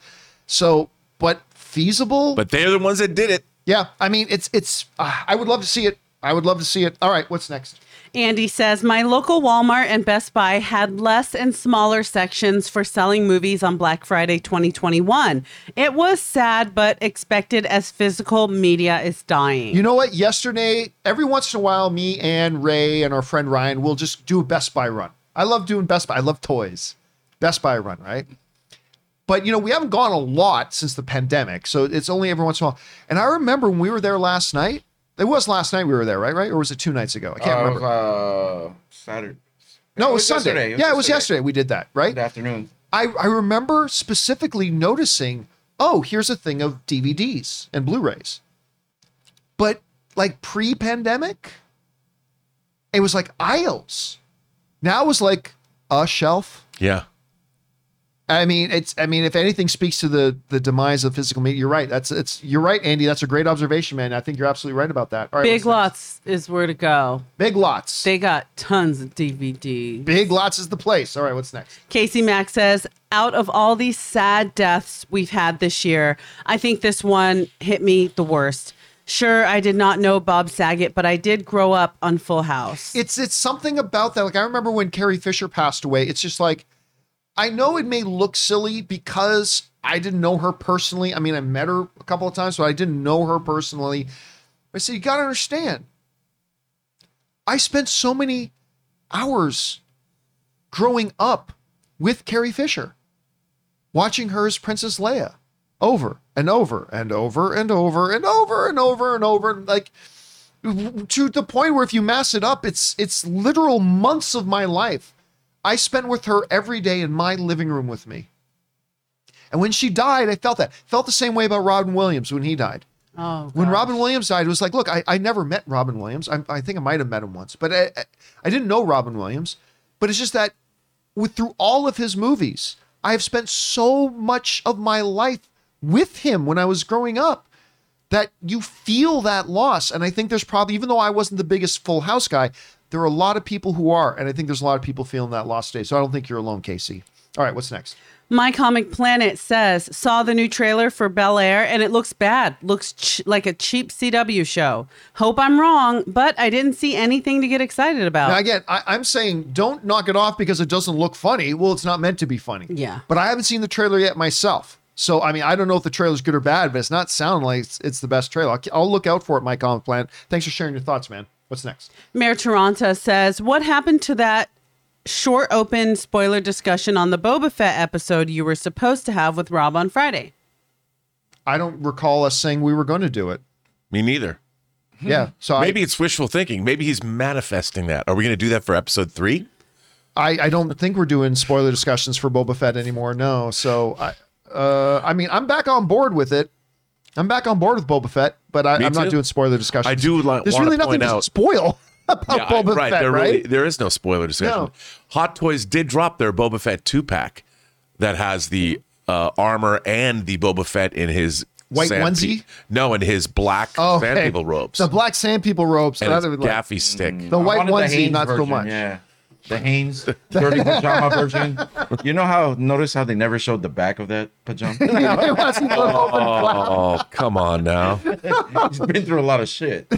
So, but feasible? But they're the ones that did it. yeah, I mean, it's it's. Uh, I would love to see it. I would love to see it. All right, what's next? Andy says, My local Walmart and Best Buy had less and smaller sections for selling movies on Black Friday 2021. It was sad, but expected as physical media is dying. You know what? Yesterday, every once in a while, me and Ray and our friend Ryan will just do a Best Buy run. I love doing Best Buy. I love toys. Best Buy run, right? But you know, we haven't gone a lot since the pandemic, so it's only every once in a while. And I remember when we were there last night. It was last night we were there, right? Right? Or was it two nights ago? I can't remember. Uh, Saturday. no, it was, Sunday. yesterday. yeah, it was yesterday. We did that, right? Good afternoon. I, I remember specifically noticing, oh, here's a thing of DVDs and Blu-rays. But like pre-pandemic, it was like aisles. Now it was like a shelf. Yeah. I mean, it's I mean, if anything speaks to the the demise of physical media, you're right. That's it's you're right, Andy. That's a great observation, man. I think you're absolutely right about that. All right, Big what's next? Lots is where to go. Big lots. They got tons of DVD. Big lots is the place. All right, what's next? Casey Mack says, out of all these sad deaths we've had this year, I think this one hit me the worst. Sure, I did not know Bob Saget, but I did grow up on Full House. it's it's something about that. Like I remember when Carrie Fisher passed away. It's just like I know it may look silly because I didn't know her personally. I mean, I met her a couple of times, but I didn't know her personally. I said, you got to understand. I spent so many hours growing up with Carrie Fisher, watching her as Princess Leia over and over and over and over and over and over and over. And like, to the point where if you mass it up, it's it's literal months of my life I spent with her every day in my living room with me. And when she died, I felt that. Felt the same way about Robin Williams when he died. oh, When. Robin Williams died, it was like, look, I, I never met Robin Williams. I, I think I might have met him once, but I, I- I didn't know Robin Williams. But it's just that with through all of his movies, I have spent so much of my life with him when I was growing up that you feel that loss. And I think there's probably, even though I wasn't the biggest Full House guy, there are a lot of people who are. And I think there's a lot of people feeling that loss today. So I don't think you're alone, Casey. All right, what's next? My Comic Planet says, saw the new trailer for Bel Air and it looks bad. Looks ch- like a cheap CW show. Hope I'm wrong, but I didn't see anything to get excited about. Now, again, I, I'm saying don't knock it off because it doesn't look funny. Well, it's not meant to be funny. Yeah. But I haven't seen the trailer yet myself. So, I mean, I don't know if the trailer's good or bad, but it's not sounding like it's, it's the best trailer. I'll, I'll look out for it, my comic plan. Thanks for sharing your thoughts, man. What's next? Mayor Toronto says, What happened to that short open spoiler discussion on the Boba Fett episode you were supposed to have with Rob on Friday? I don't recall us saying we were going to do it. Me neither. Yeah. So Maybe it's wishful thinking. Maybe he's manifesting that. Are we going to do that for episode three? I, I, I don't think we're doing spoiler discussions for Boba Fett anymore. No. So, I, uh, I mean, I'm back on board with it. I'm back on board with Boba Fett, but I, I'm not doing spoiler discussion. I do li- There's wanna really nothing point to spoil about Yeah, I- Boba right. Fett, there right? really there is no spoiler discussion. No. Hot Toys did drop their Boba Fett two pack that has the uh, armor and the Boba Fett in his White sand onesie? pe- no, in his black Oh, sand okay. people robes The black sand people robes. and that his would like- gaffi stick. The white wanted onesie, Hanes not so much. Yeah. The Hanes dirty pajama version. You know how notice how they never showed the back of that pajama? It wasn't the open flap. Oh, come on now. He's been through a lot of shit.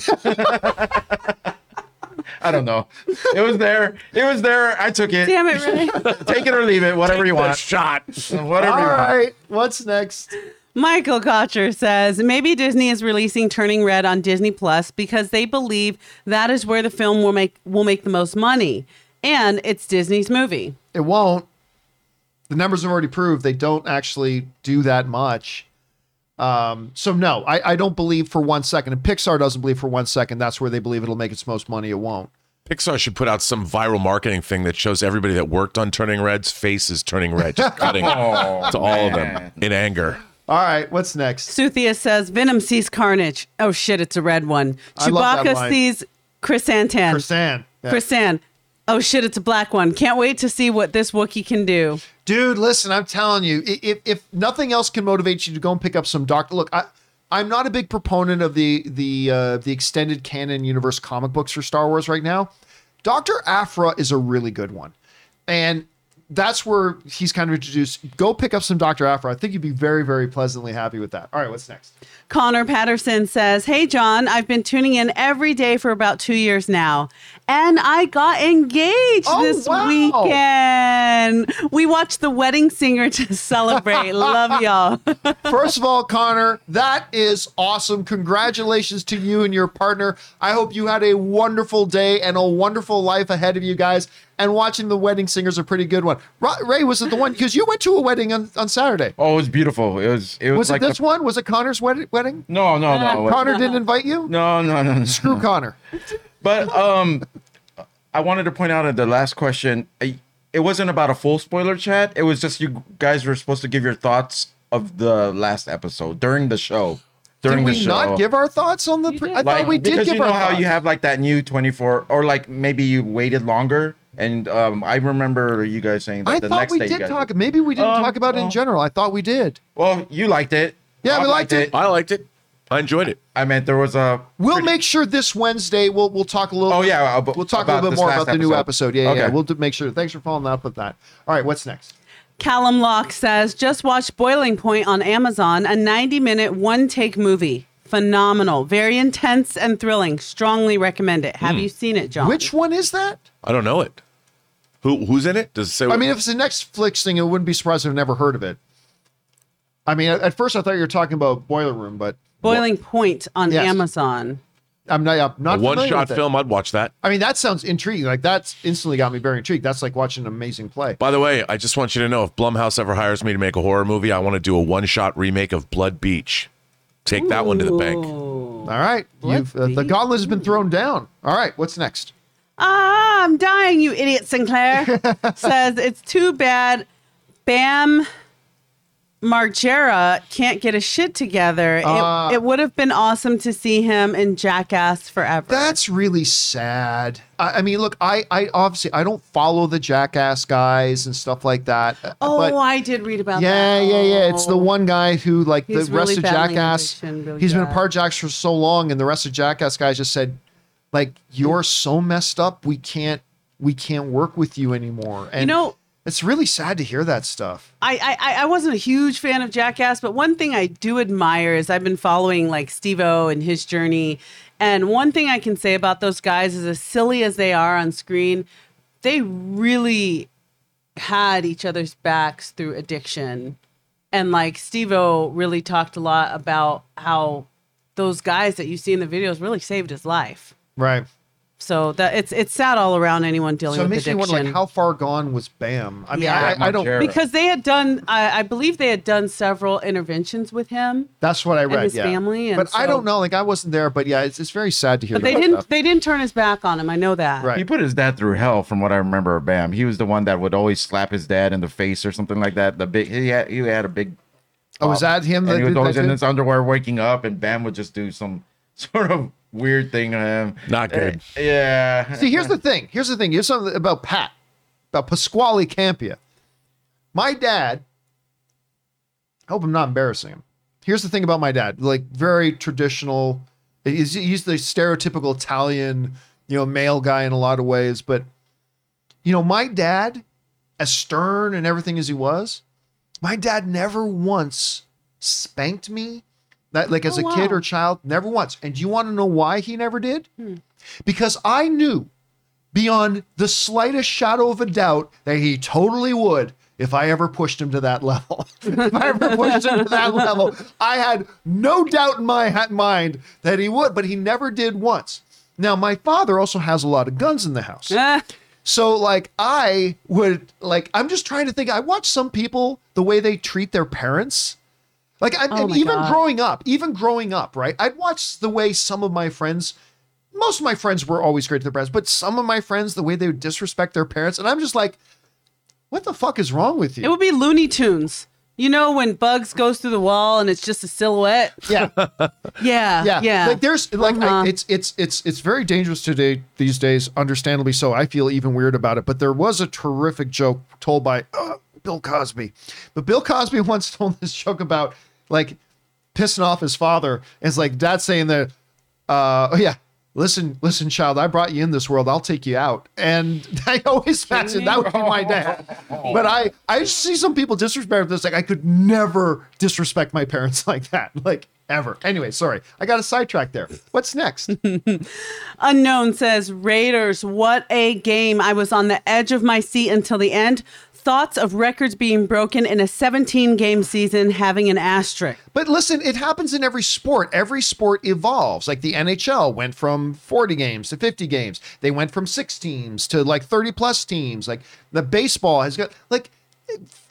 I don't know. It was there. It was there. I took it. Damn it, Ray. Take it or leave it. Whatever you The want. shot. Whatever All you want. right. What's next? Michael Kocher says maybe Disney is releasing Turning Red on Disney Plus because they believe that is where the film will make will make the most money, and it's Disney's movie. It won't. The numbers have already proved they don't actually do that much. Um, so no, I, I don't believe for one second, and Pixar doesn't believe for one second that's where they believe it'll make its most money. It won't. Pixar should put out some viral marketing thing that shows everybody that worked on Turning Red's faces turning red, just cutting Oh, to all of them in anger. All right, what's next? Suthia says Venom sees Carnage. Oh shit, it's a red one. I love that Chewbacca line. sees Chrysanthemum. Chrysan. Yeah. Chrysan. Oh shit, it's a black one. Can't wait to see what this Wookiee can do. Dude, listen, I'm telling you, if, if nothing else can motivate you to go and pick up some Doctor, look, I, I'm not a big proponent of the the uh, the extended canon universe comic books for Star Wars right now. Doctor Aphra is a really good one, and that's where he's kind of introduced. Go pick up some Doctor Aphra. I think you'd be very very pleasantly happy with that. All right, what's next? Connor Patterson says, Hey, John, I've been tuning in every day for about two years now, and I got engaged Oh, this wow. weekend. We watched The Wedding Singer to celebrate. Love y'all. First of all, Connor, that is awesome. Congratulations to you and your partner. I hope you had a wonderful day and a wonderful life ahead of you guys. And watching the wedding singers a pretty good one. Ray, was it the one? Because you went to a wedding on, on Saturday. Oh, it was beautiful. It was. It was, Was like it this the- one? Was it Connor's wed- wedding? No, no, no. Connor didn't invite you? No, no, no. no. Screw Connor. But um, I wanted to point out in the last question, it wasn't about a full spoiler chat. It was just you guys were supposed to give your thoughts of the last episode during the show. During Did the we show. not give our thoughts on the? Pre- I like thought we did give. because give you know our how thoughts. you have like that new 24 or like maybe you waited longer and um I remember you guys saying that I the thought next we day you did guys talk. Maybe we didn't Um, talk about it in well- general. I thought we did. Well, you liked it. Yeah, we Rob liked it. I liked it. I enjoyed it. I meant there was a We'll pretty- make sure this Wednesday we'll we'll talk a little. Oh, yeah, but we'll talk a little bit this more last about the new episode. episode. Yeah, yeah, yeah. Okay. We'll do, make sure. Thanks for following up with that. All right, what's next? Callum Locke says, Just watched Boiling Point on Amazon, a 90 minute one take movie. Phenomenal. Very intense and thrilling. Strongly recommend it. Have you seen it, John? Which one is that? I don't know it. Who who's in it? Does it say? I mean, if it's a Netflix thing, it wouldn't be surprised if I've never heard of it. I mean, at at first I thought you were talking about Boiler Room, but Boiling Point on Yes. Amazon. I'm not. I'm a not one shot with it. film, I'd watch that. I mean, that sounds intriguing. Like that's instantly got me very intrigued. That's like watching an amazing play. By the way, I just want you to know if Blumhouse ever hires me to make a horror movie, I want to do a one shot remake of Blood Beach. Take that one to the bank. All right, Blood you've uh, the Beach. gauntlet has been thrown down. All right, what's next? Ah, I'm dying, you idiot, Sinclair. says it's too bad Bam Margera can't get a shit together. Uh, it it would have been awesome to see him in Jackass forever. That's really sad. I, I mean, look, I, I obviously I don't follow the Jackass guys and stuff like that. uh, oh, but I did read about yeah, that. yeah, yeah. Yeah. It's the one guy who like He's the rest really of Jackass. really he's been a part of Jackass for so long, and the rest of Jackass guys just said, like, you're so messed up. We can't we can't work with you anymore. And You know, it's really sad to hear that stuff. I, I I wasn't a huge fan of Jackass, but one thing I do admire is I've been following like Steve-O and his journey. And one thing I can say about those guys is as silly as they are on screen, they really had each other's backs through addiction. And like Steve-O really talked a lot about how those guys that you see in the videos really saved his life. Right. So that it's it's sad all around anyone dealing with addiction. So it with makes me wonder, like, how far gone was Bam? I mean, Yeah. I, I don't. Because they had done I, I believe they had done several interventions with him That's what I read. his yeah. family, and but I so- don't know. Like, I wasn't there. But yeah, it's, it's very sad to hear. but they that didn't stuff. they didn't turn his back on him i know that Right. He put his dad through hell, from what I remember of Bam. He was the one that would always slap his dad in the face or something like that. The big he had he had a big. Oh, was that him? And that he was did always that in too? his underwear, waking up, and Bam would just do some sort of weird thing to him. Not good. Uh, yeah. See, here's the thing. Here's the thing. Here's something about Pat, about Pasquale Campea. My dad, I hope I'm not embarrassing him. here's the thing about my dad. Like very traditional. He's, he's the stereotypical Italian, you know, male guy in a lot of ways. But you know, my dad, as stern and everything as he was, my dad never once spanked me. That like as Oh, a kid or child, never once. And do you want to know why he never did? Hmm. Because I knew beyond the slightest shadow of a doubt that he totally would if I ever pushed him to that level. if I ever pushed him to that level, I had no doubt in my mind that he would, but he never did once. Now, my father also has a lot of guns in the house. So like I would like I'm just trying to think. I watch some people the way they treat their parents. Like I, Oh even God. growing up, even growing up, right? I'd watch the way some of my friends, most of my friends were always great to their parents, but some of my friends, the way they would disrespect their parents, and I'm just like, what the fuck is wrong with you? it would be Looney Tunes. You know when Bugs goes through the wall and it's just a silhouette. Yeah, Yeah, yeah, yeah. Like there's like Uh-huh. it's it's it's it's very dangerous today these days. Understandably so. I feel even weird about it. But there was a terrific joke told by uh, Bill Cosby. But Bill Cosby once told this joke about like pissing off his father. It's like dad saying that, uh, oh yeah. Listen, listen, child. I brought you in this world. I'll take you out, and I always imagine that would be my dad. But I, I see some people disrespect this. Like I could never disrespect my parents like that, like ever. Anyway, sorry, I got a sidetrack there. What's next? Unknown says Raiders, what a game. I was on the edge of my seat until the end. Thoughts of records being broken in a 17 game season having an asterisk. But listen, it happens in every sport. Every sport evolves. Like the NHL went from 40 games to 50 games. They went from six teams to like 30 plus teams. Like the baseball has got like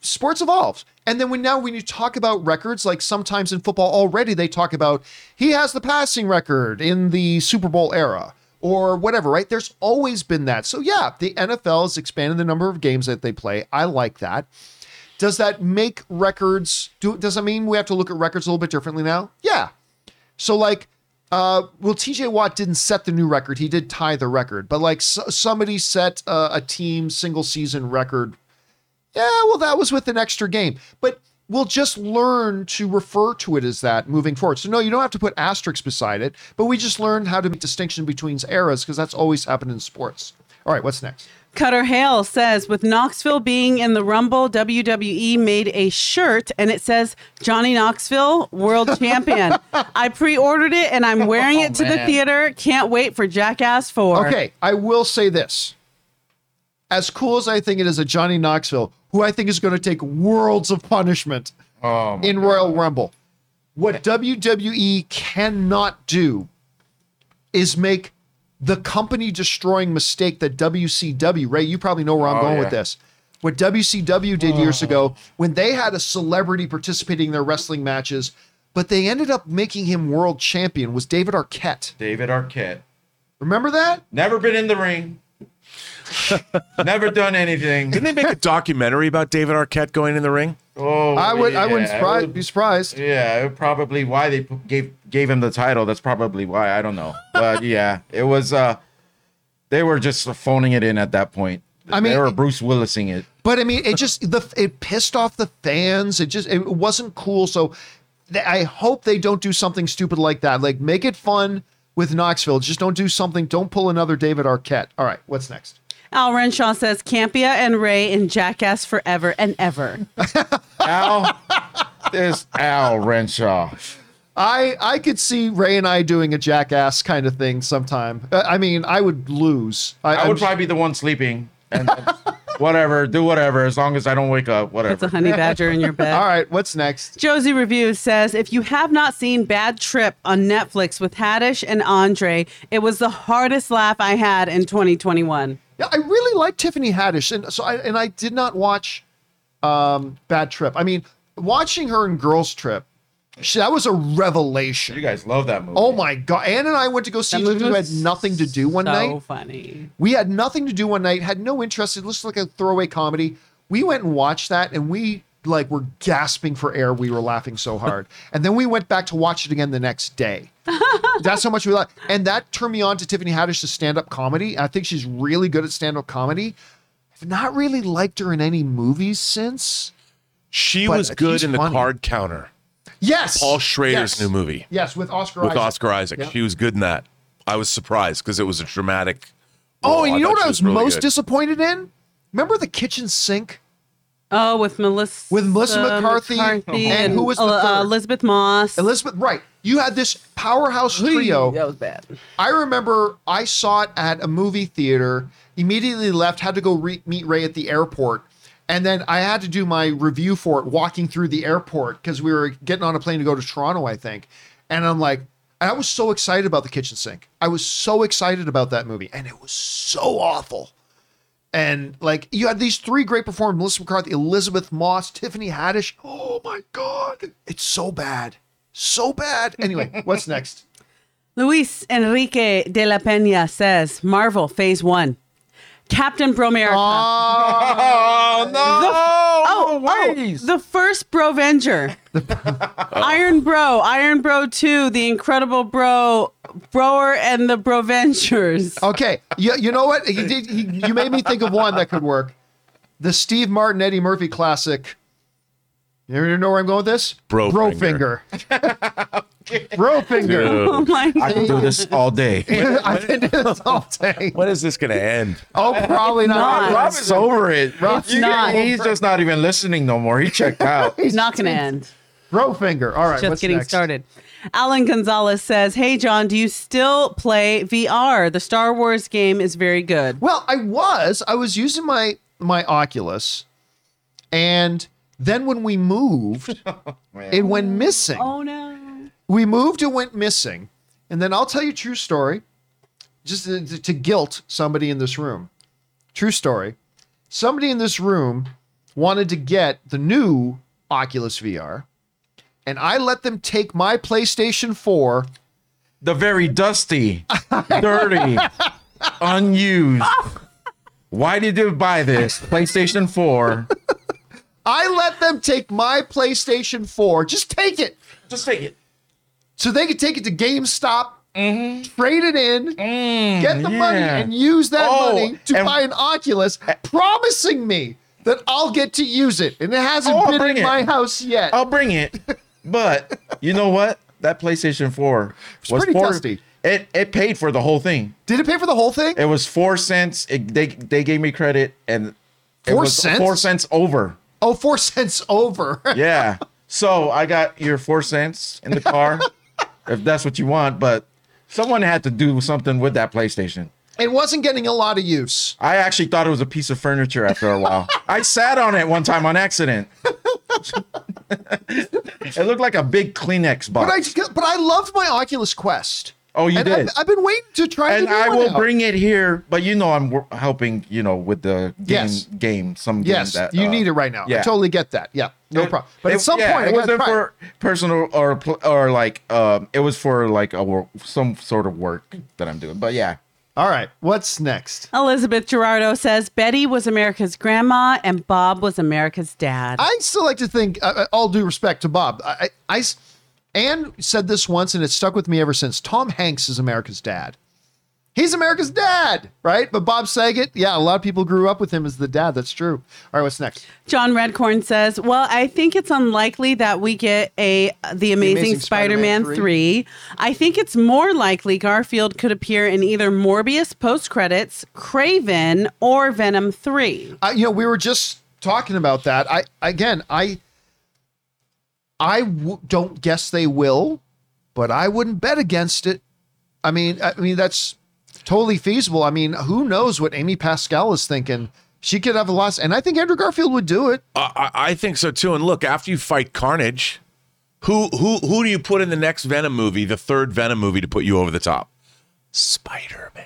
sports evolves. And then when now when you talk about records, like sometimes in football already they talk about he has the passing record in the Super Bowl era or whatever, right? There's always been that. So yeah, the NFL has expanded the number of games that they play. I like that. Does that make records do does that mean we have to look at records a little bit differently now? Yeah. So like uh well TJ Watt didn't set the new record. He did tie the record. But like somebody set uh, a team single season record yeah, well, that was with an extra game. But we'll just learn to refer to it as that moving forward. So, no, you don't have to put asterisks beside it, but we just learned how to make distinction between eras because that's always happened in sports. All right, what's next? Cutter Hale says, with Knoxville being in the Rumble, WWE made a shirt and it says Johnny Knoxville, world champion. I pre ordered it and I'm wearing it oh, to the theater. Can't wait for Jackass 4. Okay, I will say this. As cool as I think it is at Johnny Knoxville, who I think is going to take worlds of punishment Oh, in Royal Rumble, what WWE cannot do is make the company destroying mistake that WCW, Ray, you probably know where I'm Oh, going with this. What WCW did oh. years ago when they had a celebrity participating in their wrestling matches, but they ended up making him world champion was David Arquette. David Arquette. Remember that? Never been in the ring. Never done anything. Didn't they make a documentary about David Arquette going in the ring? Oh, I would I wouldn't surprise, it be surprised. Yeah, it probably why they pu- gave gave him the title. That's probably why. I don't know. But yeah, it was. uh They were just phoning it in at that point. I mean- they were Bruce Willising it. But I mean, it just the it pissed off the fans. It just it wasn't cool. So th- I hope they don't do something stupid like that. Like make it fun with Knoxville. Just don't do something. Don't pull another David Arquette. All right, what's next? Al Renshaw says Campea and Ray in Jackass forever and ever. Al, this Al Renshaw. I I could see Ray and I doing a jackass kind of thing sometime. Uh, I mean, I would lose. I I'm would just- probably be the one sleeping and whatever, do whatever, as long as I don't wake up. Whatever. It's a honey badger in your bed. All right, what's next? Josie Reviews says if you have not seen Bad Trip on Netflix with Haddish and Andre, it was the hardest laugh I had in 2021. Yeah, I really like Tiffany Haddish, and so I and I did not watch um, Bad Trip. I mean, watching her in Girls Trip, she, that was a revelation. You guys love that movie. Oh my god! Ann and I went to go see That it. movie We had was nothing to do one night. so night. funny. We had nothing to do one night. Had no interest. It looked like a throwaway comedy. We went and watched that, and we like we were gasping for air. We were laughing so hard. and then we went back to watch it again the next day. That's how much we like. And that turned me on to Tiffany Haddish's stand-up comedy. I think she's really good at stand-up comedy. I've not really liked her in any movies since. She was good in the funny. card counter. Yes. Paul Schrader's Yes. new movie Yes, with Oscar with Isaac. Oscar Isaac. Yep. He was good in that. I was surprised because it was a dramatic. Oh, and you know what she I was really most good. disappointed in? Remember the kitchen sink Oh, with Melissa With Melissa McCarthy, and who was the uh, third? Elisabeth Moss. Elizabeth, right. You had this powerhouse trio. That was bad. I remember I saw it at a movie theater, immediately left, had to go re- meet Ray at the airport. And then I had to do my review for it walking through the airport because we were getting on a plane to go to Toronto, I think. And I'm like, I was so excited about the kitchen sink. I was so excited about that movie. And it was so awful. And like you had these three great performers Melissa McCarthy, Elisabeth Moss, Tiffany Haddish. Oh my God. It's so bad. So bad. Anyway, what's next? Luis Enrique de la Peña says Marvel Phase One. Captain Bromerica. Oh no! oh, oh, the first Brovenger. Iron Bro, Iron Bro 2, The Incredible Bro, Broer and the Brovengers. Okay, you, you know what? You, did, you, you made me think of one that could work. The Steve Martin Eddie Murphy classic. You know where I'm going with this? Bro Brofinger. Brofinger. Oh Dude, my I can do this all day. I've been doing this all day. when is this going to end? Oh, probably not. not. Rob is over it. Rob, It's not. He's just not even listening no more. He checked out. He's not going to end. Brofinger. All right, Just what's getting next? started. Alan Gonzalez says, Hey, John, do you still play VR? The Star Wars game is very good. Well, I was. I was using my my Oculus, and then when we moved, oh, it went missing. Oh, no. we moved it went missing and then i'll tell you a true story just to, to guilt somebody in this room true story somebody in this room wanted to get the new oculus vr and i let them take my playstation 4 The very dusty, dirty, unused. Why did you buy this PlayStation 4? i let them take my playstation 4 just take it Just take it. so they could take it to gamestop mm-hmm. trade it in mm, get the money and use that Oh, money to buy an Oculus, promising me that I'll get to use it. And it hasn't Oh, been in it. my house yet. I'll bring it. But you know what? That PlayStation 4 was pretty four, dusty. It it paid for the whole thing. Did it pay for the whole thing? It was four cents. It, they they gave me credit and it Four was cents? four cents over. oh, four cents over. Yeah. so I got your four cents in the car, if that's what you want. But someone had to do something with that PlayStation. it wasn't getting a lot of use. I actually thought it was a piece of furniture after a while. I sat on it one time on accident. It looked like a big Kleenex But I, box. but I loved my Oculus Quest. oh, you and did. I've, I've been waiting to try and to do it. And I will out. bring it here, but you know I'm wor- helping, you know, with the game Yes. game. Some game Yes, that you uh, need it right now. I yeah. totally get that. Yeah, no It- problem. But it- at some yeah, point, it wasn't for personal or or like um, it was for like a some sort of work that I'm doing. But yeah, All right, what's next? Elizabeth Gerardo says Betty was America's grandma and Bob was America's dad. I still like to think, uh, uh, all due respect to Bob, I, I, I Anne said this once and it stuck with me ever since. Tom Hanks is America's dad. He's America's dad, right? But Bob Saget, yeah, a lot of people grew up with him as the dad. That's true. All right, what's next? John Redcorn says, "Well, I think it's unlikely that we get a The Amazing, Amazing Spider-Man, Spider-Man 3. I think it's more likely Garfield could appear in either Morbius post-credits, Kraven, or Venom 3." Uh, you know, we were just talking about that. I again, I, I w- don't guess they will, but I wouldn't bet against it. I mean, I mean that's totally feasible. I mean, who knows what Amy Pascal is thinking? She could have a loss, and I think Andrew Garfield would do it. I, I I think so too. And look, after you fight Carnage, who who who do you put in the next Venom movie, the third Venom movie, to put you over the top? Spider Man.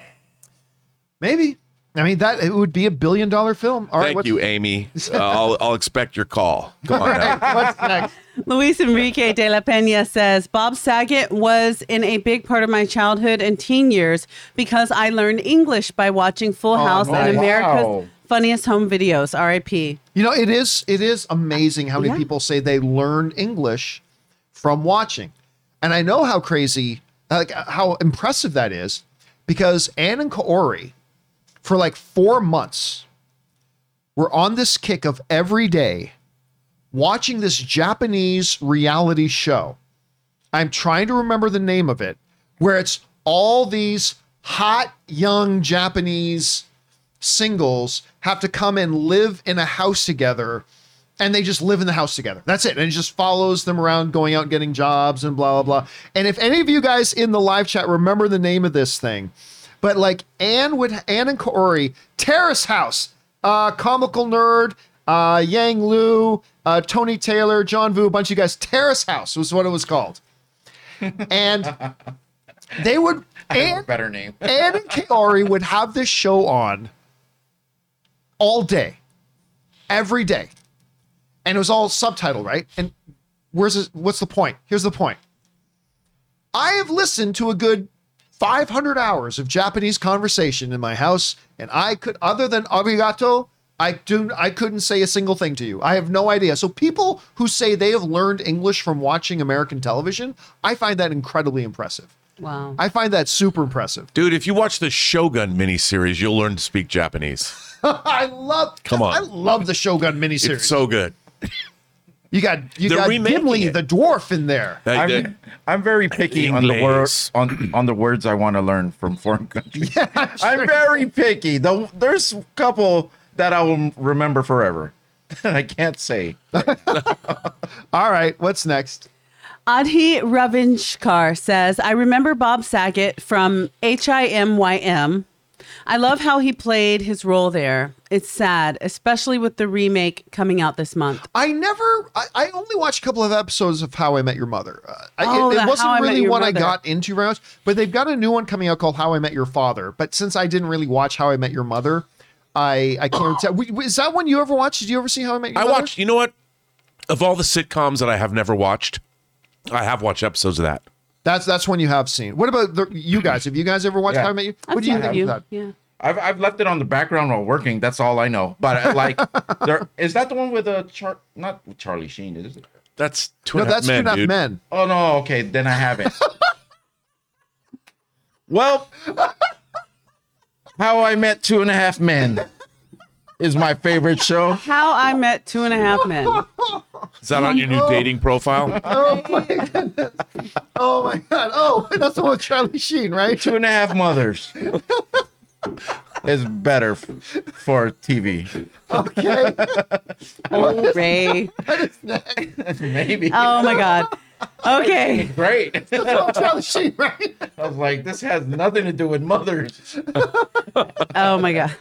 Maybe. I mean, that it would be a billion dollar film. All right, Thank what's, you, Amy. Uh, I'll I'll expect your call. Come on now. what's next? Luis Enrique de la Peña says Bob Saget was in a big part of my childhood and teen years because I learned English by watching Full oh, House and nice. America's Wow. Funniest Home Videos. R.I.P. You know, it is it is amazing how many Yeah. people say they learned English from watching. And I know how crazy like how impressive that is because Ann and Kaori for like 4 months were on this kick of every day watching this Japanese reality show. I'm trying to remember the name of it, where it's all these hot young Japanese singles have to come and live in a house together and they just live in the house together. That's it. And it just follows them around going out and getting jobs and blah blah blah. And if any of you guys in the live chat remember the name of this thing, but like Anne would Anne and Kaori, Terrace House, uh, comical nerd, uh, Yang Lu, uh, Tony Taylor, John Vu, a bunch of you guys. Terrace House was what it was called. And they would Anne, Better name. Anne and Kaori would have this show on all day, every day. And it was all subtitled, right? And where's this, what's the point? Here's the point. I have listened to a good 500 hours of Japanese conversation in my house, and I could, other than arigato, I do, I couldn't say a single thing to you. I have no idea. So people who say they have learned English from watching American television, I find that incredibly impressive. Wow. I find that super impressive. Dude, if you watch the Shogun miniseries, you'll learn to speak Japanese. I love. Come on. I love the Shogun miniseries. It's so good. you got you They're got Gimli, it. the dwarf, in there. They- they- I'm, I'm very picky on the words on on the words I want to learn from foreign countries. Yeah, I'm I'm very picky. Though there's a couple that I will remember forever. I can't say. All right, what's next? Adhi Ravinshkar says, I remember Bob Saget from HIMYM. I love how he played his role there. It's sad, especially with the remake coming out this month. I never. I, I only watched a couple of episodes of How I Met Your Mother. Uh, I- Oh, it, it wasn't How really Your one I got into very much, but they've got a new one coming out called How I Met Your Father. But since I didn't really watch How I Met Your Mother, I I can't tell. w- w- Is that one you ever watched? Did you ever see How I Met Your I Mother? watched, you know what? Of all the sitcoms that I have never watched, I have watched episodes of that. That's that's one you have seen. What about the, you guys? Have you guys ever watched Yeah. How I Met You? I've What do you seen think you. of that? Yeah. I've, I've left it on the background while working. That's all I know. But uh, like, there is that the one with a char? Not with Charlie Sheen, is it? That's two No, and a half that's men, Two and a Half dude. Men. Oh no. Okay, then I haven't. well, How I Met Two and a Half Men is my favorite show. How I Met Two and a Half Men. Is that on your new dating profile? Oh my goodness. Oh my god. Oh, that's the one with Charlie Sheen, right? Two and a Half Mothers is better f- for TV. Okay. Oh, Ray. Maybe. Oh my God. Okay. Great. That's the one with Charlie Sheen, right? I was like, this has nothing to do with mothers. Oh my God.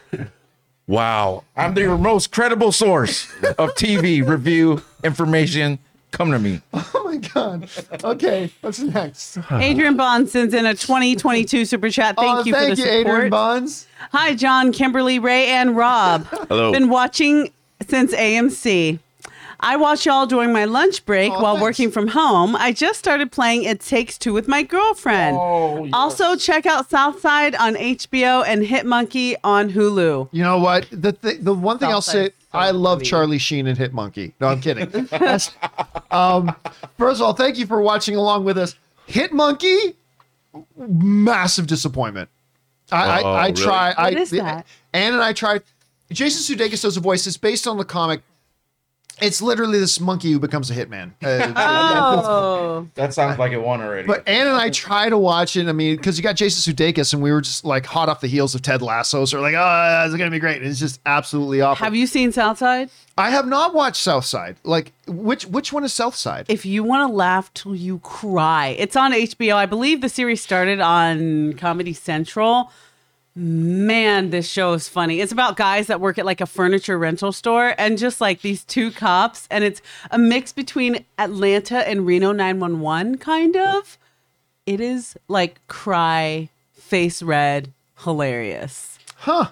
Wow. I'm the most credible source of TV review information. Come to me. Oh my god. Okay, what's next? Adrian Bond sends in a 2022 super chat. Thank oh, you thank for the you, support. Adrian Bonds. Hi, John, Kimberly, Ray, and Rob. Hello. Been watching since AMC. I watch y'all during my lunch break Oh, while thanks. working from home. I just started playing It Takes Two with my girlfriend. Oh, yes. Also, check out Southside on HBO and Hit Monkey on Hulu. You know what? The th- the one thing I'll say, so I love funny. Charlie Sheen and Hit Monkey. No, I'm kidding. Um, first of all, thank you for watching along with us. Hit Monkey, massive disappointment. I, Oh, I, I really? try. I, What is that? Ann and I tried. Jason Sudeikis does a voice. It's based on the comic. It's literally this monkey who becomes a hitman. Uh, Oh, That sounds like it won already. But Ann and I try to watch it. I mean, because you got Jason Sudeikis, and we were just like hot off the heels of Ted Lasso, so we're like, oh, it's gonna be great. And it's just absolutely awful. have you seen Southside? I have not watched Southside. Like, which which one is Southside? If you want to laugh till you cry, it's on HBO. I believe the series started on Comedy Central. Man, this show is funny. It's about guys that work at like a furniture rental store and just like these two cops, and it's a mix between Atlanta and Reno 911, kind of. It is like cry, face red, hilarious. Huh?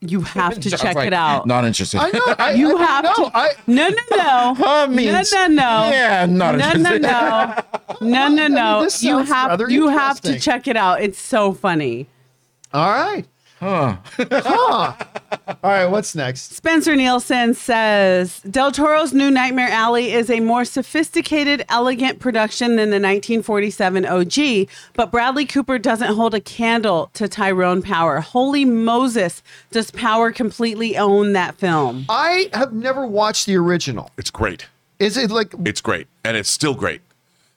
You have to Sounds check like it out. Not interested. I know. I, You I have know. to- I, No, no, no. Huh means- no, no, no. Yeah, not no, no, interested. no, no, no, no. this You have rather you have to check it out. It's so funny. All right. Huh. Huh. all right. What's next? Spencer Nielsen says Del Toro's new Nightmare Alley is a more sophisticated, elegant production than the 1947 OG, but Bradley Cooper doesn't hold a candle to Tyrone Power. Holy Moses, does Power completely own that film? I have never watched the original. It's great. Is it like It's great, and it's still great.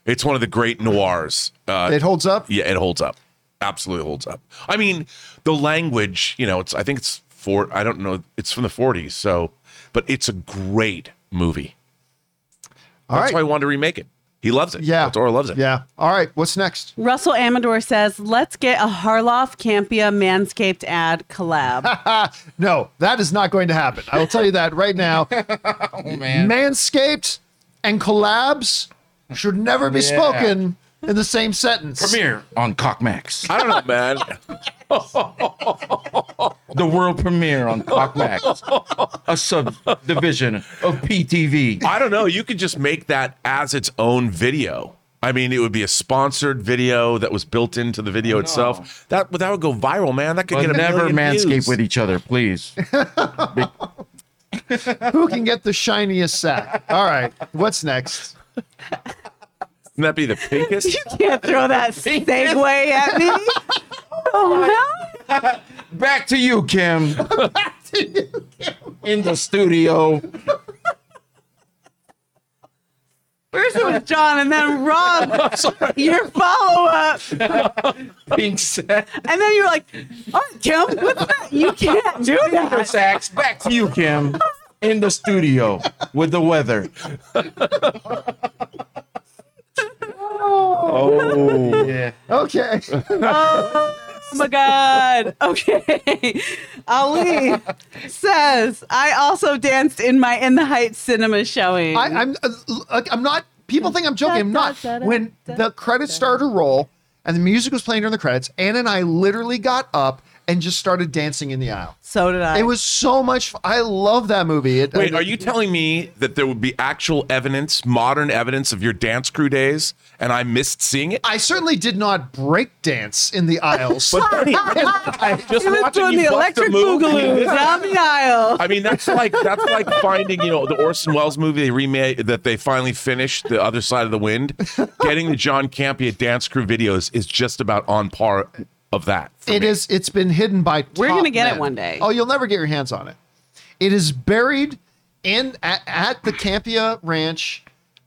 It's one of the great noirs. Uh, it holds up? yeah, it holds up. Absolutely holds up. I mean, the language, you know, it's I think it's for I don't know, it's from the 40s, so but it's a great movie. All That's right. why I wanted to remake it. He loves it. Yeah. Dora loves it. Yeah. All right. What's next? Russell Amador says, let's get a Harloff Campea Manscaped ad collab. No, that is not going to happen. I will tell you that right now. Oh man. Manscaped and collabs should never be Yeah. spoken in the same sentence. Premiere on Cockmax. I don't know, man. The world premiere on Cockmax. A subdivision of PTV. I don't know. You could just make that as its own video. I mean, it would be a sponsored video that was built into the video itself. That that would go viral, man. That could But get a never million manscape views. with each other, please. Who can get the shiniest sack? All right. What's next? Wouldn't that be the pinkest? you can't throw that segue at me. Oh, hell. Back to you, Kim. In the studio. First it was John and then Rob, your follow up. Pink sack. And then you're like, oh, Kim, what's that? You can't do that. sacks. Back to you, Kim. In the studio with the weather. Oh yeah. Okay. Oh my God. Okay. Ali says, I also danced in my In the Heights cinema showing. I, I'm uh, I'm not. People think I'm joking. I'm not. When the credits started to roll and the music was playing during the credits, Anna and I literally got up and just started dancing in the aisle. so did I. It was so much. F- I love that movie. It, Wait, I- are you telling me that there would be actual evidence, modern evidence of your dance crew days, and I missed seeing it? I certainly did not break dance in the aisles. But Benny, I just He was watching doing you the bust electric move. boogaloo down the aisle. I mean, that's like that's like finding you know the Orson Welles movie they remade that they finally finished, The Other Side of the Wind. Getting the John Campea dance crew videos is just about on par of that. for It me. is. It's been hidden by. We're gonna get it one day. Oh, you'll never get your hands on it. It is buried in at, at the Campea Ranch,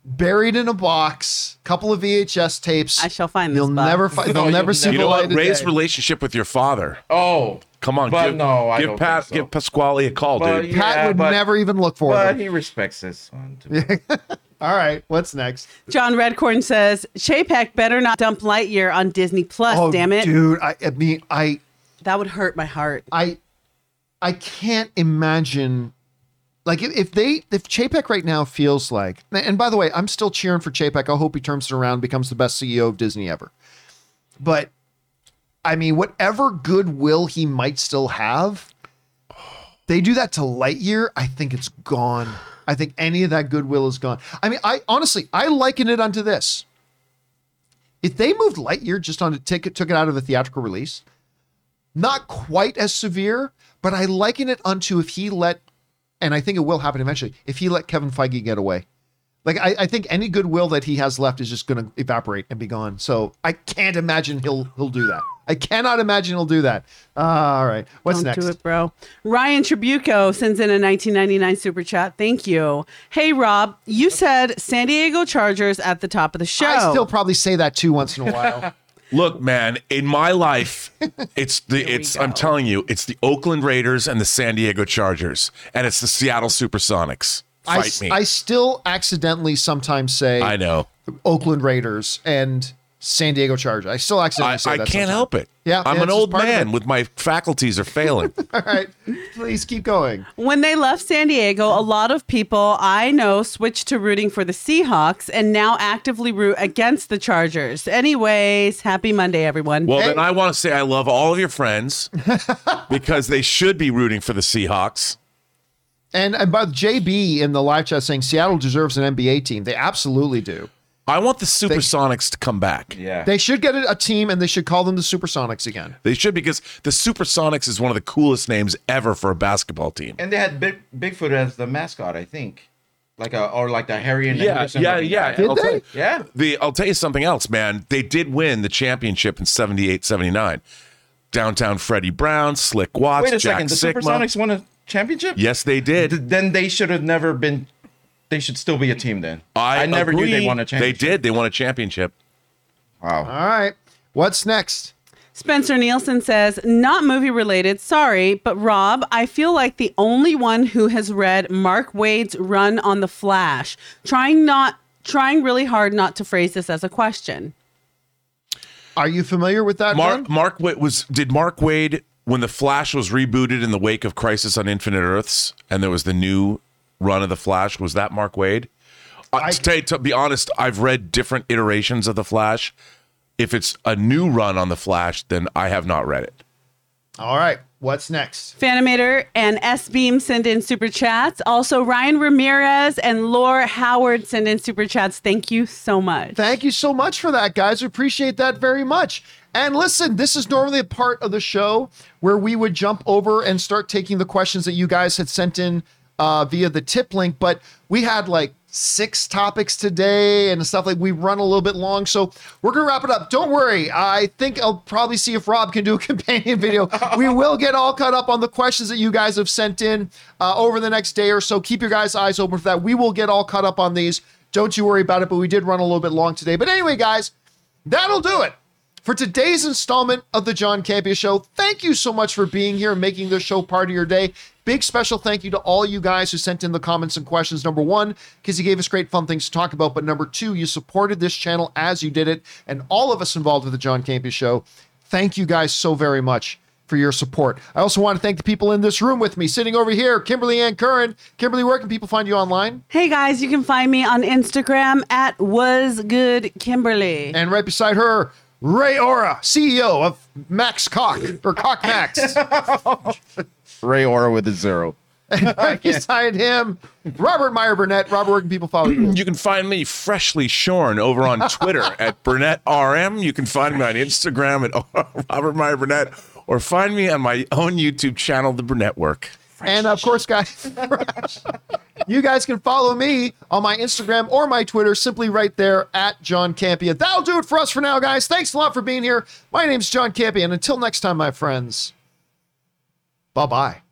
buried in a box. Couple of VHS tapes. I shall find this You'll box. never find. No, They'll you'll oh, never see You the know light what? of Ray's day. relationship with your father. Oh. Come on, But give, no, I give Pat, so. give Pasquale a call, But dude. yeah, Pat would but- never even look for it. But them. he respects his son. All right, what's next? John Redcorn says, Chapek better not dump Lightyear on Disney Plus, oh, damn it. dude! I, I mean, I, That would hurt my heart. I, I can't imagine. Like if, if they if Chapek right now feels like and by the way, I'm still cheering for Chapek. I hope he turns it around, becomes the best CEO of Disney ever. But I mean, whatever goodwill he might still have, they do that to Lightyear, I think it's gone. I think any of that goodwill is gone. I mean, I honestly I liken it unto this. If they moved Lightyear just on a ticket, took it out of the theatrical release, not quite as severe, but I liken it unto if he let, and I think it will happen eventually, if he let Kevin Feige get away. Like I, I think any goodwill that he has left is just going to evaporate and be gone. So I can't imagine he'll he'll do that. I cannot imagine he'll do that. Uh, all right, what's Don't next? do it, bro. Ryan Tribuco sends in a 1999 super chat. Thank you. Hey, Rob, you said San Diego Chargers at the top of the show. I still probably say that too once in a while. Look, man, in my life, it's the it's I'm telling you, it's the Oakland Raiders and the San Diego Chargers, and it's the Seattle Supersonics. I, me. I still accidentally sometimes say I know. Oakland Raiders and San Diego Chargers. I still accidentally I, say I that. can't sometimes. help it. Yeah, I'm yeah, an old man with my faculties are failing. All right, please keep going. When they left San Diego, a lot of people I know switched to rooting for the Seahawks and now actively root against the Chargers. Anyways, happy Monday, everyone. Well, Hey. then I want to say I love all of your friends because they should be rooting for the Seahawks. And and by the JB in the live chat saying Seattle deserves an NBA team. They absolutely do. I want the Supersonics to come back. Yeah. They should get a, a team and they should call them the Supersonics again. They should because the Supersonics is one of the coolest names ever for a basketball team. and they had Big, Bigfoot as the mascot, I think. Like a or like the Harry and Yeah, Henderson yeah, yeah. Did I'll they? you- Yeah. The I'll tell you something else, man. They did win the championship in 78, 79. Downtown Freddie Brown, Slick Watts, Wait a Jack second. The Sikma. Supersonics won a championship? Yes, they did. Th- Then they should have never been. they should still be a team then. I, never knew they won a championship. They did. They won a championship. Wow. All right. What's next? Spencer Nielsen says, not movie related, sorry, but Rob, I feel like the only one who has read Mark Waid's run on The Flash. Trying not trying really hard not to phrase this as a question. Are you familiar with that Mark one? Mark Waid was did Mark Waid when the Flash was rebooted in the wake of Crisis on Infinite Earths and there was the new run of the Flash was that Mark Waid? Uh, to, tell you- to be honest, I've read different iterations of the Flash. If it's a new run on the Flash, then I have not read it. All right. What's next? Fanimator and S Beam send in super chats. Also, Ryan Ramirez and Laura Howard send in super chats. Thank you so much. Thank you so much for that, guys. We appreciate that very much. And listen, this is normally a part of the show where we would jump over and start taking the questions that you guys had sent in uh, via the tip link, but we had like six topics today and stuff like we run a little bit long. So we're going to wrap it up. Don't worry. I think I'll probably see if Rob can do a companion video. we will get all caught up on the questions that you guys have sent in uh, over the next day or so. Keep your guys' eyes open for that. We will get all caught up on these. Don't you worry about it, but we did run a little bit long today. But anyway, guys, that'll do it for today's installment of the John Campea Show. Thank you so much for being here and making this show part of your day. Big special thank you to all you guys who sent in the comments and questions. Number one, because you gave us great fun things to talk about. But number two, you supported this channel as you did it, and all of us involved with the John Campea Show. Thank you guys so very much for your support. I also want to thank the people in this room with me, sitting over here, Kimberly Ann Curran. Kimberly, where can people find you online? Hey guys, you can find me on Instagram at wasgoodkimberly. And right beside her, Ray Ora, CEO of Max Cock or Cock Max. Ray Ora with a zero. right beside him, Robert Meyer Burnett. Robert, where can people follow you? You can find me freshly shorn over on Twitter at Burnett RM. You can find me on Instagram at Robert Meyer Burnett, or find me on my own YouTube channel, The Burnett Work. And of course, guys, you guys can follow me on my Instagram or my Twitter, simply right there at John Campea. That'll do it for us for now, guys. Thanks a lot for being here. My name's John Campea, and until next time, my friends, bye bye.